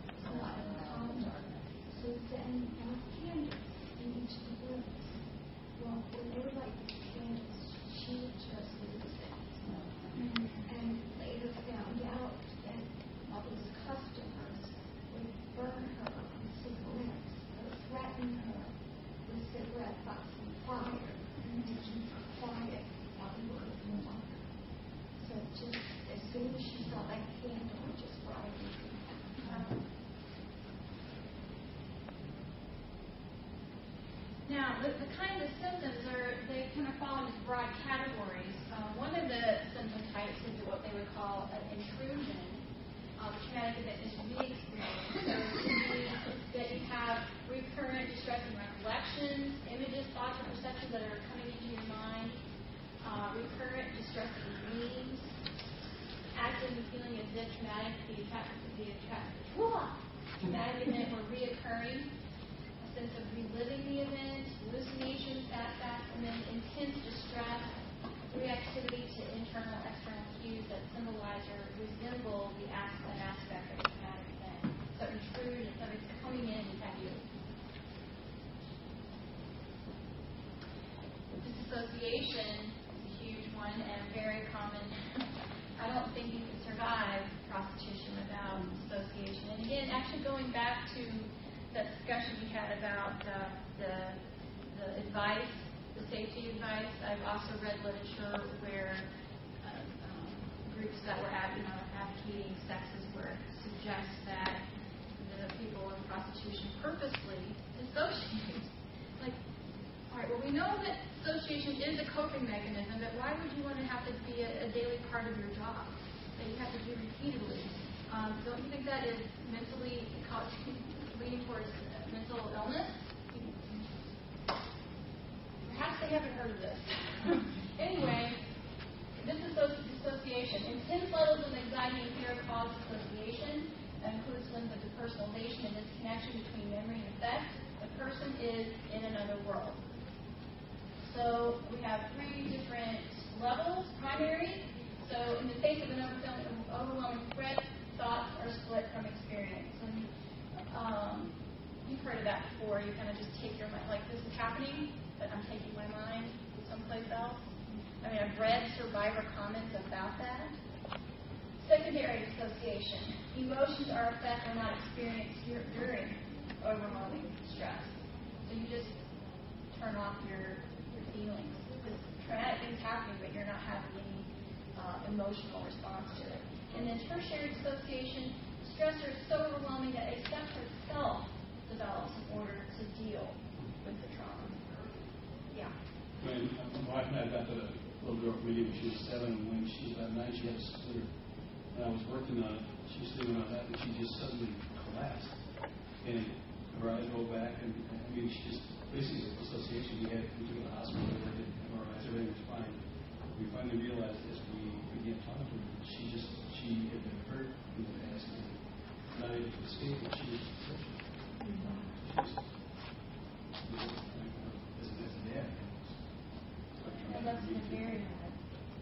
When she had a splinter. When I was working on it, she was sleeping on that, and she just suddenly collapsed. And her eyes rolled back, and I mean, she just basically with association. We had we took her to the hospital, they did MRIs, everything was fine. we finally realized as we began talking to her, she just, she had been hurt in the past and not able to escape it. She was depression. She was, you know, like, uh, as, as a dad, it was like trying And to that's read been to- very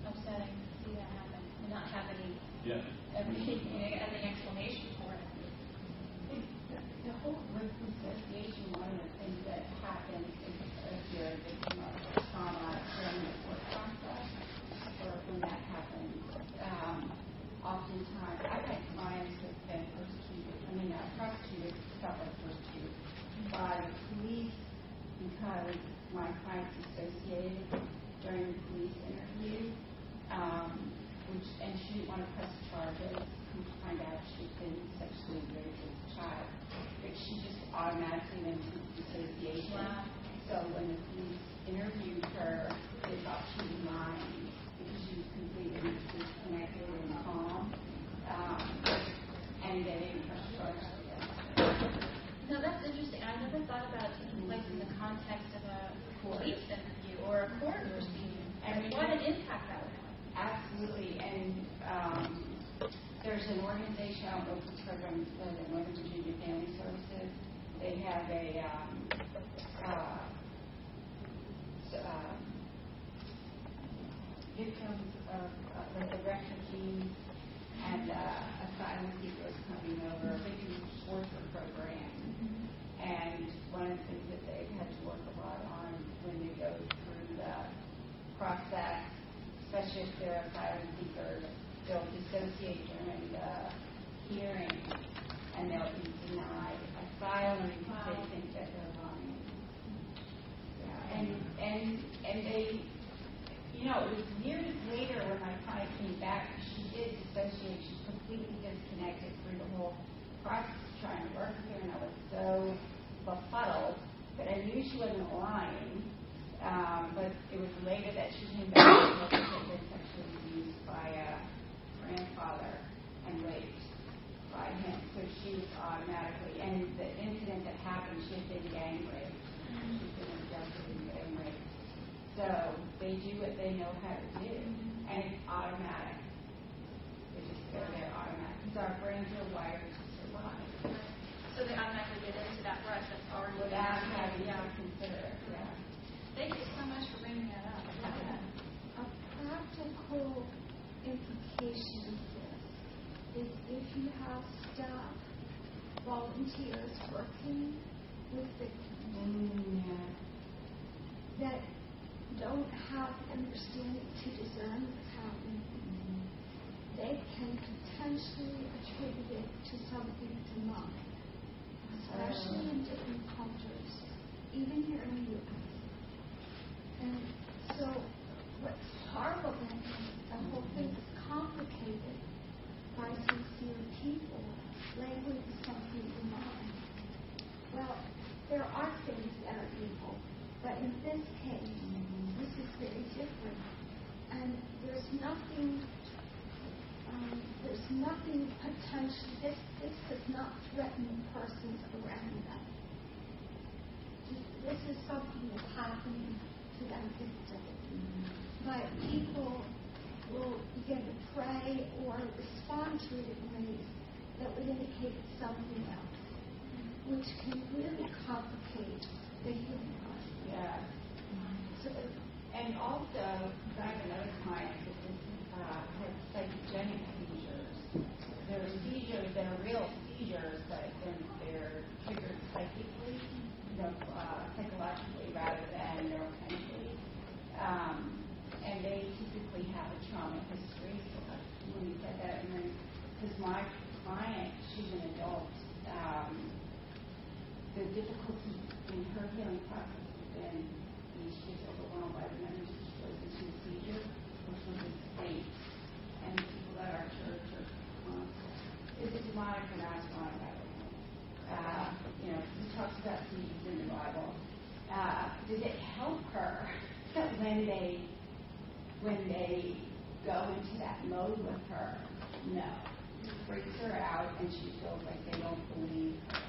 upsetting to see that happen, and not have any, Yeah. any, any explanation for it. The the whole group association, one of the things that happens is if you're a victim of trauma during the court process, or when that happens, um, oftentimes, I've had clients who've been persecuted, I mean, uh, prosecuted, felt like persecuted by the police because my client's associated during the police interview, um, which, and she didn't want to press charges, come to find out she'd been sexually abused as a child. But she just automatically went to association. Wow. So when the police interviewed her, they thought she was lying because she was completely disconnected and calm. Um, and they didn't press charges against her. No, that's interesting. I never thought about it taking place in the context of a police interview or a court proceeding. And what an impact that would have. Absolutely, and um, there's an organization, I don't know if it's heard of, uh, the Northern Virginia Family Services. They have a, um, uh, victims of, of like the refugees and uh, asylum seekers coming over, victim worker program. And one of the things that they've had to work a lot on when they go through the process, if they're asylum seekers, they'll dissociate during the hearing and they'll be denied asylum because they think that they're lying. Yeah, and, and, and they, you know, it was years later when my client came back, she did dissociate, she completely disconnected through the whole process of trying to work with her, and I was so befuddled, but I knew she wasn't lying. Um, but it was later that she came back and looked had been sexually abused by a grandfather and raped by him. So she was automatically, and the incident that happened, she had been gang raped. She'd been abducted and gang raped. So they do what they know how to do, and it's automatic. They just go there automatic, because our brains are wired to survive So they automatically get into that rut that's already without having yeah. to consider it. Thank you so much for bringing that up. A practical implication of this is if you have staff, volunteers working with the victims that don't have understanding to discern what's happening, they can potentially attribute it to something demonic, especially in different cultures, even here in the U.S. And so what's horrible then is the whole thing is complicated by sincere people labeling something demonic. Well, there are things that are evil, but in this case, this is very different. And there's nothing, um, there's nothing potential, this, this does not threaten persons around them. This is something that's happening that victim. But people will begin to pray or respond to it in ways that would indicate something else, which can really complicate the human life. Yeah. So And also, I have another client that is, uh, has psychogenic seizures. There are seizures that are real seizures, but then they're triggered psychically, you know, uh, psychologically rather than neurochemically. Um, and they typically have a trauma history. So when you said that, because my client, she's an adult, um, the difficulty in her healing process has been she gets overwhelmed by the memories she into a seizure, which was a state. And the people at our church are constant. Is it demonic or not demonic? I don't know. Uh, you know, he talks about seizures in the Bible. Uh, does it when they when they go into that mode with her? No. It freaks her out and she feels like they don't believe her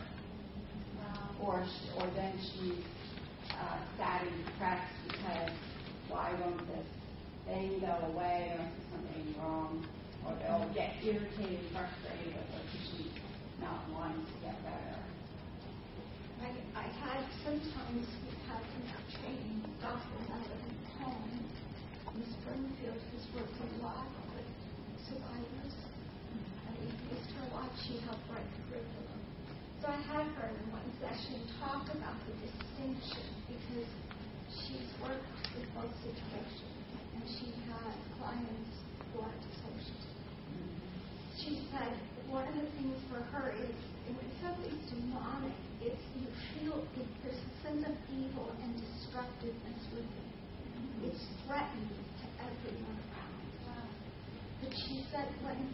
or sh- or then she's uh, sad and depressed because why won't this they go away, must be something wrong, or they'll get irritated, frustrated with their teaching, not wanting to get better. I, I had, sometimes we've had in our training, Dr. Melody Home in Springfield, who's worked a lot with survivors. And we used her lot, she helped write the curriculum. So I had her in one session talk about the distinction because she's worked with both situations and she had clients who are dissociative. She said one of the things for her is when something's demonic, it's you feel it, there's a sense of evil and destructiveness with it. It's threatening to everyone around. But she said when,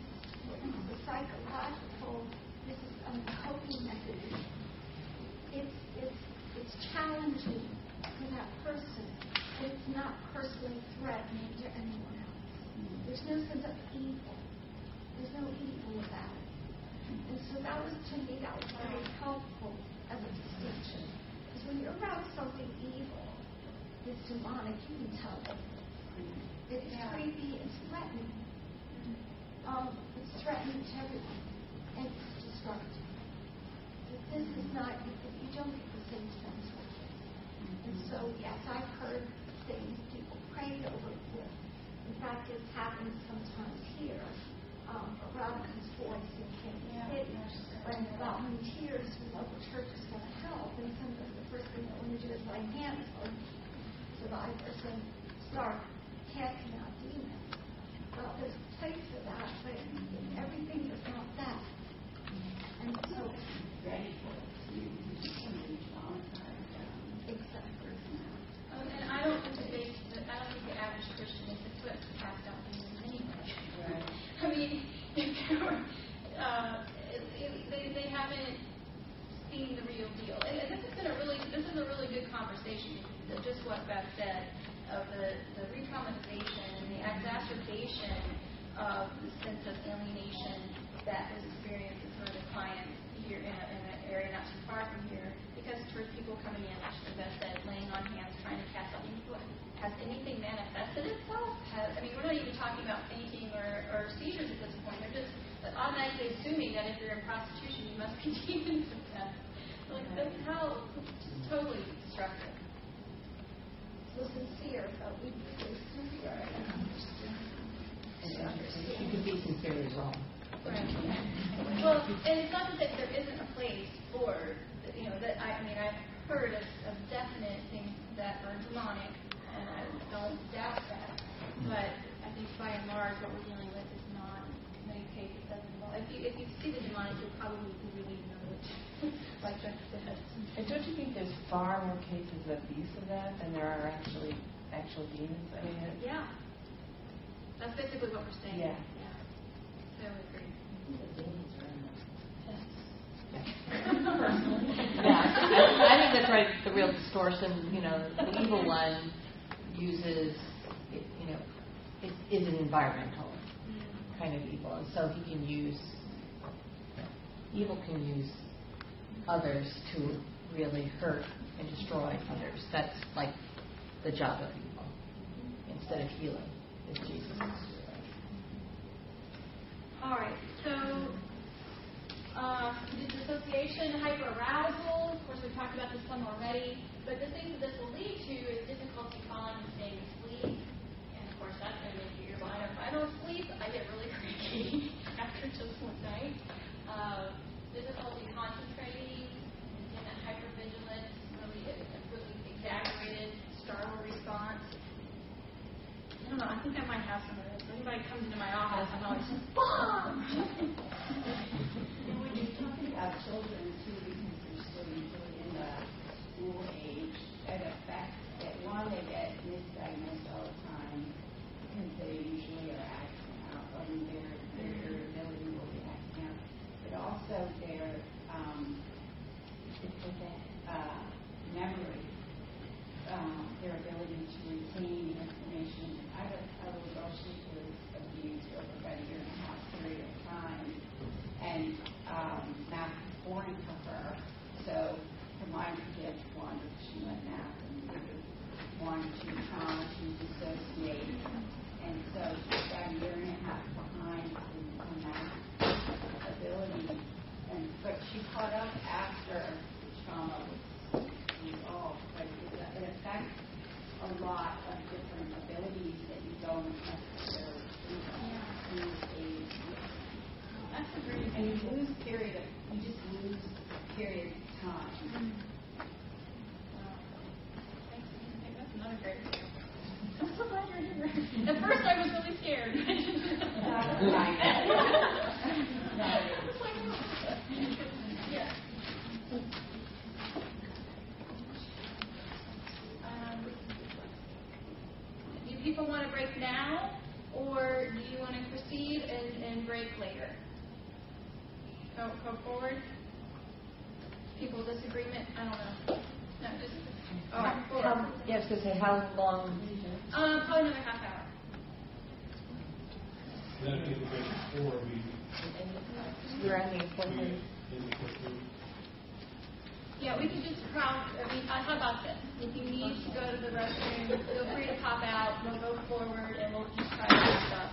the psychological, this is a coping mechanism. It's it's it's challenging for that person, but it's not personally threatening to anyone else. There's no sense of evil. There's no evil about it. And so that was to me that was very helpful as a distinction. Because when you're around something evil, it's demonic, you can tell it. It's creepy, it's threatening. Um, it's threatening to everyone. And it's destructive. But this is not, you don't get the same sense with it. And so, yes, I've heard things people prayed over with. In fact, it's happens sometimes here. Um, Veronica's Voice in Kansas City, when volunteers from local churches want to help, and sometimes the first thing they want to do is lay hands on survivors and start casting out demons. Well, there's a place for that, but everything is not that. And so, Ready for it. You you can reach traumatized. exactly. Um, and I don't think the base, I don't think the average Christian is equipped to cast out demons anyway. I mean, if they were, uh, it, it, they, they haven't seen the real deal. And, and this has been a really, this is a really good conversation just what Beth said of the, the re-traumatization and the exacerbation of the sense of alienation that was experienced with the clients here in, in an area not too far from here because towards people coming in, as Beth said, laying on hands, trying to cast out demons. Has anything manifested itself? Has, I mean, we're not even talking about fainting or, or seizures at this point. They're just automatically assuming that if you're in prostitution, you must be demon possessed. Like, that's how it's totally destructive. So sincere, but we need to be sincere and understand. You can be sincerely wrong. Right. Well, and it's not that there isn't a place for, you know, that I, I mean, I've heard of, of definite things that are demonic, and I don't doubt that. But I think by and large, what we're dealing with is not in many cases doesn't involve. If you if you see the demonic, you'll probably really know it, like Jeff. And don't you think there's far more cases of abuse of that than there are actually actual demons? I mean, it, Yeah. That's basically what we're saying. Yeah. Yeah. So I agree. Yeah, I, I think that's right. The real distortion, you know, the evil one uses, you know, is, is an environmental mm. kind of evil, and so he can use evil can use others to really hurt and destroy others. That's like the job of evil instead of healing, is Jesus. All right. So, uh, dissociation, hyperarousal. Of course, we've talked about this some already. But the thing that this will lead to is difficulty falling and staying asleep. And of course, that's going to make you your line. If I don't sleep, I get really cranky after just one night. Uh, difficulty concentrating, and that hypervigilance, really, really exaggerated startle response. I don't know. I think I might have some of this. Anybody comes into my office, I'm always! And when you're talking about children too, because they're still in the school age, it affects that one, they get misdiagnosed all the time because they usually are acting out. I mean, they're they're caught up after trauma was resolved, but it affects a lot of different abilities that you don't necessarily think age. That's a great. And you lose period of, you just lose period of time. That's another great. I'm so glad you're here. At first, I was really scared. Yeah. Um, Do people want to break now, or do you want to proceed and, and break later? Go, go forward? People disagreement? I don't know. No, just, all right, forward. How, yeah, I was going to say, how long? Um, probably another half hour. Then if people we, We're ending at four we, thirty. in the court. Yeah, we could just crowd, I mean, uh, how about this? If you need to go to the restroom, feel free to pop out, we'll go forward, and we'll just try to do stuff,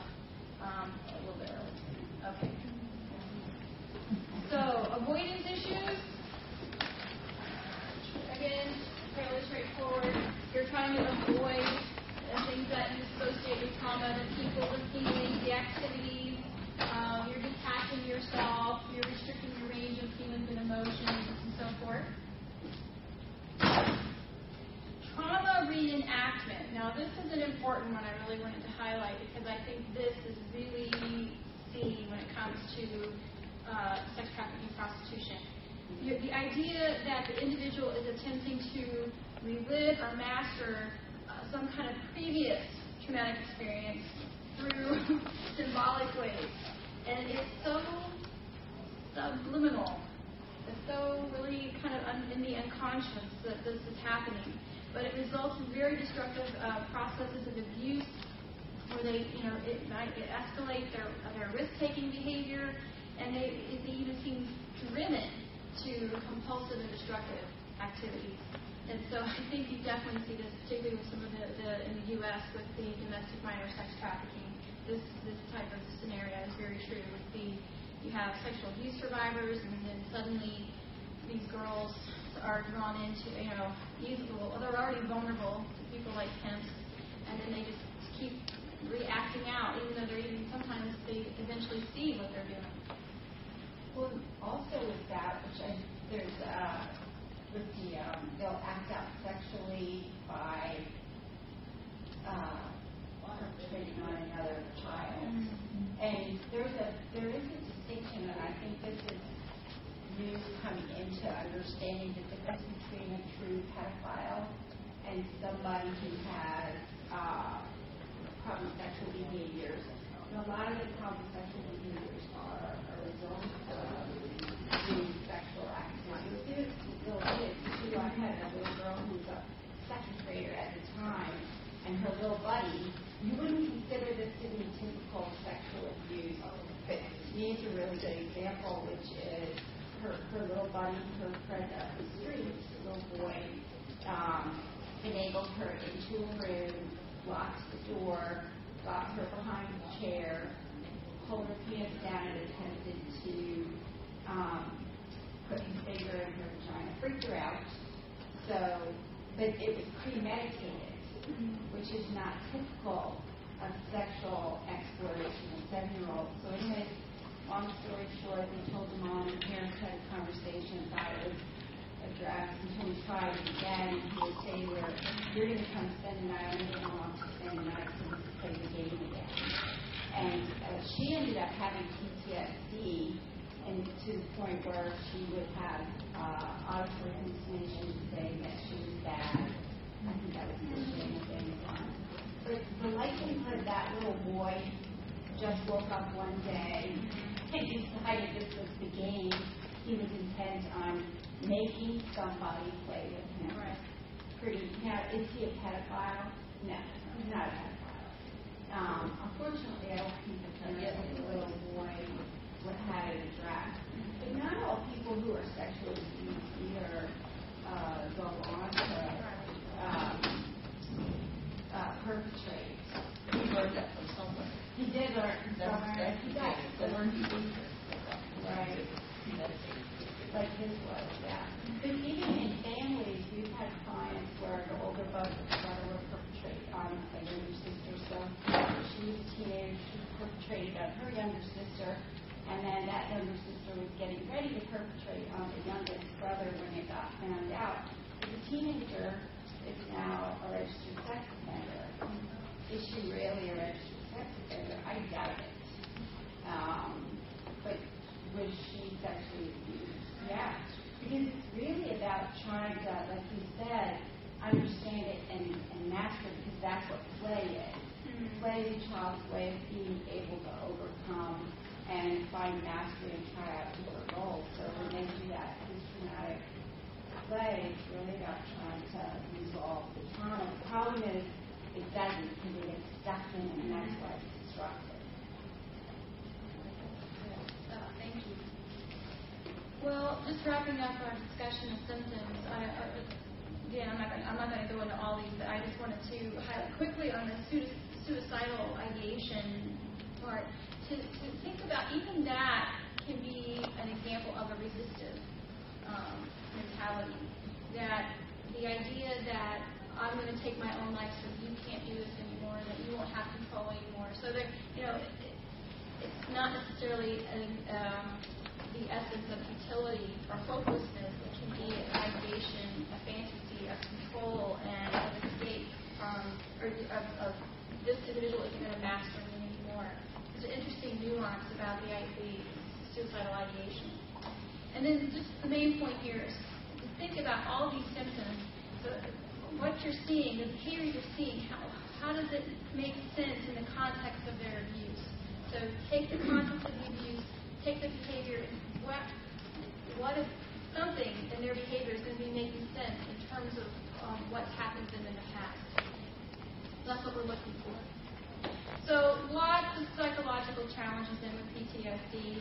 um, a little bit early. So, avoidance issues. Again, fairly straightforward. You're trying to avoid the things that you associate with trauma, the people, the feelings, the activities. Um, you're detaching yourself. You're restricting your range of feelings and emotions and so forth. Trauma reenactment. Now, this is an important one I really wanted to highlight because I think this is really seen when it comes to uh, sex trafficking prostitution. The, the idea that the individual is attempting to relive or master uh, some kind of previous traumatic experience through symbolic ways. And it's so subliminal. It's so really kind of un- in the unconscious that this is happening. But it results in very destructive uh, processes of abuse where they, you know, it might escalate their, their risk-taking behavior and they, they even seem driven to compulsive and destructive activities. And so I think you definitely see this, particularly with some of the, the in the U.S. with the domestic minor sex trafficking. This this type of scenario is very true. With the you have sexual abuse survivors, and then suddenly these girls are drawn into you know usable. They're already vulnerable to people like pimps, and then they just keep reacting out, even though they're even sometimes they eventually see what they're doing. Well, also with that, which I, there's, uh, with the, um, they'll act out sexually by, uh, on another child. And there's a, there is a distinction, and I think this is new coming into understanding the difference between a true pedophile and somebody who has, uh, problem sexual behaviors. And a lot of the problem sexual behaviors are a result of doing sexual acts. Now, you'll see little kids too. I had a little girl who was a second grader at the time, and her little buddy, you wouldn't consider this to be typical sexual abuse, but to me it's a really good example, which is her, her little buddy, her friend up the street, little boy, um, enabled her into a room, locked the door, got her behind the chair, pulled her pants down and attempted to um, put his finger in her vagina, freaked her out. So, but it was premeditated, which is not typical of sexual exploration of seven-year-olds. So anyway, long story short, we told the mom and parents had a conversation about it was addressed until we tried again. He would say her, you're going to come spend the night. I'm going to want to spend the night we can play the game again. And uh, she ended up having PTSD and to the point where she would have uh, auditory hallucinations saying that she was bad. I think that was the thing thing on. But the likelihood that little boy just woke up one day and decided this was the game he was intent on making somebody play with him. Right. Pretty. Now, is he a pedophile? No, he's not a pedophile. Um, unfortunately, I don't think that there is a little boy would have it addressed. But not all people who are sexually abused either uh, go on to um, uh, perpetrate. He learned that from somewhere. He did learn from somewhere. He got to learn. Right. Like his was, yeah. But even in families, we've had clients where the older brother would perpetrate violence against younger sister, and then that younger sister was getting ready to perpetrate on the youngest brother when it got found out. The teenager is now a registered sex offender. Is she really a registered sex offender? I doubt it. Um, but was she sexually abused? Yeah. Because it's really about trying to, like you said, understand it and, and master it because that's what play is. Play a child's way of being able to overcome and find mastery and try out different goals. So when they do that systematic play, it's really about trying to resolve the trauma. The problem is it doesn't because they get stuck in it and that's why it's destructive. Oh, thank you. Well, just wrapping up our discussion of symptoms, I, I, again, I'm not, going to go into all these, but I just wanted to highlight quickly on the suicidal ideation part to, to think about even that can be an example of a resistive um, mentality. That the idea that I'm going to take my own life so you can't do this anymore, that you won't have control anymore. So that, you know, it, it's not necessarily an, um, the essence of futility or hopelessness. It can be an ideation, a fantasy of control and of escape from, or of, of this individual isn't going to master me anymore. There's an interesting nuance about the, the suicidal ideation. And then just the main point here is to think about all these symptoms. So what you're seeing, the behavior you're seeing, how, how does it make sense in the context of their abuse? So take the context of the abuse, take the behavior, what, what if something in their behavior is going to be making sense in terms of um, what's happened to them in the past. That's what we're looking for. So lots of psychological challenges in with PTSD.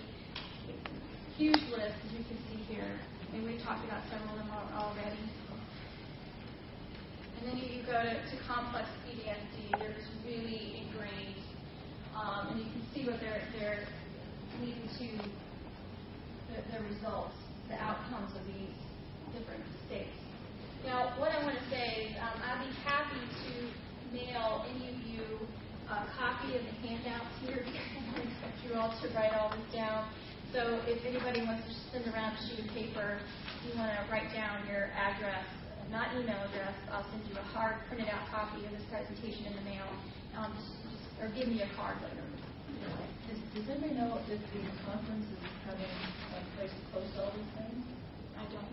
Huge list, as you can see here. And we've talked about several of them already. And then you go to, to complex PTSD. There's really ingrained um, and you can see what they're, they're leading to the, the results, the outcomes of these different states. Now, what I want to say is um, I'd be happy to mail any of you a copy of the handouts here because I expect you all to write all this down. So if anybody wants to send around a sheet of paper, you want to write down your address, not email address, I'll send you a hard printed out copy of this presentation in the mail. Um, or give me a card later. Does, does anybody know if the conference is having a place to post all these things? I don't.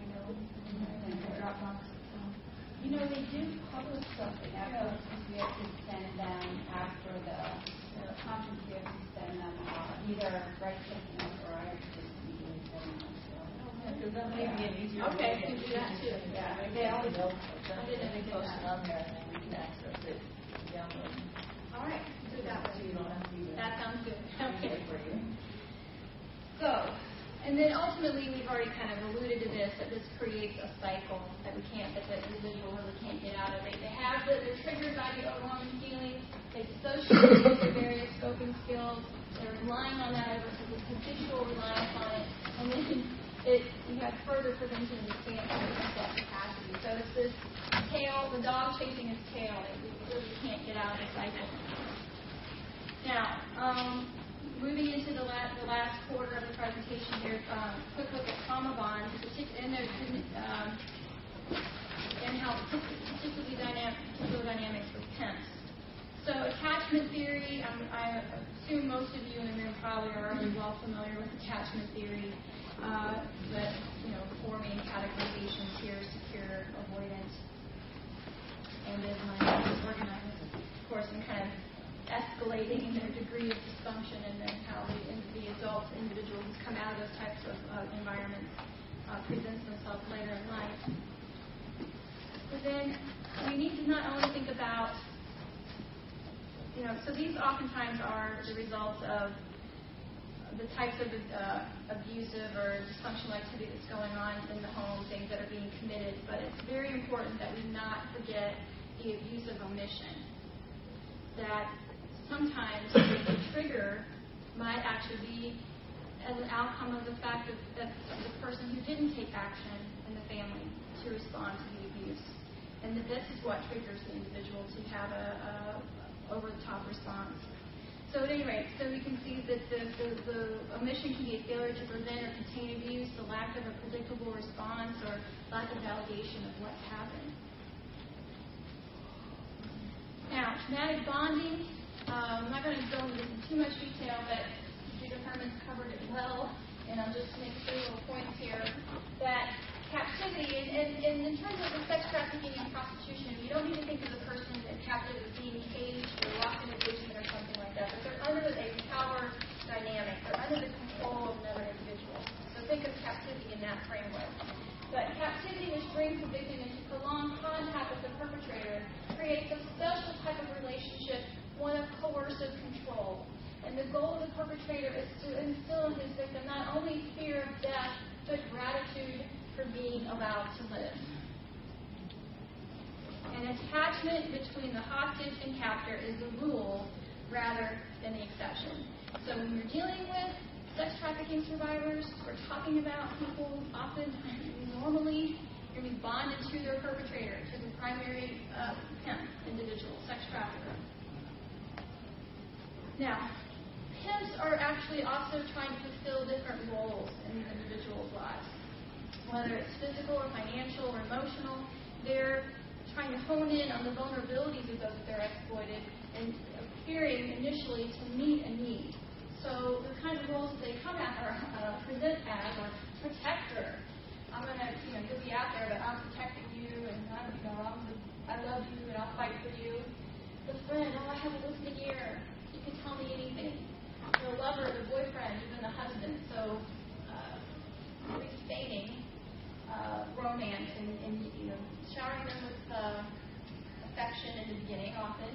I know. Mm-hmm. Dropbox. You know, they do publish something after we have to send them after the, the conference. We have to send them uh, either right checking up or I just immediately send them. Because that may be an easier Okay, way you can do that too. Yeah, they always always- know. I didn't think post it on there and then we can access it, download. All right, do it that. So you don't have to do That sounds good. Okay Okay. for you. So, and then ultimately, we've already kind of alluded to this, that this creates a cycle that we can't, that the individual really can't get out of. They, they have the, they're triggered by the overwhelming feelings, they dissociate with various scoping skills, they're relying on that over the habitual reliance on it, and then it, you have further prevention and expansion of that capacity. So it's this tail, the dog chasing its tail, we really can't get out of the cycle. Now, um, moving into the last, the last quarter of the presentation here, um, quick look at trauma bonds, and their um, and how particularly dynamic, particular dynamics with temps. So attachment theory, um, I assume most of you in the room probably are already well familiar with attachment theory. Uh, but you know, four main categorizations here: secure, avoidant, ambivalent, disorganized. Of course, and kind of escalating in their degree of dysfunction and then how the, the adult individual who's come out of those types of uh, environments uh, presents themselves later in life. But then we need to not only think about, you know, so these oftentimes are the results of the types of uh, abusive or dysfunctional activity that's going on in the home, things that are being committed. But it's very important that we not forget the abuse of omission. That sometimes the trigger might actually be as an outcome of the fact that, that the person who didn't take action in the family to respond to the abuse. And that this is what triggers the individual to have a, a over the top response. So at any rate, so we can see that the, the, the omission can be a failure to prevent or contain abuse, the lack of a predictable response, or lack of validation of what's happened. Now, traumatic bonding, um, I'm not going to go into too much detail, but Peter Herman's covered it well, and I'll just make three little points here. That captivity, and, and, and in terms of the sex trafficking and prostitution, you don't need to think of the person in captive as being caged or locked in a basement or something like that, but they're under a power dynamic. They're under the control of another individual. So think of captivity in that framework. But captivity, which brings the victim into prolonged contact with the perpetrator, creates a special type of relationship, one of coercive control. And the goal of the perpetrator is to instill in his victim not only fear of death, but gratitude for being allowed to live. An attachment between the hostage and captor is the rule rather than the exception. So when you're dealing with sex trafficking survivors, we're talking about people often, normally, going to be bonded to their perpetrator, to the primary uh, pimp, individual, sex trafficker. Now, pimps are actually also trying to fulfill different roles in individuals' lives whether it's physical or financial or emotional. They're trying to hone in on the vulnerabilities of those that they're exploited and appearing initially to meet a need. So the kind of roles that they come at or uh, present as are protector. I'm gonna, you know, you'll be out there, but I'm protecting you, and I'm, you know, I'm I love you, and I'll fight for you. The friend, oh, I have a listening ear. Can tell me anything. The lover, the boyfriend, even the husband. So, uh, really fading uh, romance and, and you know showering them with uh, affection in the beginning often,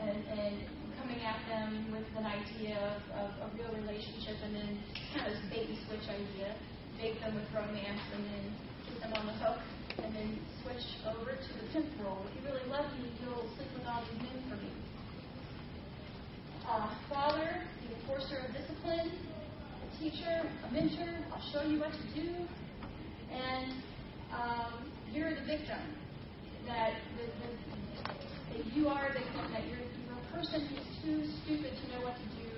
and, and coming at them with an idea of, of a real relationship, and then kind of this bait and switch idea, bait them with romance, and then get them on the hook, and then switch over to the pimp role. If you really love me, you'll sleep with all these men for me. Uh, father, the enforcer of discipline, a teacher, a mentor. I'll show you what to do and um, you're the victim. That, the, the, that you are a victim, that you're, you're a person who's too stupid to know what to do.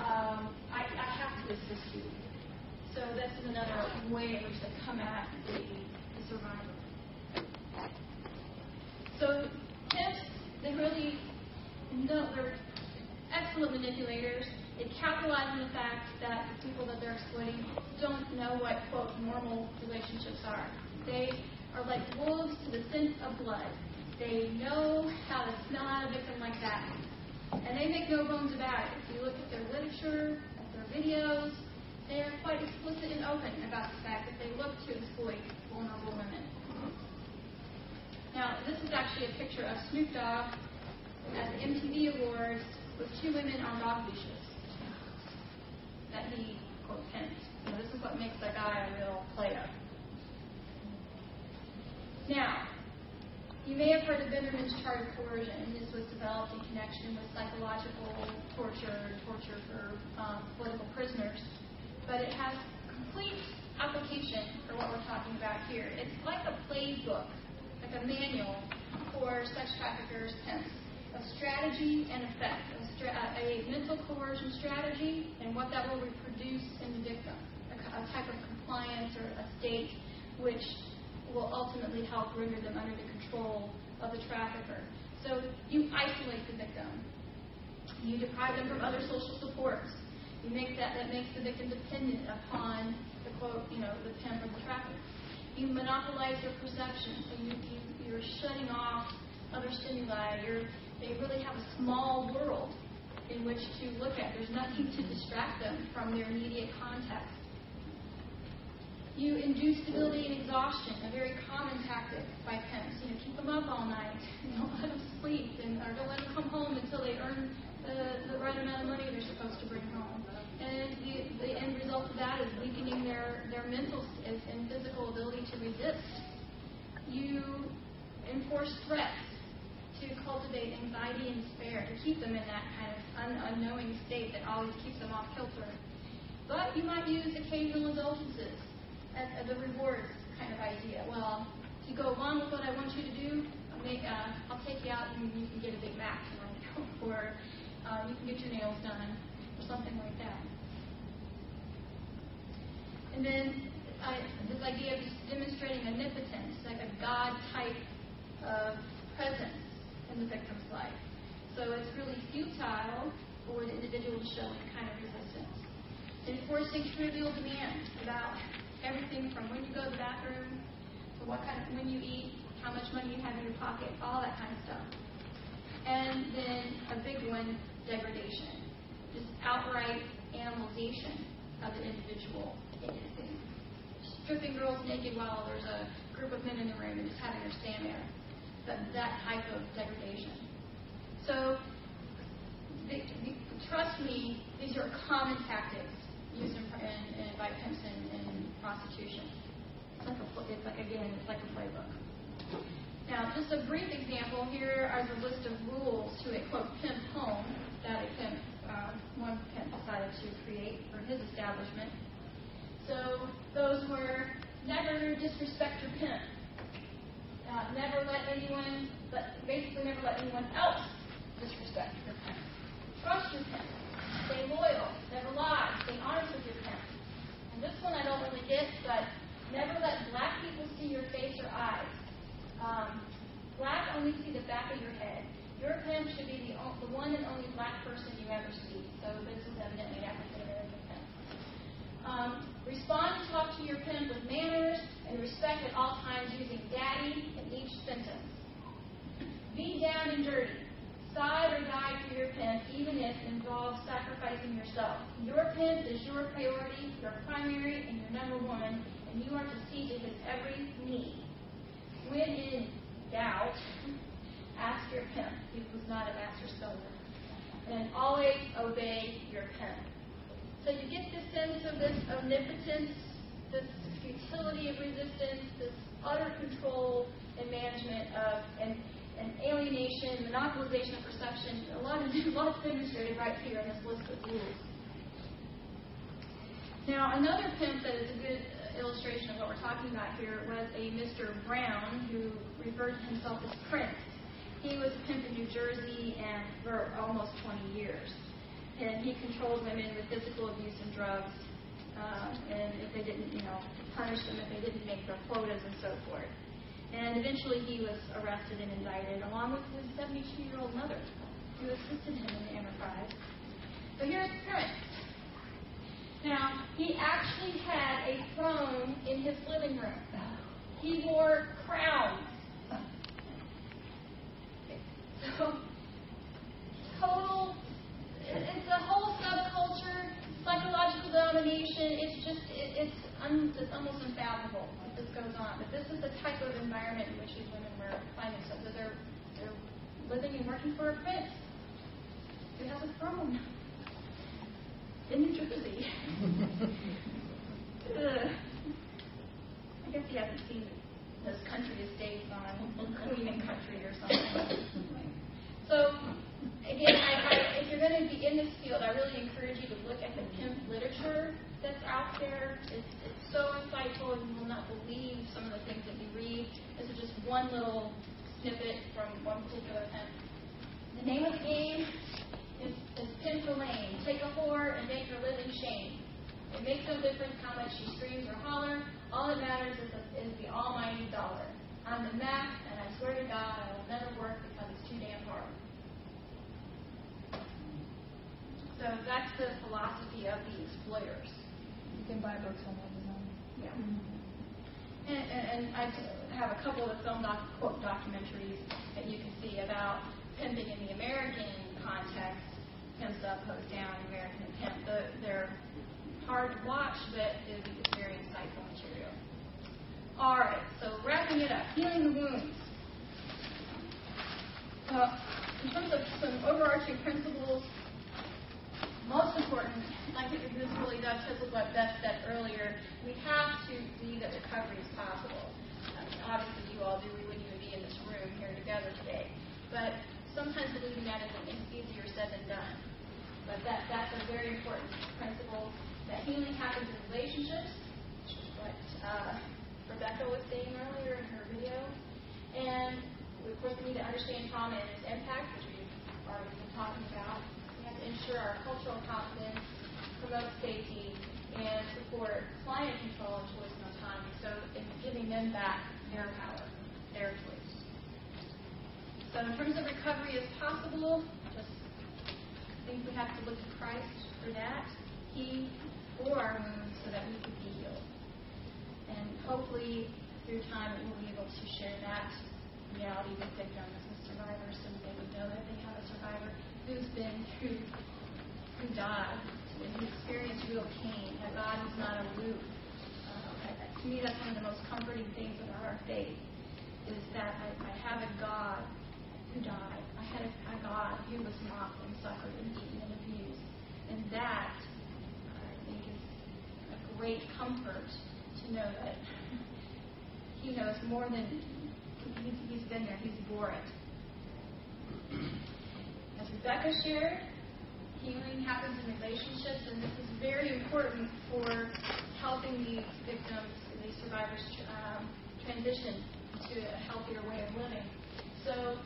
Um, I, I have to assist you. So this is another way in which they come at the, the survivor. So tips, they really know they're excellent manipulators. They capitalize on the fact that the people that they're exploiting don't know what, quote, normal relationships are. They are like wolves to the scent of blood. They know how to smell out a victim like that. And they make no bones about it. If you look at their literature, at their videos, they are quite explicit and open about the fact that they look to exploit vulnerable women. Now, this is actually a picture of Snoop Dogg at the MTV Awards with two women on dog leashes that he, quote. You know, this is what makes that guy a real player. Now, you may have heard of Biderman's chart of coercion, this was developed in connection with psychological torture, torture for um, political prisoners. But it has complete application for what we're talking about here. It's like a playbook, like a manual for sex traffickers, pimps of strategy and effect, a, stra- a mental coercion strategy, and what that will reproduce in the victim, a, a type of compliance or a state which will ultimately help render them under the control of the trafficker. So you isolate the victim. You deprive them from other social supports. You make that that makes the victim dependent upon the quote, you know, the pimp or the trafficker. You monopolize their perception, so you, you you're shutting off other stimuli. You're they really have a small world in which to look at. There's nothing to distract them from their immediate context. You induce debility and exhaustion, a very common tactic by pimps. You know, keep them up all night, don't let them sleep, and or don't let them come home until they earn the, the right amount of money they're supposed to bring home. And the, the end result of that is weakening their, their mental and physical ability to resist. You enforce threats cultivate anxiety and despair, to keep them in that kind of un- unknowing state that always keeps them off kilter. But you might use occasional indulgences as, as a rewards kind of idea. Well, if you go along with what I want you to do, I'll, make, uh, I'll take you out and you can get a Big Mac tonight. or uh, you can get your nails done, or something like that. And then I, this idea of just demonstrating omnipotence, like a God type of presence in the victim's life. So it's really futile for the individual to show any kind of resistance. Enforcing trivial demands about everything from when you go to the bathroom, to what kind of when you eat, how much money you have in your pocket, all that kind of stuff. And then a big one, degradation. Just outright animalization of the individual stripping girls naked while there's a group of men in the room and just having her stand there. That, that type of degradation. So, the, the, trust me, these are common tactics used in, in, in by pimps in, in prostitution. It's like a, it's like again, it's like a playbook. Now, just a brief example. Here are the list of rules to a quote pimp home that a pimp, uh, one pimp decided to create for his establishment. So those were never disrespect your pimp. Uh, never let anyone, but basically never let anyone else disrespect your pimp. Trust your pimp. Stay loyal. Never lie. Stay honest with your pimp. And this one I don't really get, but never let black people see your face or eyes. Um, black only see the back of your head. Your pimp should be the, the one and only black person you ever see. So this is evidently African American pimp. Um, Respond and talk to your pimp with manners and respect at all times using daddy in each sentence. Be down and dirty. Side or die for your pimp, even if it involves sacrificing yourself. Your pimp is your priority, your primary, and your number one, and you are to see to his every need. When in doubt, ask your pimp. He was not a master stoner. And always obey your pimp. So you get this sense of this omnipotence, this futility of resistance, this utter control and management of and, and alienation, monopolization of perception. A lot of a lot demonstrated right here in this list of rules. Now, another pimp that is a good illustration of what we're talking about here was a Mr. Brown who referred to himself as Prince. He was a pimp in New Jersey and for almost 20 years and he controlled women with physical abuse and drugs. Uh, and if they didn't, you know, punish them if they didn't make their quotas and so forth. And eventually he was arrested and indicted along with his 72 year old mother who assisted him in the enterprise. So here's Prince. Now, he actually had a throne in his living room. He wore crowns. So, total it's a whole subculture, psychological domination. It's just, it, it's, un, it's almost unfathomable if this goes on. But this is the type of environment in which these women were finding themselves. So they're, they're living and working for a prince who has a throne in New Jersey. I guess he hasn't seen those country estates on Queen and Country or something. So again, I, if you're going to be in this field, I really encourage you to look at the pimp literature that's out there. It's, it's so insightful, and you will not believe some of the things that you read. This is just one little snippet from one particular pimp. The name of the game is, is Pimp the Lane. Take a whore and make her live in shame. It makes no difference how much she screams or holler. All that matters is, the, is the almighty dollar. I'm the max, and I swear to God, I will never work because it's too damn hard. So that's the philosophy of the exploiters. You can buy books on Amazon. Yeah. And, and, and I have a couple of film doc, quote documentaries that you can see about pimping in the American context. Pimps up, Ho's Down, American pimp. The, they're hard to watch, but it's very insightful material. All right, so wrapping it up, healing the wounds. Uh, in terms of some overarching principles most important, I think this really does with what Beth said earlier, we have to see that recovery is possible. I obviously, you all do. We wouldn't even be in this room here together today. But sometimes believing that is easier said than done. But that, that's a very important principle that healing happens in relationships, which is what uh, Rebecca was saying earlier in her video. And of course, we need to understand trauma and its impact, which we've already been talking about. Ensure our cultural competence, promote safety, and support client control and choice and autonomy. So it's giving them back their power, their choice. So in terms of recovery as possible, just think we have to look to Christ for that. He bore our wounds so that we could be healed. And hopefully through time we'll be able to share that reality with victims and survivors so they would know that they have a survivor who's been through, who died, and who experienced real pain, that God is not aloof. Uh, to me, that's one of the most comforting things about our faith, is that I, I have a God who died. I had a, a God who was mocked and suffered and beaten and abused. And that, I think, is a great comfort to know that He knows more than he's, he's been there, he's bore it. As Rebecca shared, healing happens in relationships, and this is very important for helping these victims, and these survivors, um, transition to a healthier way of living. So,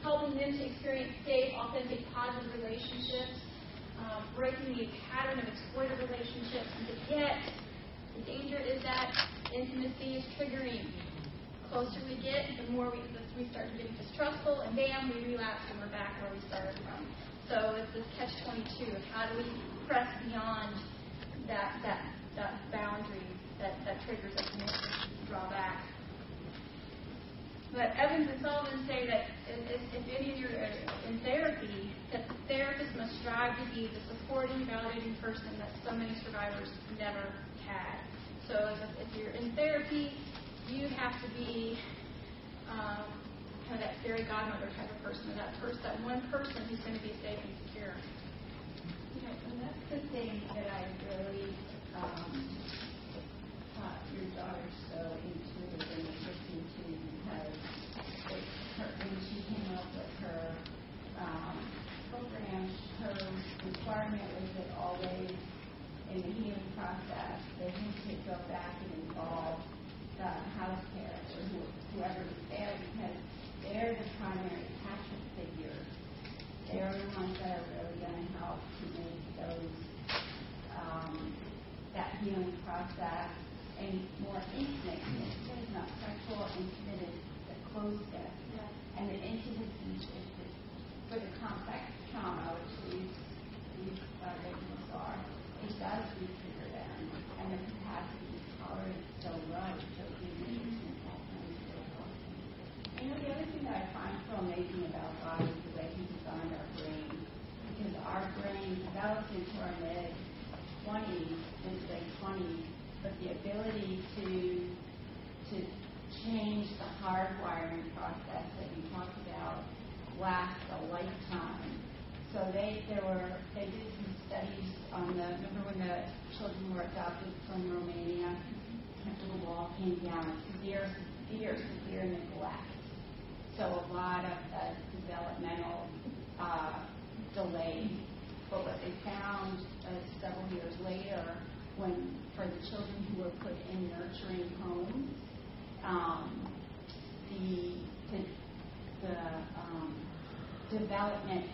helping them to experience safe, authentic, positive relationships, um, breaking the pattern of exploitive relationships, and to get the danger is that intimacy is triggering closer we get, the more we, we start to getting distrustful, and bam, we relapse and we're back where we started from. So it's this catch-22 of how do we press beyond that that that boundary that, that triggers us and draw back. But Evans and Sullivan say that if, if any of you are in therapy, that the therapist must strive to be the supporting, validating person that so many survivors never had. So if, if you're in therapy, you have to be um, kind of that fairy godmother type of person, or that person, that one person who's going to be safe and secure. Yeah, and that's the thing that I really um, taught your daughter so intuitive and listening to because it, her, when she came up with her um, program, her requirement was that always in the healing process, they had to go back and involve the house parents or who, whoever they're the primary attachment figures. They're the ones that are really going to help to make those um, that healing process and more intimate. It's not sexual, intimate is the closeness. Yeah. And the intimacy is the, for the complex trauma, which these these uh, victims are, it does them and the capacity to tolerate so right. So you know, the other thing that I find so amazing about God is the way He designed our brain. Because our brain develops into our mid 20s, into late 20s, but the ability to to change the hardwiring process that you talked about lasts a lifetime. So they there were they did some studies on the remember when the children were adopted from Romania, the wall came down, severe severe severe neglect so a lot of the developmental uh, delay. But what they found uh, several years later, when for the children who were put in nurturing homes, um, the the, the um, development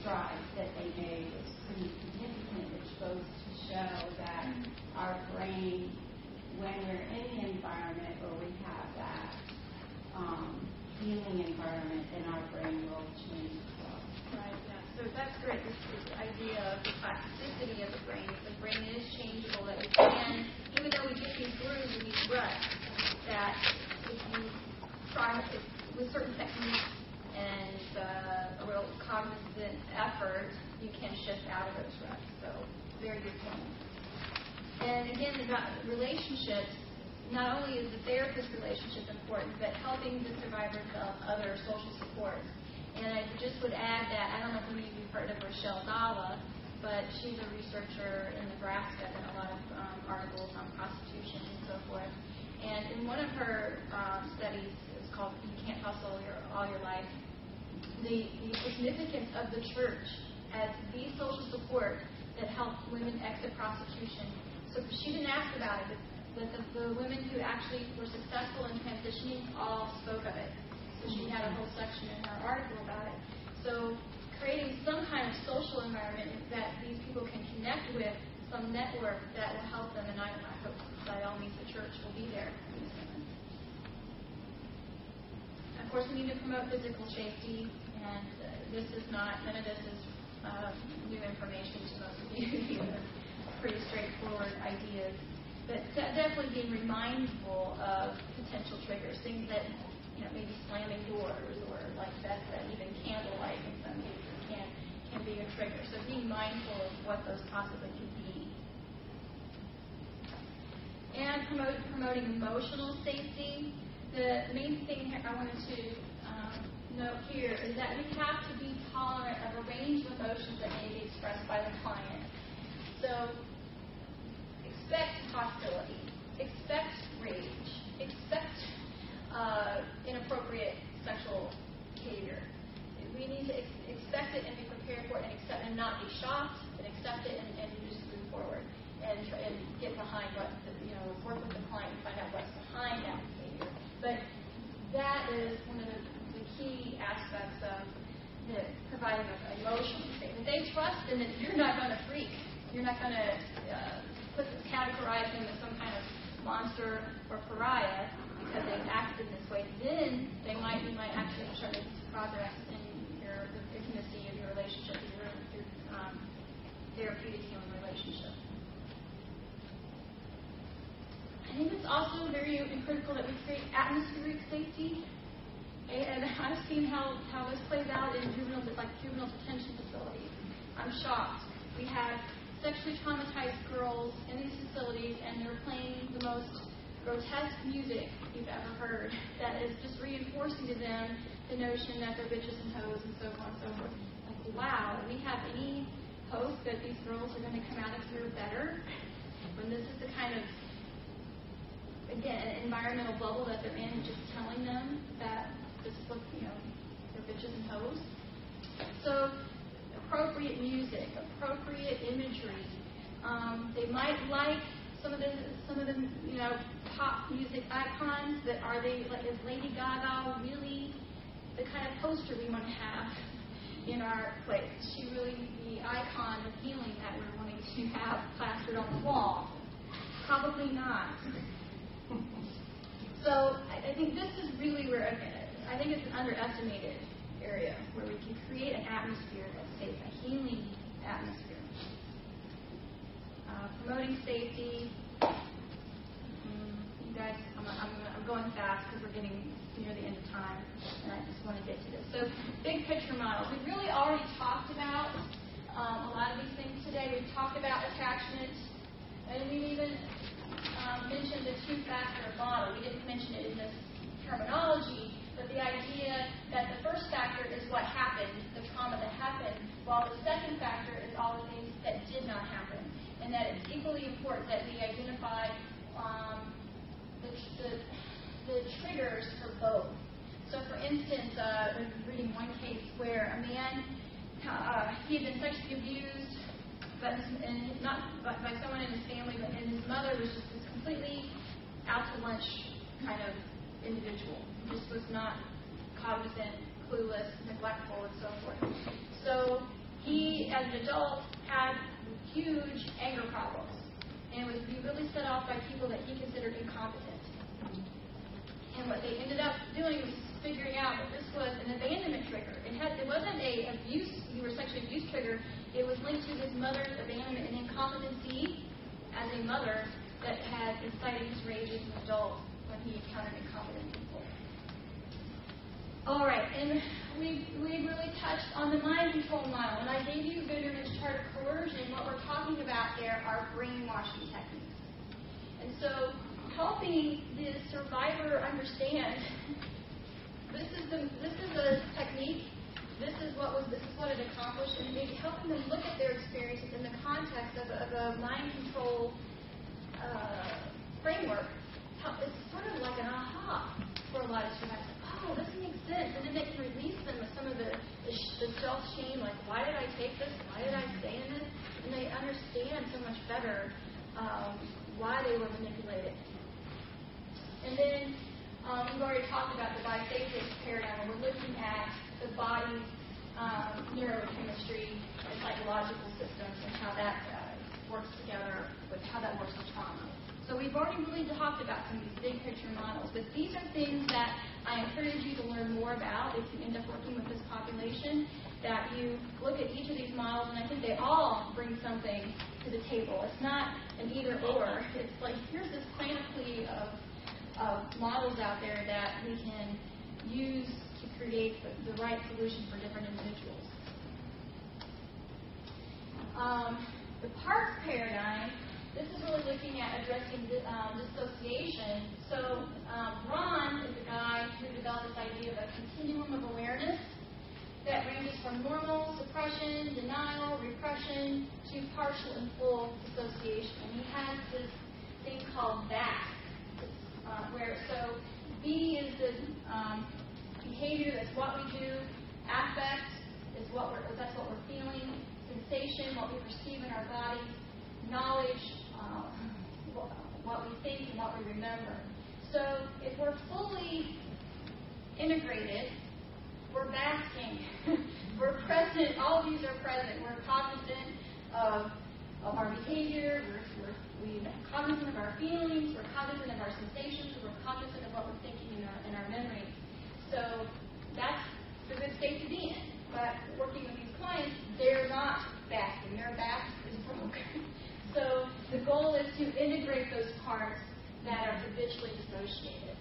strides that they made was pretty significant, which goes to show that our brain, when we're in the environment where we have that um, healing environment, then our brain will change as well. Right, yeah. So that's great. This, this idea of the plasticity of the brain. The brain is changeable, that we can, even though we get these grooves and these ruts, that if you try it with certain techniques and uh, a real cognizant effort, you can shift out of those ruts. So, very good point. And again, about relationships, not only is the therapist relationship important, but helping the survivor develop other social supports. And I just would add that I don't know if any of you have heard of Rochelle Dalla, but she's a researcher in Nebraska and a lot of um, articles on prostitution and so forth. And in one of her um, studies, it's called "You Can't Hustle Your, All Your Life," the, the significance of the church as the social support that helped women exit prostitution. So she didn't ask about it, but the, the women who actually were successful in transitioning all spoke of it. So she had a whole section in her article about it. So creating some kind of social environment that these people can connect with, some network that will help them, and I, I hope by all means the church will be there. Of course, we need to promote physical safety, and uh, this is not, none of this is uh, new information to most of you. Pretty straightforward ideas. But definitely being mindful of potential triggers, things that, maybe slamming doors or like that, that even candlelight in some cases can, can be a trigger. So being mindful of what those possibly could be. And promote, promoting emotional safety. The main thing I wanted to um, note here is that we have to be tolerant of a range of emotions that may be expressed by the client. So expect hostility, expect rage, expect uh, inappropriate sexual behavior. We need to ex- expect it and be prepared for it and accept and not be shocked, but accept it and, and just move forward and, try, and get behind what, the, you know, work with the client and find out what's behind that behavior. But that is one of the, the key aspects of the, providing an emotional state. If they trust in that you're not going to freak, you're not going to uh, put categorize them as some kind of monster or pariah because they've acted in this way, then they might you might actually show progress in your the intimacy of your relationship, your, your um, therapeutic healing relationship. I think it's also very critical that we create atmospheric safety. And I've seen how, how this plays out in juvenile, like juvenile detention facilities. I'm shocked. We have sexually traumatized girls in these facilities, and they're playing the most grotesque music you've ever heard that is just reinforcing to them the notion that they're bitches and hoes and so on and so forth. Like, wow, we have any hope that these girls are going to come out of here better when this is the kind of again, environmental bubble that they're in, just telling them that this is what, you know, they're bitches and hoes. So, appropriate music, appropriate imagery. Um, they might like some of the some of the you know pop music icons, but are they like is Lady Gaga really the kind of poster we want to have in our place? Is she really the icon of healing that we're wanting to have plastered on the wall? Probably not. So I, I think this is really where I think it's an underestimated area where we can create an atmosphere that's safe, a healing atmosphere. Uh, promoting safety. Mm, you guys, I'm, I'm, I'm going fast because we're getting near the end of time, and I just want to get to this. So, big picture models. We've really already talked about um, a lot of these things today. We've talked about attachment, and we've even um, mentioned the two-factor model. We didn't mention it in this terminology, but the idea that the first factor is what happened, the trauma that happened, while the second factor is all the things that did not happen, and that it's equally important that we identify um, the, the, the triggers for both. So, for instance, uh, I'm reading one case where a man uh, he had been sexually abused but and not by, by someone in his family, but and his mother was just this completely out to lunch kind of individual. He just was not cognizant, clueless, neglectful, and so forth. So he, as an adult, had huge anger problems, and was be really set off by people that he considered incompetent. And what they ended up doing was figuring out that this was an abandonment trigger. It had it wasn't a abuse you were sexually abused trigger. It was linked to his mother's abandonment and incompetency as a mother that had incited his rage as an adult when he encountered incompetent people. All right, and we we really touched on the mind control model, and I gave you Biderman's chart of coercion. What we're talking about there are brainwashing techniques, and so helping the survivor understand this is the this is a technique. This is what was this is what it accomplished, and maybe helping them look at their experiences in the context of, of a mind control uh, framework. It's sort of like an aha for a lot of survivors. Oh, this makes sense, and then they can release them of some of the, the, self shame, like why did I take this? Why did I stay in this? And they understand so much better um, why they were manipulated. And then um, we've already talked about the biphasic paradigm, we're looking at the body's um, neurochemistry and psychological systems and how that uh, works together with how that works with trauma. So we've already really talked about some of these big picture models, but these are things that I encourage you to learn more about if you end up working with this population, that you look at each of these models, and I think they all bring something to the table. It's not an either or. It's like here's this panoply of, of models out there that we can use to create the, the right solution for different individuals. Um, the parts paradigm, this is really looking at addressing um, dissociation. So um, Braun is a guy who developed this idea of a continuum of awareness that ranges from normal, suppression, denial, repression, to partial and full dissociation. And he has this thing called BASK, uh, where so B is the um, behavior, that's what we do. Affect is what we're, that's what we're feeling. Sensation, what we perceive in our bodies. Knowledge, uh, what we think and what we remember. So if we're fully integrated, we're basking. we're present. All these are present. We're cognizant of, of our behavior. We're, we're, we're cognizant of our feelings. We're cognizant of our sensations. We're cognizant of what we're thinking in our, in our memories. So that's the good state to be in. But working with these clients, they're not basking. Their back is broke. so the goal is to integrate those parts that are habitually dissociated.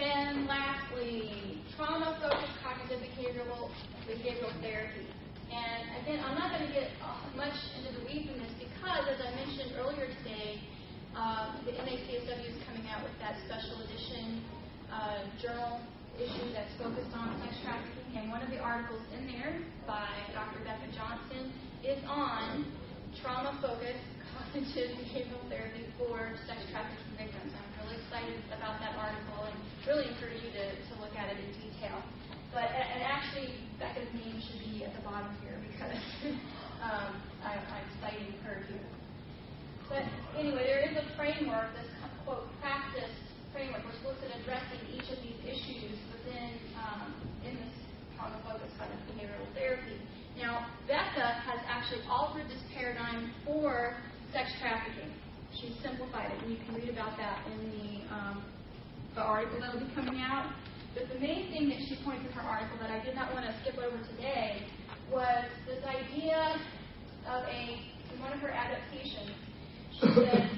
And lastly, trauma-focused cognitive behavioral behavioral therapy. And again, I'm not going to get much into the weeds in this because, as I mentioned earlier today, uh, the NACSW is coming out with that special edition uh, journal issue that's focused on sex trafficking. And one of the articles in there by Dr. Becca Johnson is on trauma-focused cognitive behavioral therapy for sex trafficking victims. I'm really excited about that article and really encourage you to, to look at it in detail. But and actually, Becca's name should be at the bottom here because um, I, I'm citing her here. But anyway, there is a framework, this quote practice framework, which looks at addressing each of these issues within um, in this trauma-focused kind of behavioral therapy. Now, Becca has actually altered this paradigm for sex trafficking. She simplified it, and you can read about that in the um, the article that will be coming out. But the main thing that she points in her article that I did not want to skip over today was this idea of a, in one of her adaptations, she said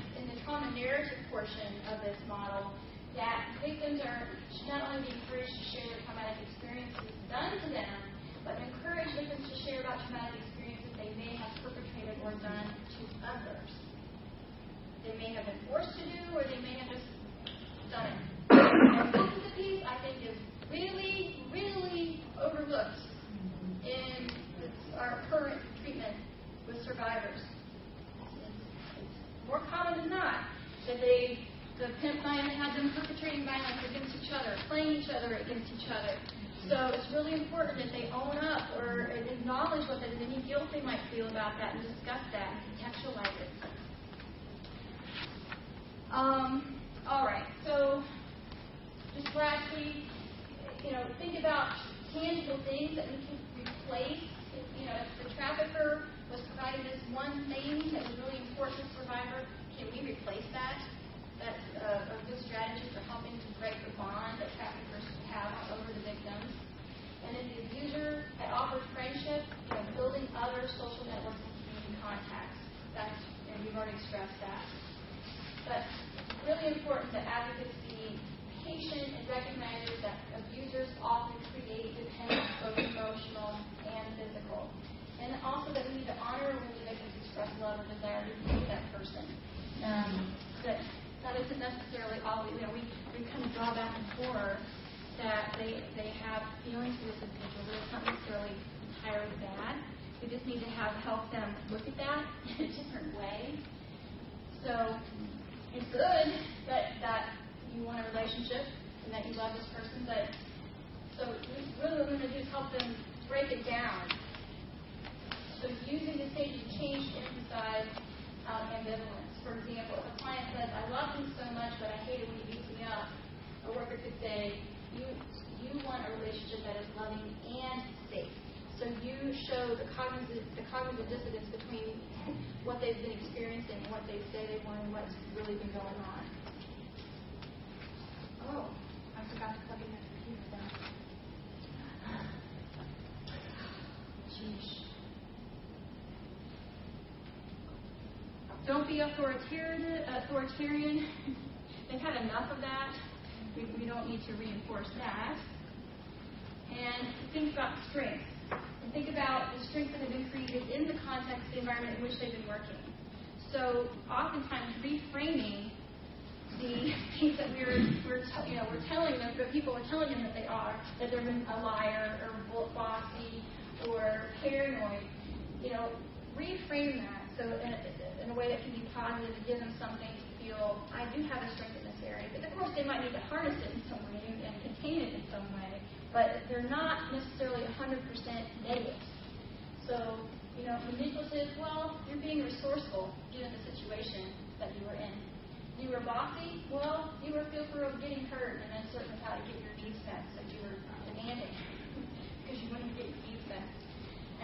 trauma narrative portion of this model that victims are should not only be encouraged to share their traumatic experiences done to them, but encourage victims to share about traumatic experiences they may have perpetrated or done to others. They may have been forced to do, or they may have just done it. And this piece I think is really, really overlooked in our current treatment with survivors. More common than not that they, the pimp might had them perpetrating violence against each other, playing each other against each other. So it's really important that they own up or acknowledge what that is, any guilt they might feel about that, and discuss that and contextualize it. Um, all right, so just lastly, you know, think about tangible things that we can replace. You know, the trafficker was providing this one thing that was really important to survivor, can we replace that? That's a, a good strategy for helping to break the bond that traffickers have over the victims. And if the abuser had offered friendship, you know, building other social networks and community contacts. That's, and we've already stressed that. But really important that advocates be patient and recognizes that abusers often create dependence, both emotional. And also that we need to honor when victims express love or desire to be that person. Um, that that isn't necessarily all you know, we, we kind of draw back and forth that they they have feelings for this individual, but it's not necessarily entirely bad. We just need to have help them look at that in a different way. So it's good that that you want a relationship and that you love this person, but so really what we're going to do is help them break it down. So using the stage to change to emphasize um, ambivalence. For example, if a client says, I love him so much, but I hate it when he beats me up, a worker could say, you You want a relationship that is loving and safe. So you show the cognitive, the cognitive dissonance between what they've been experiencing and what they say they want and what's really been going on. Oh, I forgot to plug in my computer. Sheesh. Don't be authoritarian. They've had enough of that. We, we don't need to reinforce that. And think about strengths. And think about the strengths that have been created in the context, the environment in which they've been working. So oftentimes reframing the things that we're, we're t- you know, we're telling them, that people are telling them that they are, that they're a liar or bossy or paranoid, you know, reframe that so in a, in a way that can be positive and give them something to feel, I do have a strength in this area. But of course, they might need to harness it in some way and contain it in some way, but they're not necessarily 100% negative. So, you know, manipulative, well, you're being resourceful given the situation that you were in. You were bossy, well, you were fearful of getting hurt and uncertain of how to get your needs met, so you were demanding because you wanted to get your needs met.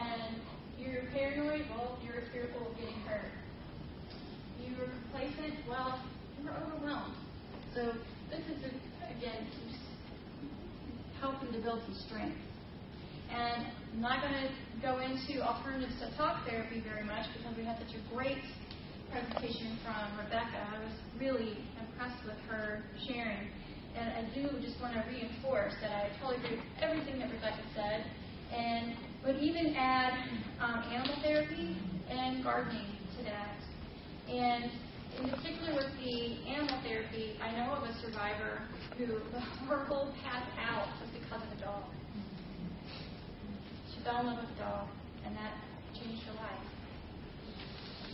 And you're paranoid, well, you're fearful of getting hurt. You were complacent, well, you were overwhelmed. So this is, again, helping to build some strength. And I'm not going to go into alternatives to talk therapy very much because we had such a great presentation from Rebecca. I was really impressed with her sharing. And I do just want to reinforce that I totally agree with everything that Rebecca said, and would even add um, animal therapy and gardening to that. And in particular with the animal therapy, I know of a survivor who her whole path out was because of a dog. She fell in love with a dog, and that changed her life.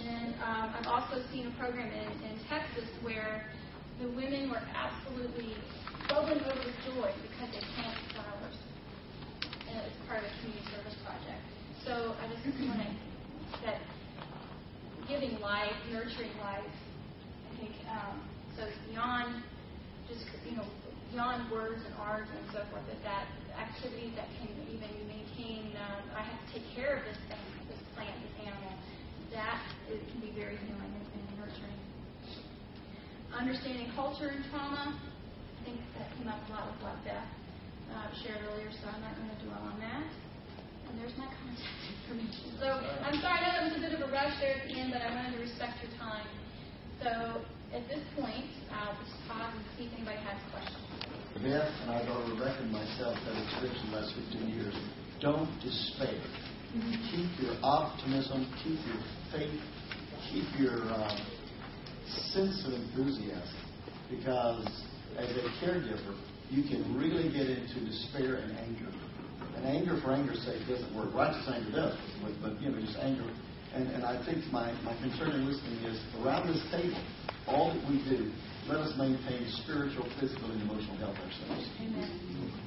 And um, I've also seen a program in, in Texas where the women were absolutely bubbling over with joy because they planted flowers. And it was part of a community service project. So I just want to that giving life, nurturing life, I think um, so beyond just you know beyond words and art and so forth. That that activities that can even maintain. Um, I have to take care of this thing, this plant, this animal. That can be very healing and, and nurturing. Understanding culture and trauma. I think that came up a lot with what Beth uh, shared earlier, so I'm not going to dwell on that. And there's my contact information. So I'm sorry, I know that was a bit of a rush there at the end, but I wanted to respect your time. So at this point, I'll just pause and see if anybody has questions. Beth and our daughter Rebecca and myself have experienced in the last 15 years. Don't despair. Mm-hmm. Keep your optimism, keep your faith, keep your uh, sense of enthusiasm. Because as a caregiver, you can really get into despair and anger. And anger for anger's sake doesn't work. Righteous anger does, but, you know, just anger. And, and I think my, my concern in listening is around this table, all that we do, let us maintain spiritual, physical, and emotional health ourselves. Amen.